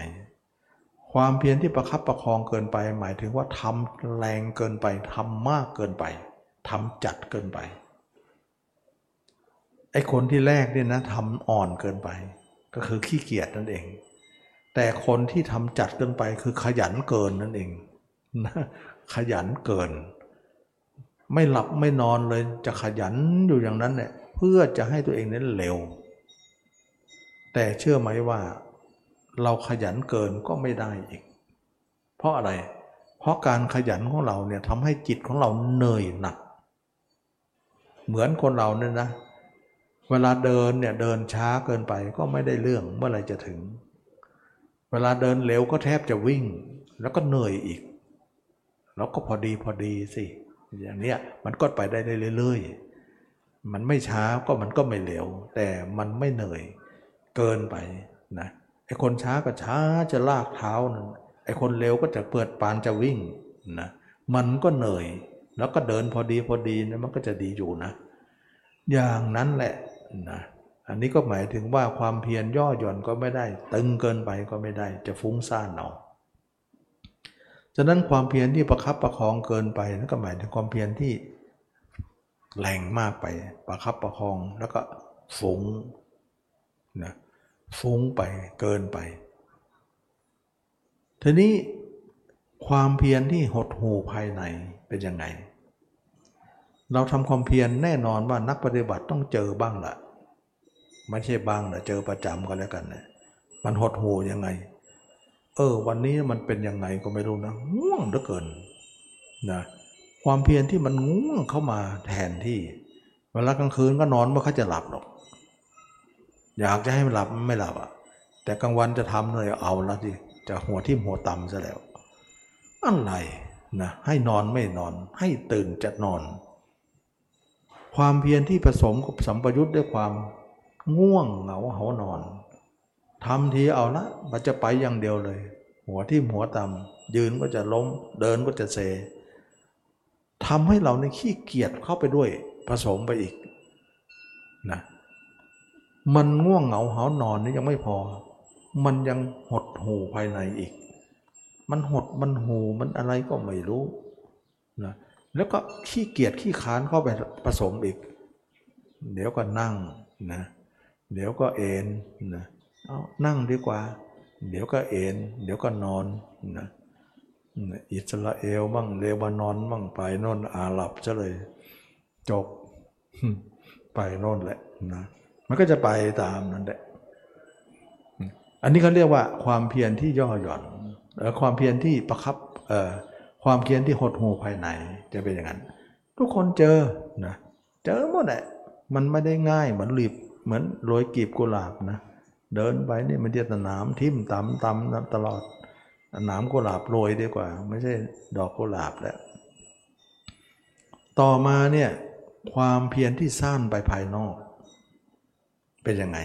ความเพียรที่ประคับประคองเกินไป หมายถึงว่าทำแรงเกินไปทำมากเกินไปทำจัดเกินไปไอ้คนที่แรกเนี่ยนะทำอ่อนเกินไป ก็คือขี้เกียจนั่นเอง แต่คนที่ทำจัดเกินไปคือขยันเกินนั่นเองนะขยันเกิน ไม่หลับไม่นอนเลยจะขยันอยู่อย่างนั้นเนี่ยเพื่อจะให้ตัวเองนั้นเร็ว แต่เชื่อไหมว่าเราขยันเกินก็ไม่ได้อีก เพราะอะไร เพราะการขยันของเราเนี่ยทำให้จิตของเราเหนื่อยหนัก เหมือนคนเราเนี่ยนะ เวลาเดินเนี่ยเดินช้าเกินไปก็ไม่ได้เรื่องเมื่อไรจะถึง เวลาเดินเร็วก็แทบจะวิ่ง แล้วก็เหนื่อยอีกเราก็พอดีพอดีสิอย่างเนี้ยมันก็ไปได้เรื่อยๆมันไม่ช้าก็มันก็ไม่เร็วแต่มันไม่เหนื่อย เกินไปนะไอ้คนช้าก็ช้าจะลากเท้านั่นไอ้คนเร็วก็จะเปิดปานจะวิ่งนะมันก็เหนื่อย แล้วก็เดินพอดีพอดีนะมันก็จะดีอยู่นะ อย่างนั้นแหละนะอันนี้ก็หมายถึงว่าความเพียรย่อหย่อนก็ไม่ได้ ตึงเกินไปก็ไม่ได้ จะฟุ้งซ่านเอาฉะนั้นความเพียรที่ประคับประคองเกินไปนั่นก็หมายถึงความเพียรที่แรงมากไป ประคับประคองแล้วก็ฟุ้งนะ ฟุ้งไปเกินไป ทีนี้ความเพียรที่หดหูภายในเป็นยังไง เราทำความเพียรแน่นอนว่านักปฏิบัติต้องเจอบ้างละไม่ใช่บ้างนะเจอประจำก็แล้วกันนะมันหดหูยังไง เออ วันนี้มันเป็นยังไงก็ไม่รู้นะง่วงเหลือเกินนะความเพียรที่มันง่วงเข้ามาแทนที่เวลากลางคืนก็นอนไม่ค่อยจะหลับหรอก อยากจะให้มันหลับไม่หลับอะ แต่กลางวันจะทำเลยเอาละสิจะหัวที่หัวต่ำซะแล้ว อะไรนะให้นอนไม่นอน ให้ตื่นจะนอน ความเพียรที่ผสมกับสัมปยุทธ์ด้วยความง่วงเหงาเหานอนทำทีเอาละมันจะไปอย่างเดียวเลย หัวที่หัวต่ำยืนก็จะล้ม เดินก็จะเซทำให้เราในขี้เกียจเข้าไปด้วยผสมไปอีกนะ มันง่วงเหงาหานอนนี่ยังไม่พอ มันยังหดหูภายในอีก มันหดมันหูมันอะไรก็ไม่รู้นะแล้วก็ขี้เกียจขี้ค้านเข้าไปผสมอีก เดี๋ยวก็นั่งนะเดี๋ยวก็เอนนะเอานั่งดีกว่า เดี๋ยวก็เอนเดี๋ยวก็นอนนะอิสราเอลบ้างเลบานอนบ้างไปโน่นอาหรับซะเลย จบไปโน่นแหละนะ มันก็จะไปตามนั้นแหละอันนี้เขาเรียกว่าความเพียรที่ย่อหย่อนความเพียรที่ประคับความเพียรที่หดหูภายในจะเป็นอย่างนั้น ทุกคนเจอนะเจอหมดแหละมันไม่ได้ง่ายเหมือนรีบเหมือนโรยกีบกุหลาบนะเดินไปนี่มันจะตหนามทิ่มตำตำตลอดหนามกุหลาบโรยดีกว่า ไม่ใช่ดอกกุหลาบแล้ว ต่อมาเนี่ยความเพียรที่สร้างไปภายนอก เป็นยังไง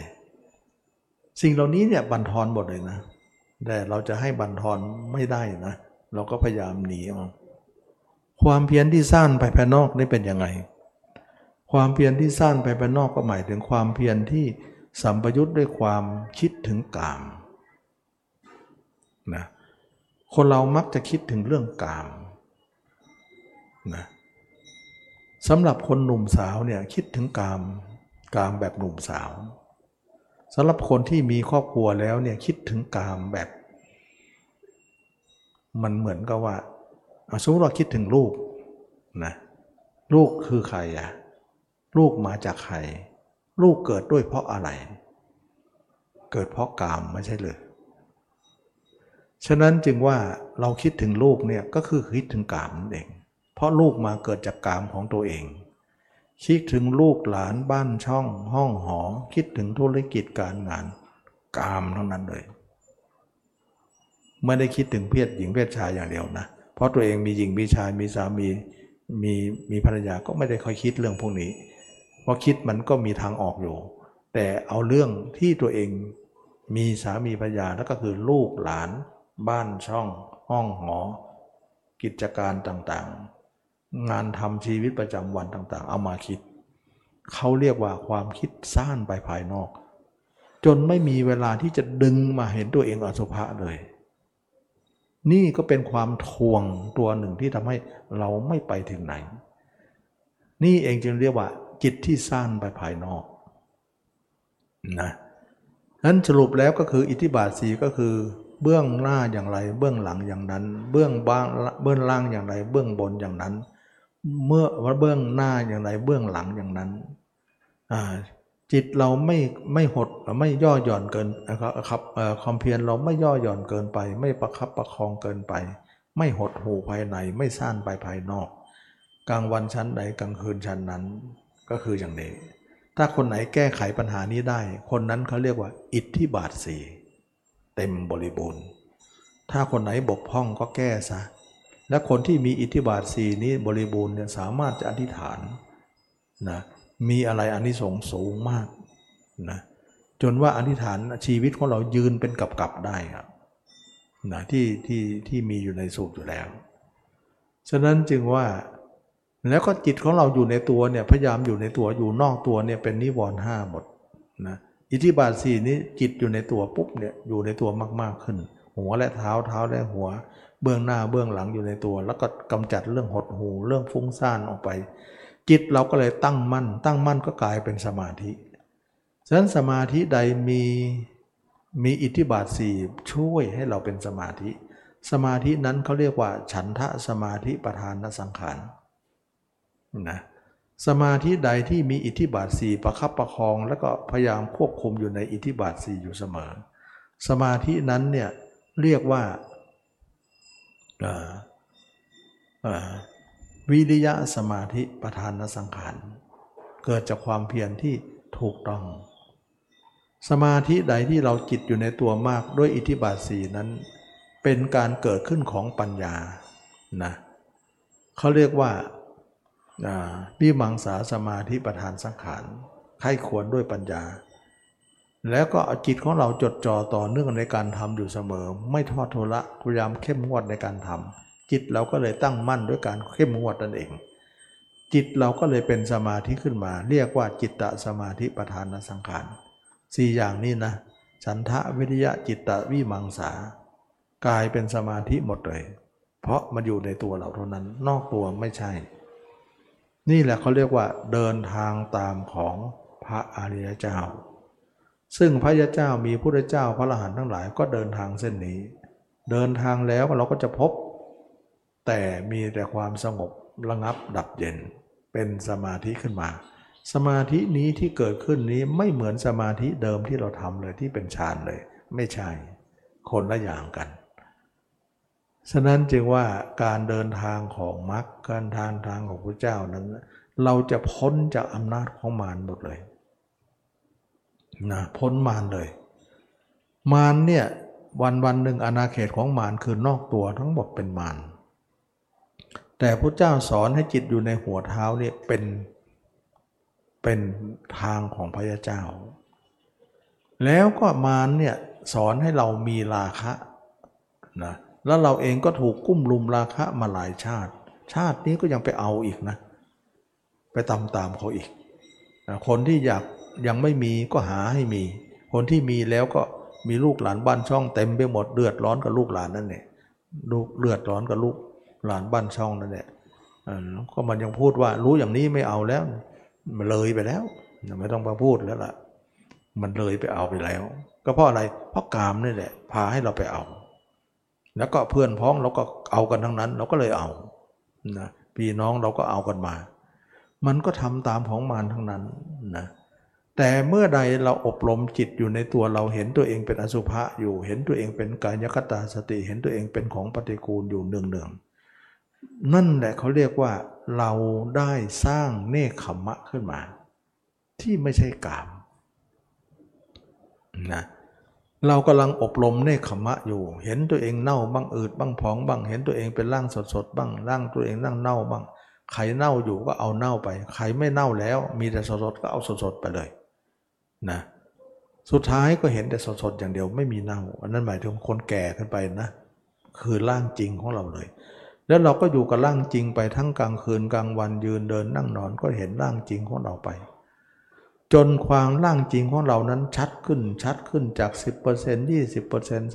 สิ่งเหล่านี้เนี่ยบันทอนหมดเลยนะ แต่เราจะให้บันทอนไม่ได้นะ เราก็พยายามหนีเอาความเพียรที่สร้างไปภายนอกนี่เป็นยังไง ความเพียรที่สั้นไปภายนอกก็หมายถึงความเพียรที่สัมปยุทธ์ด้วยความคิดถึงกามนะคนเรามักจะคิดถึงเรื่องกามนะสำหรับคนหนุ่มสาวเนี่ยคิดถึงกาม กามแบบหนุ่มสาวสำหรับคนที่มีครอบครัวแล้วเนี่ยคิดถึงกามแบบ มันเหมือนกับว่าสมมติเราคิดถึงลูกนะลูกคือใครอะลูกมาจากใคร ลูกเกิดด้วยเพราะอะไร เกิดเพราะกามไม่ใช่เลยฉะนั้นจึงว่าเราคิดถึงลูกเนี่ยก็คือคิดถึงกามนั่นเอง เพราะลูกมาเกิดจากกามของตัวเอง คิดถึงลูกหลานบ้านช่องห้องหอ คิดถึงธุรกิจการงาน กามทั้งนั้นเลย ไม่ได้คิดถึงเพศหญิงเพศชายอย่างเดียวนะ เพราะตัวเองมีหญิงมีชายมีสามีมีมีภรรยาก็ไม่ได้ค่อยคิดเรื่องพวกนี้พราะคิดมันก็มีทางออกอยู่ แต่เอาเรื่องที่ตัวเองมีสามีภรรยาแล้วก็คือลูกหลาน บ้านช่อง ห้องหอ กิจการต่างๆ งานทำชีวิตประจำวันต่างๆ เอามาคิด เขาเรียกว่าความคิดซ่านไปภายนอก จนไม่มีเวลาที่จะดึงมาเห็นตัวเองอสุภะเลย นี่ก็เป็นความทวงตัวหนึ่งที่ทำให้เราไม่ไปถึงไหน นี่เองจึงเรียกว่า จิตที่สร้างไปภายนอกนะนั้นสรุปแล้วก็คืออิทธิบาทสีก็คือเบื้องหน้าอย่างไร เบื้องหลังอย่างนั้น เบื้องบ้างเบื้องล่างอย่างไร เบื้องบนอย่างนั้น เมื่อว่าเบื้องหน้าอย่างไรเบื้องหลังอย่างนั้น จิตเราไม่ไม่หดไม่ย่อหย่อนเกินนะครับความเพียรเราไม่ย่อหย่อนเกินไป ไม่ประคับประคองเกินไป ไม่หดหูภายในไม่ซ่านไปภายนอก กลางวันชั้นใดกลางคืนชั้นนั้นก็คืออย่างนี้ ถ้าคนไหนแก้ไขปัญหานี้ได้ คนนั้นเขาเรียกว่า อิทธิบาทสีเต็มบริบูรณ์ ถ้าคนไหนบกพร่องก็แก้ซะ และคนที่มีอิทธิบาทสีนี้บริบูรณ์เนี่ยสามารถจะอธิษฐานนะมีอะไรอานิสงส์สูงมากนะจนว่าอธิษฐานชีวิตของเรายืนเป็นกับกับได้ครับนะที่ที่ที่มีอยู่ในสูตรอยู่แล้ว ฉะนั้นจึงว่าแล้วก็จิตของเราอยู่ในตัวเนี่ยพยายามอยู่ในตัวอยู่นอกตัวเนี่ยเป็นนิวรณ์ห้าหมดนะอิทธิบาทสี่นี้จิตอยู่ในตัวปุ๊บเนี่ยอยู่ในตัวมากๆขึ้น หัวและเท้าเท้าและหัว เบื้องหน้าเบื้องหลังอยู่ในตัว แล้วก็กำจัดเรื่องหดหูเรื่องฟุ้งซ่านออกไป จิตเราก็เลยตั้งมั่น ตั้งมั่นก็กลายเป็นสมาธิฉะนั้นสมาธิใดมีมีอิทธิบาทสี่ช่วยให้เราเป็นสมาธิ สมาธินั้นเขาเรียกว่า ฉันทะสมาธิประธานสังขารนะสมาธิใดที่มีอิทธิบาทสี่ประคับประคอง แล้วก็พยายามควบคุมอยู่ในอิทธิบาทสี่อยู่เสมอ สมาธินั้นเนี่ยเรียกว่า วิริยะสมาธิประธานสังขารเกิดจากความเพียรที่ถูกต้อง สมาธิใดที่เราจิตอยู่ในตัวมากด้วยอิทธิบาทสีนั้น เป็นการเกิดขึ้นของปัญญานะเขาเรียกว่าวิมังสาสมาธิประธานสังขารใครควรด้วยปัญญา แล้วก็จิตของเราจดจ่อต่อเนื่องในการทำอยู่เสมอ ไม่ทอดทุละพยายามเข้มงวดในการทำจิตเราก็เลยตั้งมั่นด้วยการเข้มงวดนั่นเอง จิตเราก็เลยเป็นสมาธิขึ้นมา เรียกว่าจิตตสมาธิประธานสังขารสี่อย่างนี้นะฉันทะวิริยะจิตตวิมังสากลายเป็นสมาธิหมดเลย เพราะมันอยู่ในตัวเราเท่านั้น นอกตัวไม่ใช่ นี่แหละเขาเรียกว่าเดินทางตามของพระอริยเจ้า ซึ่งพระยาเจ้ามีพระเจ้าพระอรหันต์ทั้งหลายก็เดินทางเส้นนี้ เดินทางแล้วเราก็จะพบ แต่มีแต่ความสงบระงับดับเย็น เป็นสมาธิขึ้นมา สมาธินี้ที่เกิดขึ้นนี้ไม่เหมือนสมาธิเดิมที่เราทำเลยที่เป็นฌานเลย ไม่ใช่ คนละอย่างกันฉะนั้นจึงว่าการเดินทางของมรรคการทางทางของพระเจ้านั้น เราจะพ้นจากอำนาจของมารหมดเลย นะพ้นมารเลย มารเนี่ยวันวันหนึ่งอาณาเขตของมารคือนอกตัวทั้งหมดเป็นมารแต่พระเจ้าสอนให้จิตอยู่ในหัวเท้าเนี่ยเป็นเป็นทางของพระเจ้า แล้วก็มารเนี่ยสอนให้เรามีราคะนะแล้วเราเองก็ถูกกุ้มลุมราคะมาหลายชาติ ชาตินี้ก็ยังไปเอาอีกนะ ไปตามตามเขาอีกคนที่อยาก ยังไม่มีก็หาให้มี คนที่มีแล้วก็มีลูกหลานบ้านช่องเต็มไปหมดเดือดร้อนกับลูกหลานนั่นเนี่ยลูกเลือดร้อนกับลูกหลานบ้านช่องนั่นแหละก็มันยังพูดว่ารู้อย่างนี้ไม่เอาแล้ว มันเลยไปแล้วไม่ต้องมาพูดแล้วล่ะ มันเลยไปเอาไปแล้ว ก็เพราะอะไรเพราะกามนี่แหละ พาให้เราไปเอา แล้วก็เพื่อนพ้องเราก็เอากันทั้งนั้น เราก็เลยเอานะพี่น้องเราก็เอากันมา มันก็ทำตามของมารทั้งนั้นนะ แต่เมื่อใดเราอบรมจิตอยู่ในตัวเราเห็นตัวเองเป็นอสุภะอยู่ เห็นตัวเองเป็นกายคตาสติ เห็นตัวเองเป็นของปฏิกูลอยู่เนืองๆนั่นแหละเขาเรียกว่า เราได้สร้างเนคขมะขึ้นมา ที่ไม่ใช่กามนะเรากำลังอบรมเนคขมะอยู่ เห็นตัวเองเน่าบ้างอืดบ้างพองบ้าง เห็นตัวเองเป็นร่างสดๆบ้างร่างตัวเองร่างเน่าบ้างใครเน่าอยู่ก็เอาเน่าไป ใครไม่เน่าแล้ว มีแต่สดๆก็เอาสดๆไปเลย นะสุดท้ายก็เห็นแต่สดๆอย่างเดียวไม่มีเน่า อันนั้นหมายถึงคนแก่ขึ้นไปนะ คือร่างจริงของเราเลย แล้วเราก็อยู่กับร่างจริงไปทั้งกลางคืนกลางวันยืนเดินนั่งนอนก็เห็นร่างจริงของเราไป จนความร่างจริงของเรานั้นชัดขึ้นชัดขึ้นจาก 10% 20%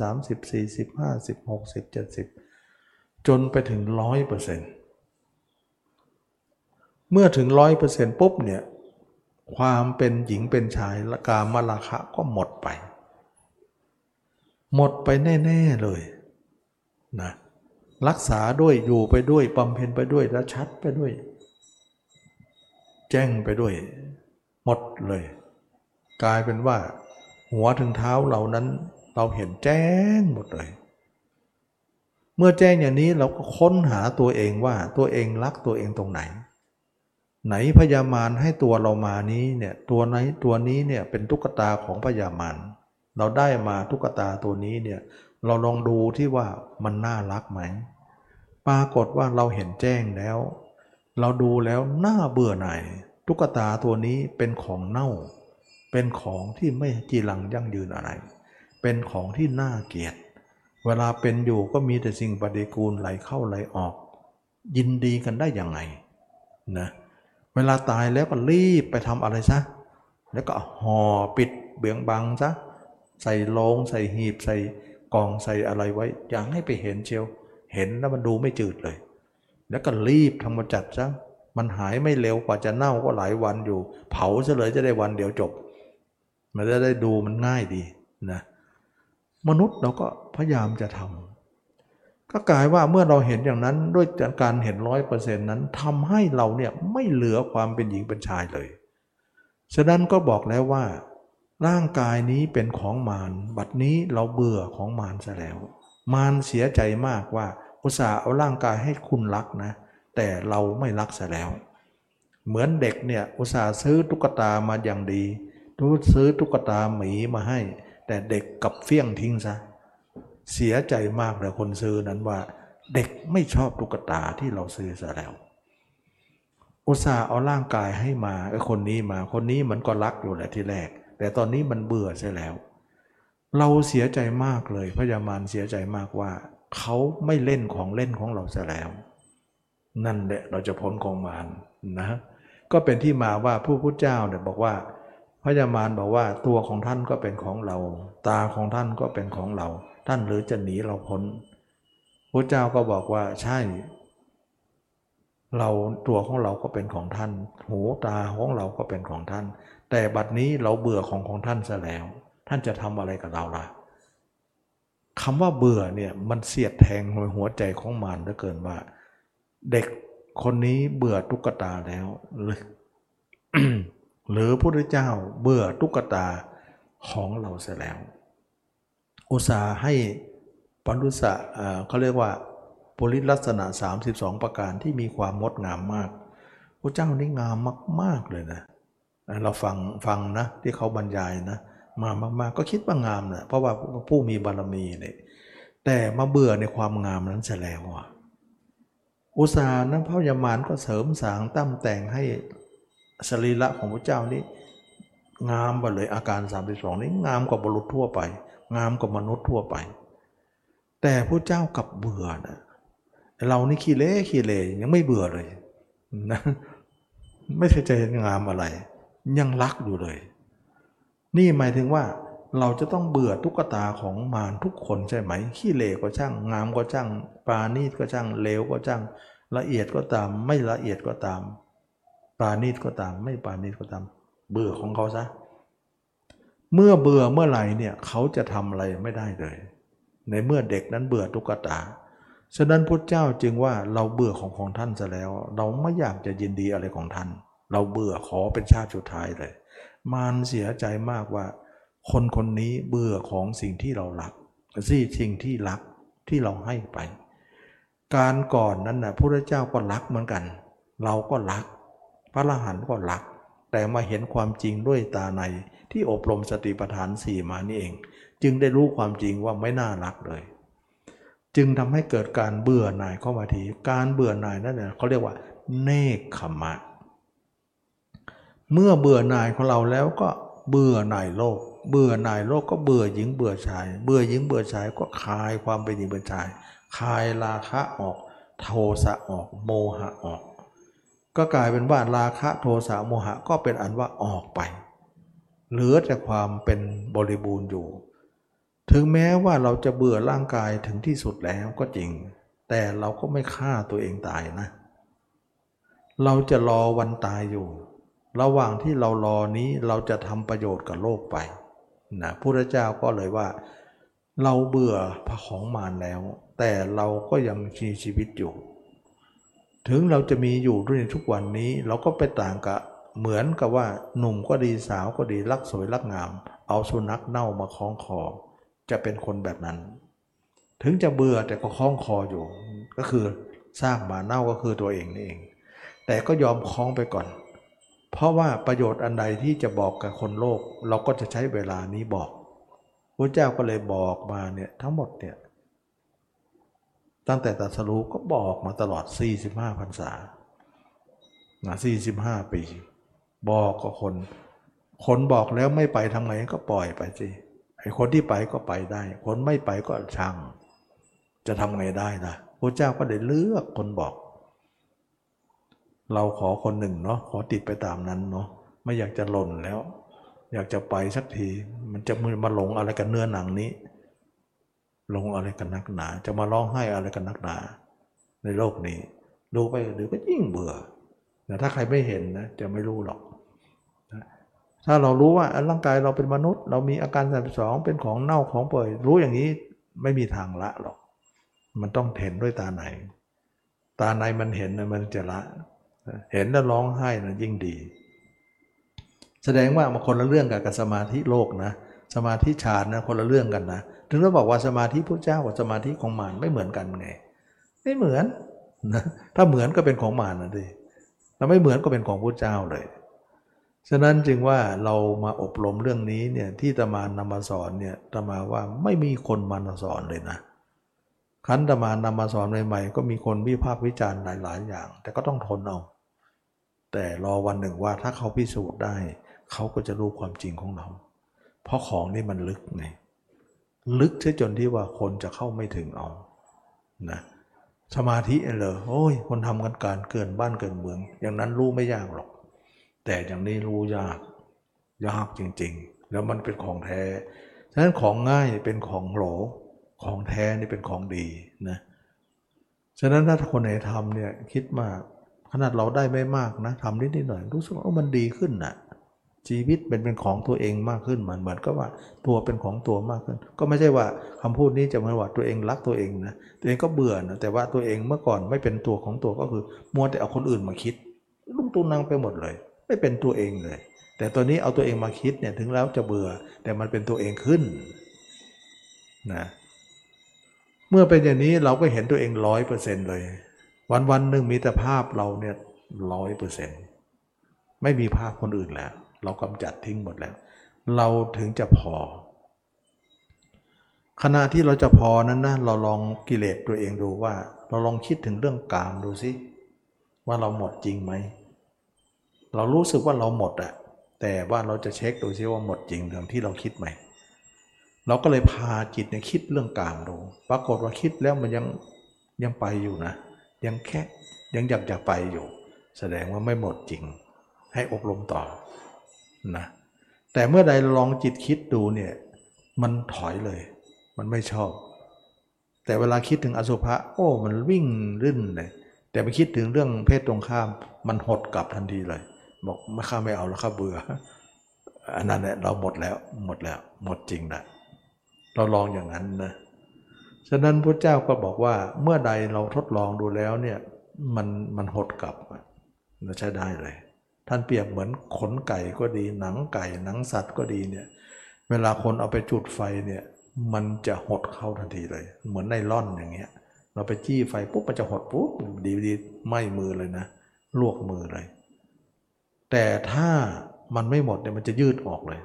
30 40 50 60 70 จนไปถึง 100%เมื่อถึง 100%ปุ๊บเนี่ย ความเป็นหญิงเป็นชายละกามราคะก็หมดไป หมดไปแน่ ๆ เลยนะรักษาด้วยอยู่ไปด้วยบำเพ็ญไปด้วยและชัดไปด้วย แจ้งไปด้วย หมดเลย กลายเป็นว่า หัวถึงเท้าเรานั้นเราเห็นแจ้งหมดเลย เมื่อแจ้งอย่างนี้เราก็ค้นหาตัวเองว่าตัวเองรักตัวเองตรงไหน ไหนพยามารให้ตัวเรามานี้เนี่ยตัวไหนตัวนี้เนี่ยเป็นตุ๊กตาของพยามารเราได้มาตุ๊กตาตัวนี้เนี่ยเราลองดูที่ว่ามันน่ารักไหมปรากฏว่าเราเห็นแจ้งแล้ว เราดูแล้วน่าเบื่อหน่ายตุ๊กตาตัวนี้เป็นของเน่า เป็นของที่ไม่จีรังยั่งยืนอะไร เป็นของที่น่าเกลียด เวลาเป็นอยู่ก็มีแต่สิ่งปฏิกูลไหลเข้าไหลออก ยินดีกันได้อยังไงนะเเวลาตายแล้วก็รีบไปทำอะไรซะ แล้วก็ห่อปิดเบียงบังซะ ใส่โลงใส่หีบใส่กองใส่อะไรไว้ อย่าให้ไปเห็นเชียว เห็นแล้วมันดูไม่จืดเลย แล้วก็รีบทำมาจัดซะ มันหายไม่เร็วกว่าจะเน่าก็หลายวันอยู่ เผาซะเลยจะได้วันเดียวจบ มันจะได้ดูมันง่ายดีนะ มนุษย์เราก็พยายามจะทำ ก็กลายว่าเมื่อเราเห็นอย่างนั้นด้วยการเห็นร้อยเปอร์เซ็นต์นั้นทำให้เราเนี่ยไม่เหลือความเป็นหญิงเป็นชายเลย ฉะนั้นก็บอกแล้วว่า ร่างกายนี้เป็นของมารบัดนี้เราเบื่อของมารซะแล้ว มารเสียใจมากว่าอุตส่าห์เอาร่างกายให้คุณรักนะ แต่เราไม่รักซะแล้ว เหมือนเด็กเนี่ยอุตส่าห์ซื้อตุ๊กตามาอย่างดีทุซื้อตุ๊กตาหมีมาให้ แต่เด็กกับเฟี้ยงทิ้งซะ เสียใจมากเลยคนซื้อนั้นว่า เด็กไม่ชอบตุ๊กตาที่เราซื้อซะแล้ว อุตส่าห์เอาร่างกายให้มาไอ้คนนี้มาคนนี้มันก็รักอยู่แหละที่แรก แต่ตอนนี้มันเบื่อใช่แล้ว เราเสียใจมากเลยพญามารเสียใจมากว่า เขาไม่เล่นของเล่นของเราซะแล้ว นั่นแหละเราจะพ้นของมารนะก็เป็นที่มาว่าผู้พุทธเจ้าเนี่ยบอกว่าพญามารบอกว่าตัวของท่านก็เป็นของเรา ตาของท่านก็เป็นของเรา ท่านหรือจะหนีเราพ้นพระเจ้าก็บอกว่าใช่ เราตัวของเราก็เป็นของท่าน หูตาของเราก็เป็นของท่าน แต่บัดนี้เราเบื่อของของท่านซะแล้ว ท่านจะทำอะไรกับเราล่ะคำว่าเบื่อเนี่ยมันเสียดแทงหัวใจของมารเหลือเกินว่า เด็กคนนี้เบื่อตุ๊กตาแล้ว หรือหรือพระพุทธเจ้าเบื่อตุ๊กตาของเราเสียแล้ว อุตสาห์ให้ปรุษะเขาเรียกว่าปริลักษณะ 32 ประการที่มีความงดงามมากพระเจ้านี่งามมาก ๆ เลยนะ เราฟังฟังนะที่เขาบรรยายนะมามากๆก็คิดว่างามนะเพราะว่าผู้มีบารมีเนี่ยแต่มาเบื่อในความงามนั้นเสียแล้วอะอุตสาห์นั้นพระยามานก็เสริมสางตั้มแต่งให้สรีระของพระเจ้านี่งามไปเลยอาการ 32 นี้งามกว่าบุรุษทั่วไป งามกว่ามนุษย์ทั่วไป แต่พระเจ้ากลับเบื่อนะเรานี่ขี้เละขี้เละยังไม่เบื่อเลยนะไม่ใช่ใจงามอะไร ยังรักอยู่เลย นี่หมายถึงว่าเราจะต้องเบื่อตุ๊กตาของมารทุกคนใช่ไหม ขี้เละก็ช่าง งามก็ช่าง ปาณีตก็ช่าง เลวก็ช่าง ละเอียดก็ตาม ไม่ละเอียดก็ตาม ปาณีตก็ตาม ไม่ปาณีตก็ตาม เบื่อของเขาซะ เมื่อเบื่อเมื่อไหร่เนี่ยเขาจะทำอะไรไม่ได้เลย ในเมื่อเด็กนั้นเบื่อตุ๊กตา ฉะนั้นพระเจ้าจึงว่าเราเบื่อของของท่านซะแล้ว เราไม่อยากจะยินดีอะไรของท่าน เราเบื่อขอเป็นชาติสุดท้ายเลยมารเสียใจมากว่า คนคนนี้เบื่อของสิ่งที่เรารักสิ่งสิ่งที่รักที่เราให้ไป การก่อนนั้นนะพระเจ้าก็รักเหมือนกัน เราก็รัก พระอรหันต์ก็รัก แต่มาเห็นความจริงด้วยตาในที่อบรมสติปัฏฐานสี่มานี่เอง จึงได้รู้ความจริงว่าไม่น่ารักเลย จึงทำให้เกิดการเบื่อหน่ายเข้ามาทีการเบื่อหน่ายนั่นเนี่ยเขาเรียกว่า เนคขมะ เมื่อเบื่อหน่ายของเราแล้วก็เบื่อหน่ายโลก เบื่อหน่ายโลกก็เบื่อหญิงเบื่อชาย เบื่อหญิงเบื่อชายก็คลายความเป็นหญิงเป็นชาย คลายราคะออก โทสะออก โมหะออก ก็กลายเป็นว่าราคะโทสะโมหะก็เป็นอันว่าออกไป เหลือแต่ความเป็นบริบูรณ์อยู่ ถึงแม้ว่าเราจะเบื่อร่างกายถึงที่สุดแล้วก็จริง แต่เราก็ไม่ฆ่าตัวเองตายนะ เราจะรอวันตายอยู่ ระหว่างที่เรารอนี้เราจะทำประโยชน์กับโลกไปนะพระเจ้าก็เลยว่า เราเบื่อพระของมารแล้ว แต่เราก็ยังมีชีวิตอยู่ ถึงเราจะมีอยู่ด้วยในทุกวันนี้ เราก็ไปต่างกับเหมือนกับว่าหนุ่มก็ดีสาวก็ดีรักสวยรักงาม เอาสุนัขเน่ามาคล้องคอ จะเป็นคนแบบนั้น ถึงจะเบื่อแต่ก็คล้องคออยู่ ก็คือสร้างมาเน่าก็คือตัวเองนี่เอง แต่ก็ยอมคล้องไปก่อน เพราะว่าประโยชน์อันใดที่จะบอกกับคนโลก เราก็จะใช้เวลานี้บอกพระเจ้าก็เลยบอกมาเนี่ยทั้งหมดเนี่ย ตั้งแต่ตรัสรู้ก็บอกมาตลอด 45พรรษานะ45 ปี บอกกับคน คนบอกแล้วไม่ไปทำไงก็ปล่อยไปสิไอ้คนที่ไปก็ไปได้ คนไม่ไปก็ช่าง จะทำไงได้ล่ะพระเจ้าก็ได้เลือกคนบอก เราขอคนหนึ่งเนาะขอติดไปตามนั้นเนาะไม่อยากจะหล่นแล้ว อยากจะไปสักที มันจะมือมาหลงอะไรกันเนื้อหนังนี้ ลงอะไรกันนักหนา จะมาร้องไห้อะไรกันนักหนา ในโลกนี้ ดูไปหรือก็ยิ่งเบื่อแต่ถ้าใครไม่เห็นนะจะไม่รู้หรอกถ้าเรารู้ว่าร่างกายเราเป็นมนุษย์ เรามีอาการสามสองเป็นของเน่าของเปื่อยรู้อย่างนี้ไม่มีทางละหรอก มันต้องเห็นด้วยตาในตาในมันเห็นมันจะละ เห็นแล้วร้องไห้นะยิ่งดี แสดงว่ามันคนละเรื่องกับสมาธิโลกนะ สมาธิฌานนะคนละเรื่องกันนะ ถึงเราบอกว่าสมาธิพระเจ้ากับสมาธิของมารไม่เหมือนกันไง ไม่เหมือนนะถ้าเหมือนก็เป็นของมารนะดิถ้าไม่เหมือนก็เป็นของพระเจ้าเลย ฉะนั้นจึงว่าเรามาอบรมเรื่องนี้เนี่ยที่ตมานำมาสอนเนี่ยตมาว่าไม่มีคนมาสอนเลยนะ คันตมานำมาสอนใหม่ๆก็มีคนวิพากษ์วิจารณ์หลายๆอย่าง แต่ก็ต้องทนเอาแต่รอวันหนึ่งว่าถ้าเขาพิสูจน์ได้ เขาก็จะรู้ความจริงของเรา เพราะของนี่มันลึกไง ลึกเสียจนที่ว่าคนจะเข้าไม่ถึงเอานะสมาธิเหรอโอ้ย คนทำกันการเกินบ้านเกินเมือง อย่างนั้นรู้ไม่ยากหรอก แต่อย่างนี้รู้ยากยากจริง ๆ แล้วมันเป็นของแท้ฉะนั้นของง่ายเป็นของโหลของแท้นี่เป็นของดีนะฉะนั้นถ้าคนไหนทำเนี่ยคิดมากขนาดเราได้ไม่มากนะทำนิดนิดหน่อยรู้สึกว่ามันดีขึ้นนะ่ะ ชีวิตเป็นเป็นของตัวเองมากขึ้นเหมือนเหมือนก็ว่าตัวเป็นของตัวมากขึ้น ก็ไม่ใช่ว่าคำพูดนี้จะมาว่าตัวเองรักตัวเองนะตัวเองก็เบื่อนะแต่ว่าตัวเองเมื่อก่อนไม่เป็นตัวของตัวก็คือมัวแต่เอาคนอื่นมาคิดลุ่มตุนางไปหมดเลย ไม่เป็นตัวเองเลย แต่ตัวนี้เอาตัวเองมาคิดเนี่ยถึงแล้วจะเบื่อแต่มันเป็นตัวเองขึ้นนะเมื่อเป็นอย่างนี้เราก็เห็นตัวเองร้อยเปอร์เซ็นต์เลย วันวันหนึ่งมีแต่ภาพเราเนี่ยร้อยเปอร์เซ็นต์ไม่มีภาพคนอื่นแล้ว เรากำจัดทิ้งหมดแล้ว เราถึงจะพอ ขณะที่เราจะพอนั้นนะเราลองกิเลสตัวเองดูว่า เราลองคิดถึงเรื่องกามดูสิว่าเราหมดจริงไหมเรารู้สึกว่าเราหมดอะแต่ว่าเราจะเช็คดูซิว่าหมดจริงอย่างที่เราคิดไหมเราก็เลยพาจิตเนี่ยคิดเรื่องกามดู ปรากฏว่าคิดแล้วมันยังยังไปอยู่นะ ยังแค่ยังอยากจะไปอยู่ แสดงว่าไม่หมดจริง ให้อบรมต่อ นะแต่เมื่อใดลองจิตคิดดูเนี่ยมันถอยเลย มันไม่ชอบ แต่เวลาคิดถึงอสุภะโอ้ มันวิ่งรื่นเลย แต่ไปคิดถึงเรื่องเพศตรงข้าม มันหดกลับทันทีเลย บอกไม่ข้าไม่เอาแล้วข้าเบื่ออันนั้นเนี่ยเราหมดแล้วหมดแล้วหมดจริงนะเราลองอย่างนั้นนะฉะนั้นพระเจ้าก็บอกว่าเมื่อใดเราทดลองดูแล้วเนี่ยมันมันหดกลับเราใช้ได้เลย ท่านเปรียบเหมือนขนไก่ก็ดี หนังไก่ หนังสัตว์ก็ดีเนี่ย เวลาคนเอาไปจุดไฟเนี่ย มันจะหดเข้าทันทีเลย เหมือนในร่อนอย่างเงี้ย เราไปจี้ไฟปุ๊บมันจะหดปุ๊บดีดีไหม้มือเลยนะ ลวกมือเลย แต่ถ้ามันไม่หมดเนี่ยมันจะยืดออกเลย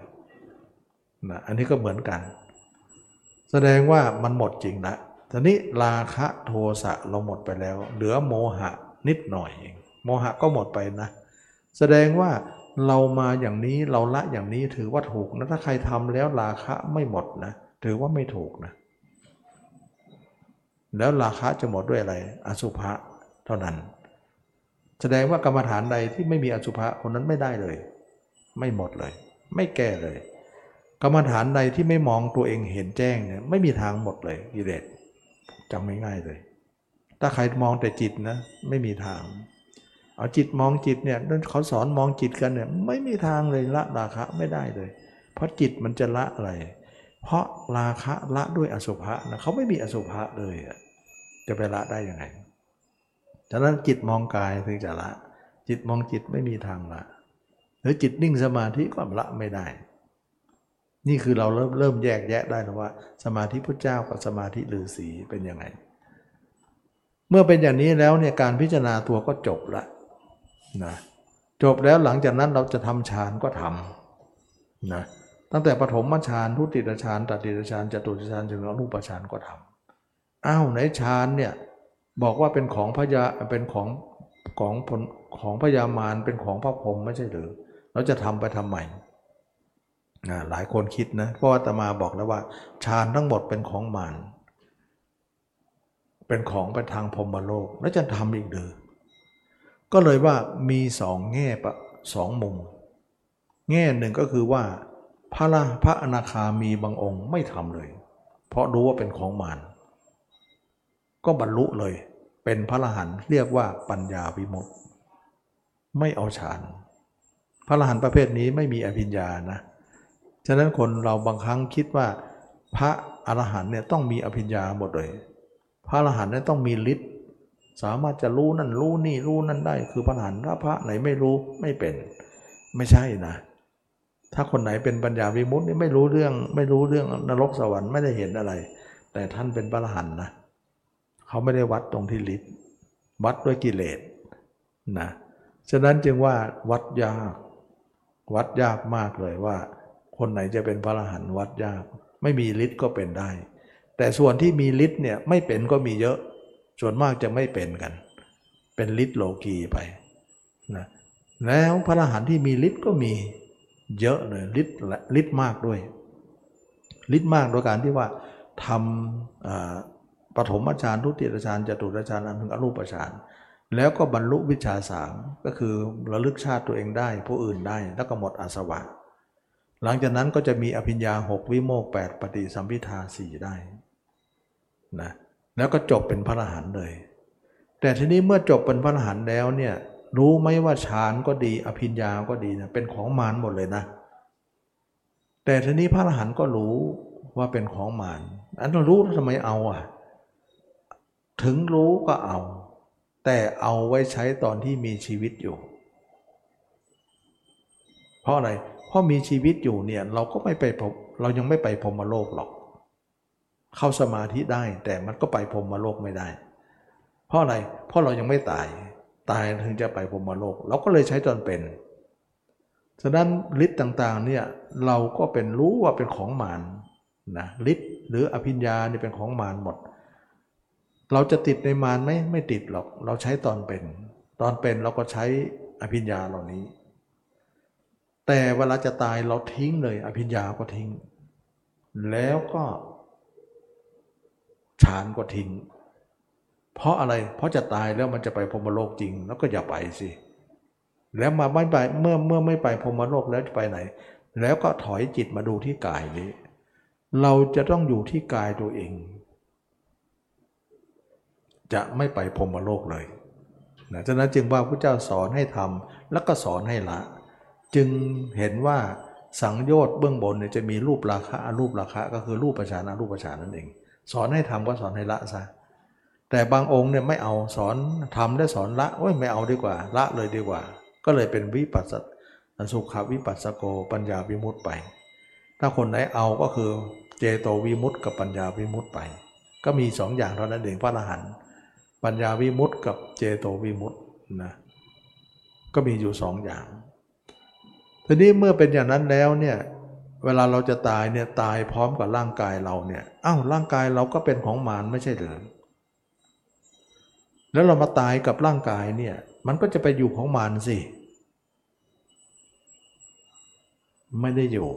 นะอันนี้ก็เหมือนกัน แสดงว่ามันหมดจริงนะทีนี้ราคะโทสะเราหมดไปแล้ว เหลือโมหะนิดหน่อยเอง โมหะก็หมดไปนะ แสดงว่าเรามาอย่างนี้เราละอย่างนี้ถือว่าถูกนะถ้าใครทำแล้วราคะไม่หมดนะถือว่าไม่ถูกนะ แล้วราคะจะหมดด้วยอะไร อสุภะเท่านั้น แสดงว่ากรรมฐานใดที่ไม่มีอสุภะคนนั้นไม่ได้เลย ไม่หมดเลย ไม่แก้เลย กรรมฐานใดที่ไม่มองตัวเองเห็นแจ้งเนี่ยไม่มีทางหมดเลยกิเลสจำง่ายเลย ถ้าใครมองแต่จิตนะ ไม่มีทาง เอาจิตมองจิตเนี่ยเขาสอนมองจิตกันเนี่ยไม่มีทางเลยละราคะไม่ได้เลย เพราะจิตมันจะละอะไร เพราะราคะละด้วยอสุภะนะเขาไม่มีอสุภะเลยจะไปละได้ยังไงฉะนั้นจิตมองกายถึงจะละ จิตมองจิตไม่มีทางละหรือจิตนิ่งสมาธิก็ละไม่ได้ นี่คือเราเริ่มเริ่มแยกแยะได้แล้วว่า สมาธิพุทธเจ้ากับสมาธิฤาษีเป็นยังไง เมื่อเป็นอย่างนี้แล้วเนี่ยการพิจารณาตัวก็จบละ นะจบแล้วหลังจากนั้นเราจะทำฌานก็ทำนะตั้งแต่ปฐมฌานทุติยฌานตติยฌานจตุตฌานจนถึงอรูปฌานก็ทำอ้าวในฌานเนี่ยบอกว่าเป็นของพระยาเป็นของของผลของพญามารเป็นของพระพรหมไม่ใช่หรือเราจะทำไปทำไมนะหลายคนคิดนะเพราะว่าตมาบอกแล้วว่าฌานทั้งหมดเป็นของมารเป็นของไปทางพรหมโลก แล้วจะทำอีกเดือ ก็เลยว่ามีสองแง่ปะสองมุม แง่หนึ่งก็คือว่าพระพระอนาคามีบางองค์ไม่ทำเลย เพราะรู้ว่าเป็นของมารก็บรรลุเลย เป็นพระอรหันต์เรียกว่าปัญญาวิมุตติไม่เอาฌานพระอรหันต์ประเภทนี้ไม่มีอภิญญานะฉะนั้นคนเราบางครั้งคิดว่า พระอรหันต์เนี่ยต้องมีอภิญญาหมดเลย พระอรหันต์เนี่ยต้องมีฤทธิ์ สามารถจะรู้นั่นรู้นี่รู้นั่นได้ คือพระหันถ้าพระไหนไม่รู้ไม่เป็น ไม่ใช่นะ ถ้าคนไหนเป็นปัญญาวิมุตติไม่รู้เรื่อง ไม่รู้เรื่องนรกสวรรค์ไม่ได้เห็นอะไร แต่ท่านเป็นพระหันนะเขาไม่ได้วัดตรงที่ฤทธิ์วัดด้วยกิเลสนะฉะนั้นจึงว่าวัดยากวัดยากมากเลยว่า คนไหนจะเป็นพระอรหันต์วัดยาก ไม่มีฤทธิ์ก็เป็นได้ แต่ส่วนที่มีฤทธิ์เนี่ยไม่เป็นก็มีเยอะ ส่วนมากจะไม่เป็นกัน เป็นฤทธิ์โลกีไปนะแล้วพระอรหันต์ที่มีฤทธิ์ก็มีเยอะเลยฤทธิ์ฤทธิ์มากด้วยฤทธิ์มากโดยการที่ว่าทำปฐมฌานทุติยฌานจตุตฌานอันถึงอรูปฌานแล้วก็บรรลุวิชาสามก็คือระลึกชาติตัวเองได้ ผู้อื่นได้แล้วก็หมดอาสวะ หลังจากนั้นก็จะมีอภิญญาหกวิโมกแปดปฏิสัมพิทาสี่ได้นะ แล้วก็จบเป็นพระอรหันต์เลย แต่ทีนี้เมื่อจบเป็นพระอรหันต์แล้วเนี่ยรู้ไหมว่าฌานก็ดี อภิญญาก็ดีนะเป็นของมารหมดเลยนะ แต่ทีนี้พระอรหันต์ก็รู้ว่าเป็นของมารอันนั้นรู้ทำไมเอาอะ ถึงรู้ก็เอา แต่เอาไว้ใช้ตอนที่มีชีวิตอยู่ เพราะอะไร เพราะมีชีวิตอยู่เนี่ยเราก็ไม่ไปเรายังไม่ไปพรมโลกหรอก เข้าสมาธิได้ แต่มันก็ไปพรมโลกไม่ได้ เพราะอะไรเพราะเรายังไม่ตาย ตายถึงจะไปพรมโลก เราก็เลยใช้ตอนเป็นฉะนั้นฤทธิ์ต่างๆเนี่ยเราก็เป็นรู้ว่าเป็นของมารนะฤทธิ์หรืออภิญญาเนี่ยเป็นของมารหมด เราจะติดในมารไหมไม่ติดหรอก เราใช้ตอนเป็น ตอนเป็นเราก็ใช้อภิญญาเหล่านี้ แต่เวลาจะตายเราทิ้งเลย อภิญญาก็ทิ้ง แล้วก็ ฌานก็ทิ้ง เพราะอะไร เพราะจะตายแล้วมันจะไปพรมโลกจริง แล้วก็อย่าไปสิ แล้วมาไม่ไป เมื่อเมื่อไม่ไปพรมโลกแล้วจะไปไหน แล้วก็ถอยจิตมาดูที่กายนี้ เราจะต้องอยู่ที่กายตัวเอง จะไม่ไปพรมโลกเลยนะฉะนั้นจึงว่าพระเจ้าสอนให้ทำแล้วก็สอนให้ละ จึงเห็นว่าสังโยชน์เบื้องบนเนี่ยจะมีรูปราคะรูปราคะ ก็คือรูปประชานะรูปประชานั่นเอง สอนให้ทำก็สอนให้ละซะแต่บางองค์เนี่ยไม่เอาสอนทำได้สอนละโอ้ยไม่เอาดีกว่า ละเลยดีกว่า ก็เลยเป็นวิปัสสสุขวิปัสสโกปัญญาวิมุตต์ไป ถ้าคนไหนเอาก็คือเจโตวิมุตต์กับปัญญาวิมุตต์ไป ก็มีสองอย่างเท่านั้นเองพระอรหันต์ปัญญาวิมุตต์กับเจโตวิมุตต์นะก็มีอยู่สองอย่างทีนี้เมื่อเป็นอย่างนั้นแล้วเนี่ย เวลาเราจะตายเนี่ยตายพร้อมกับร่างกายเราเนี่ยอ้าวร่างกายเราก็เป็นของมารไม่ใช่หรือแล้วเรามาตายกับร่างกายเนี่ยมันก็จะไปอยู่ของมารสิ ไม่ได้อยู่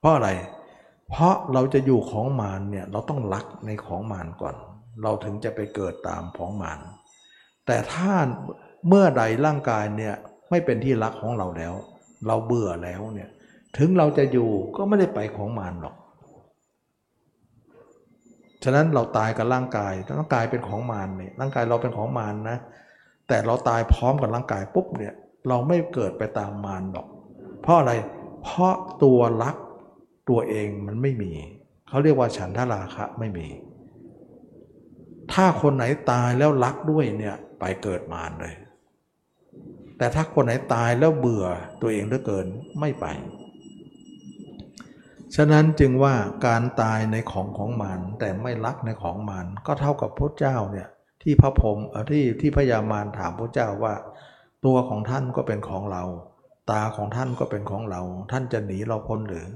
เพราะอะไร เพราะเราจะอยู่ของมารเนี่ยเราต้องรักในของมารก่อน เราถึงจะไปเกิดตามของมารแต่ถ้าเมื่อใดร่างกายเนี่ยไม่เป็นที่รักของเราแล้ว เราเบื่อแล้วเนี่ย ถึงเราจะอยู่ก็ไม่ได้ไปของมารหรอก ฉะนั้นเราตายกับร่างกายร่างกายเป็นของมารเนี่ยร่างกายเราเป็นของมารนะ แต่เราตายพร้อมกับร่างกายปุ๊บเนี่ยเราไม่เกิดไปตามมารหรอก เพราะอะไร เพราะตัวรักตัวเองมันไม่มี เขาเรียกว่าฉันทราคะไม่มี ถ้าคนไหนตายแล้วรักด้วยเนี่ยไปเกิดมารเลย แต่ถ้าคนไหนตายแล้วเบื่อตัวเองเหลือเกินไม่ไป ฉะนั้นจึงว่าการตายในของของมารแต่ไม่รักในของมารก็เท่ากับพระเจ้าเนี่ยที่พระพรหมที่ที่พญามารถามพระเจ้าว่า ตัวของท่านก็เป็นของเรา ตาของท่านก็เป็นของเรา ท่านจะหนีเราพ้นหรือ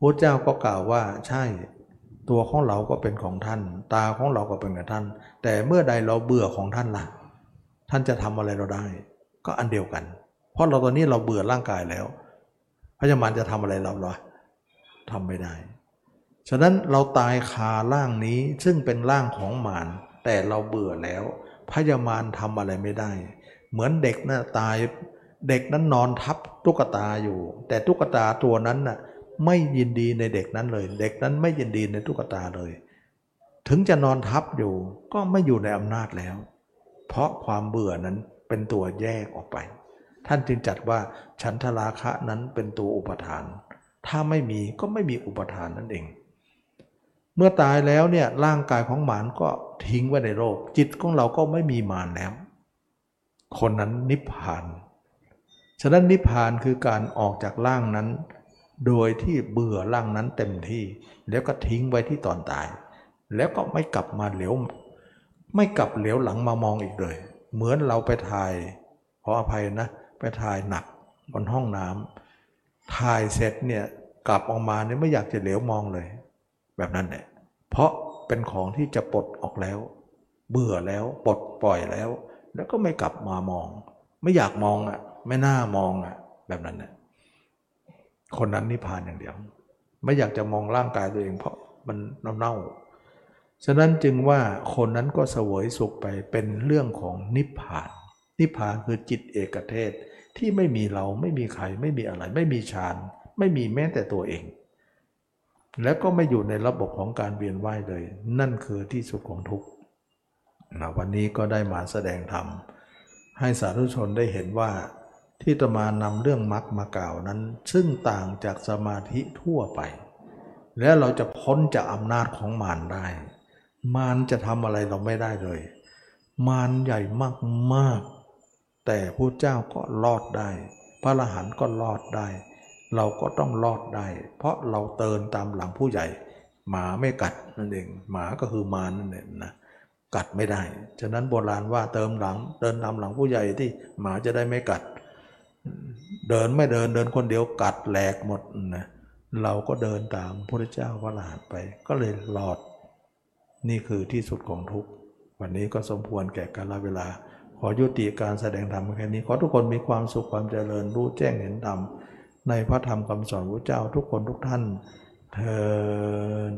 พระเจ้าก็กล่าวว่าใช่ ตัวของเราก็เป็นของท่าน ตาของเราก็เป็นของท่าน แต่เมื่อใดเราเบื่อของท่านล่ะ ท่านจะทำอะไรเราได้ ก็อันเดียวกัน เพราะเราตอนนี้เราเบื่อร่างกายแล้วพระยามารจะทำอะไรเราหรอ ทำไม่ได้ ฉะนั้นเราตายคาร่างนี้ซึ่งเป็นร่างของมารแต่เราเบื่อแล้ว พยามารทำอะไรไม่ได้ เหมือนเด็กนะ่ะตายเด็กนั้นนอนทับตุ๊กตาอยู่ แต่ตุ๊กตาตัวนั้นน่ะไม่ยินดีในเด็กนั้นเลย เด็กนั้นไม่ยินดีในตุ๊กตาเลย ถึงจะนอนทับอยู่ก็ไม่อยู่ในอำนาจแล้ว เพราะความเบื่อนั้นเป็นตัวแยกออกไป ท่านจึงจัดว่าฉันทราคะนั้นเป็นตัวอุปทาน ถ้าไม่มีก็ไม่มีอุปทานนั่นเอง เมื่อตายแล้วเนี่ยร่างกายของหมานก็ทิ้งไว้ในโลก จิตของเราก็ไม่มีมานแล้ว คนนั้นนิพพาน ฉะนั้นนิพพานคือการออกจากร่างนั้น โดยที่เบื่อร่างนั้นเต็มที่ แล้วก็ทิ้งไว้ที่ตอนตาย แล้วก็ไม่กลับมาเหลียวไม่กลับเหลียวหลังมามองอีกเลย เหมือนเราไปถ่ายขออภัยนะ ไปถ่ายหนักบนห้องน้ำ ถ่ายเสร็จเนี่ยกลับออกมาเนี่ยไม่อยากจะเหลียวมองเลย แบบนั้นเนี่ยเพราะเป็นของที่จะปลดออกแล้ว เบื่อแล้วปลดปล่อยแล้ว แล้วก็ไม่กลับมามอง ไม่อยากมองอะ ไม่น่ามองอะ แบบนั้นเนี่ยคนนั้นนิพพานอย่างเดียว ไม่อยากจะมองร่างกายตัวเอง เพราะมันเน่าๆฉะนั้นจึงว่าคนนั้นก็เสวยสุขไปเป็นเรื่องของนิพพาน นิพพานคือจิตเอกเทศ ที่ไม่มีเราไม่มีใครไม่มีอะไร ไม่มีฌานไม่มีแม้แต่ตัวเอง แล้วก็ไม่อยู่ในระบบของการเวียนว่ายเลย นั่นคือที่สุดของทุกข์วันนี้ก็ได้มาแสดงธรรมให้สาธุชนได้เห็นว่าที่ตมานำเรื่องมรรคมากล่าวนั้น ซึ่งต่างจากสมาธิทั่วไป แล้วเราจะพ้นจากอำนาจของมารได้ มารจะทำอะไรเราไม่ได้เลย มารใหญ่มากๆ แต่พระเจ้าก็รอดได้ พระอรหันต์ก็รอดได้ เราก็ต้องรอดได้ เพราะเราเตินตามหลังผู้ใหญ่ หมาไม่กัดนั่นเอง หมาก็คือมานั่นเองนะกัดไม่ได้ ฉะนั้นโบราณว่าเติมหลัง เดินตามหลังผู้ใหญ่ที่หมาจะได้ไม่กัด เดินไม่เดินเดินคนเดียวกัดแหลกหมดนะเราก็เดินตามพระเจ้าพระหลานไปก็เลยหลอด นี่คือที่สุดของทุกวันนี้ก็สมควรแก่กาลเวลา อยุติการแสดงธรรมแค่นี้ ขอทุกคนมีความสุขความเจริญรู้แจ้งเห็นธรรมในพระธรรมคำสอนพระเจ้าทุกคนทุกท่านเทอ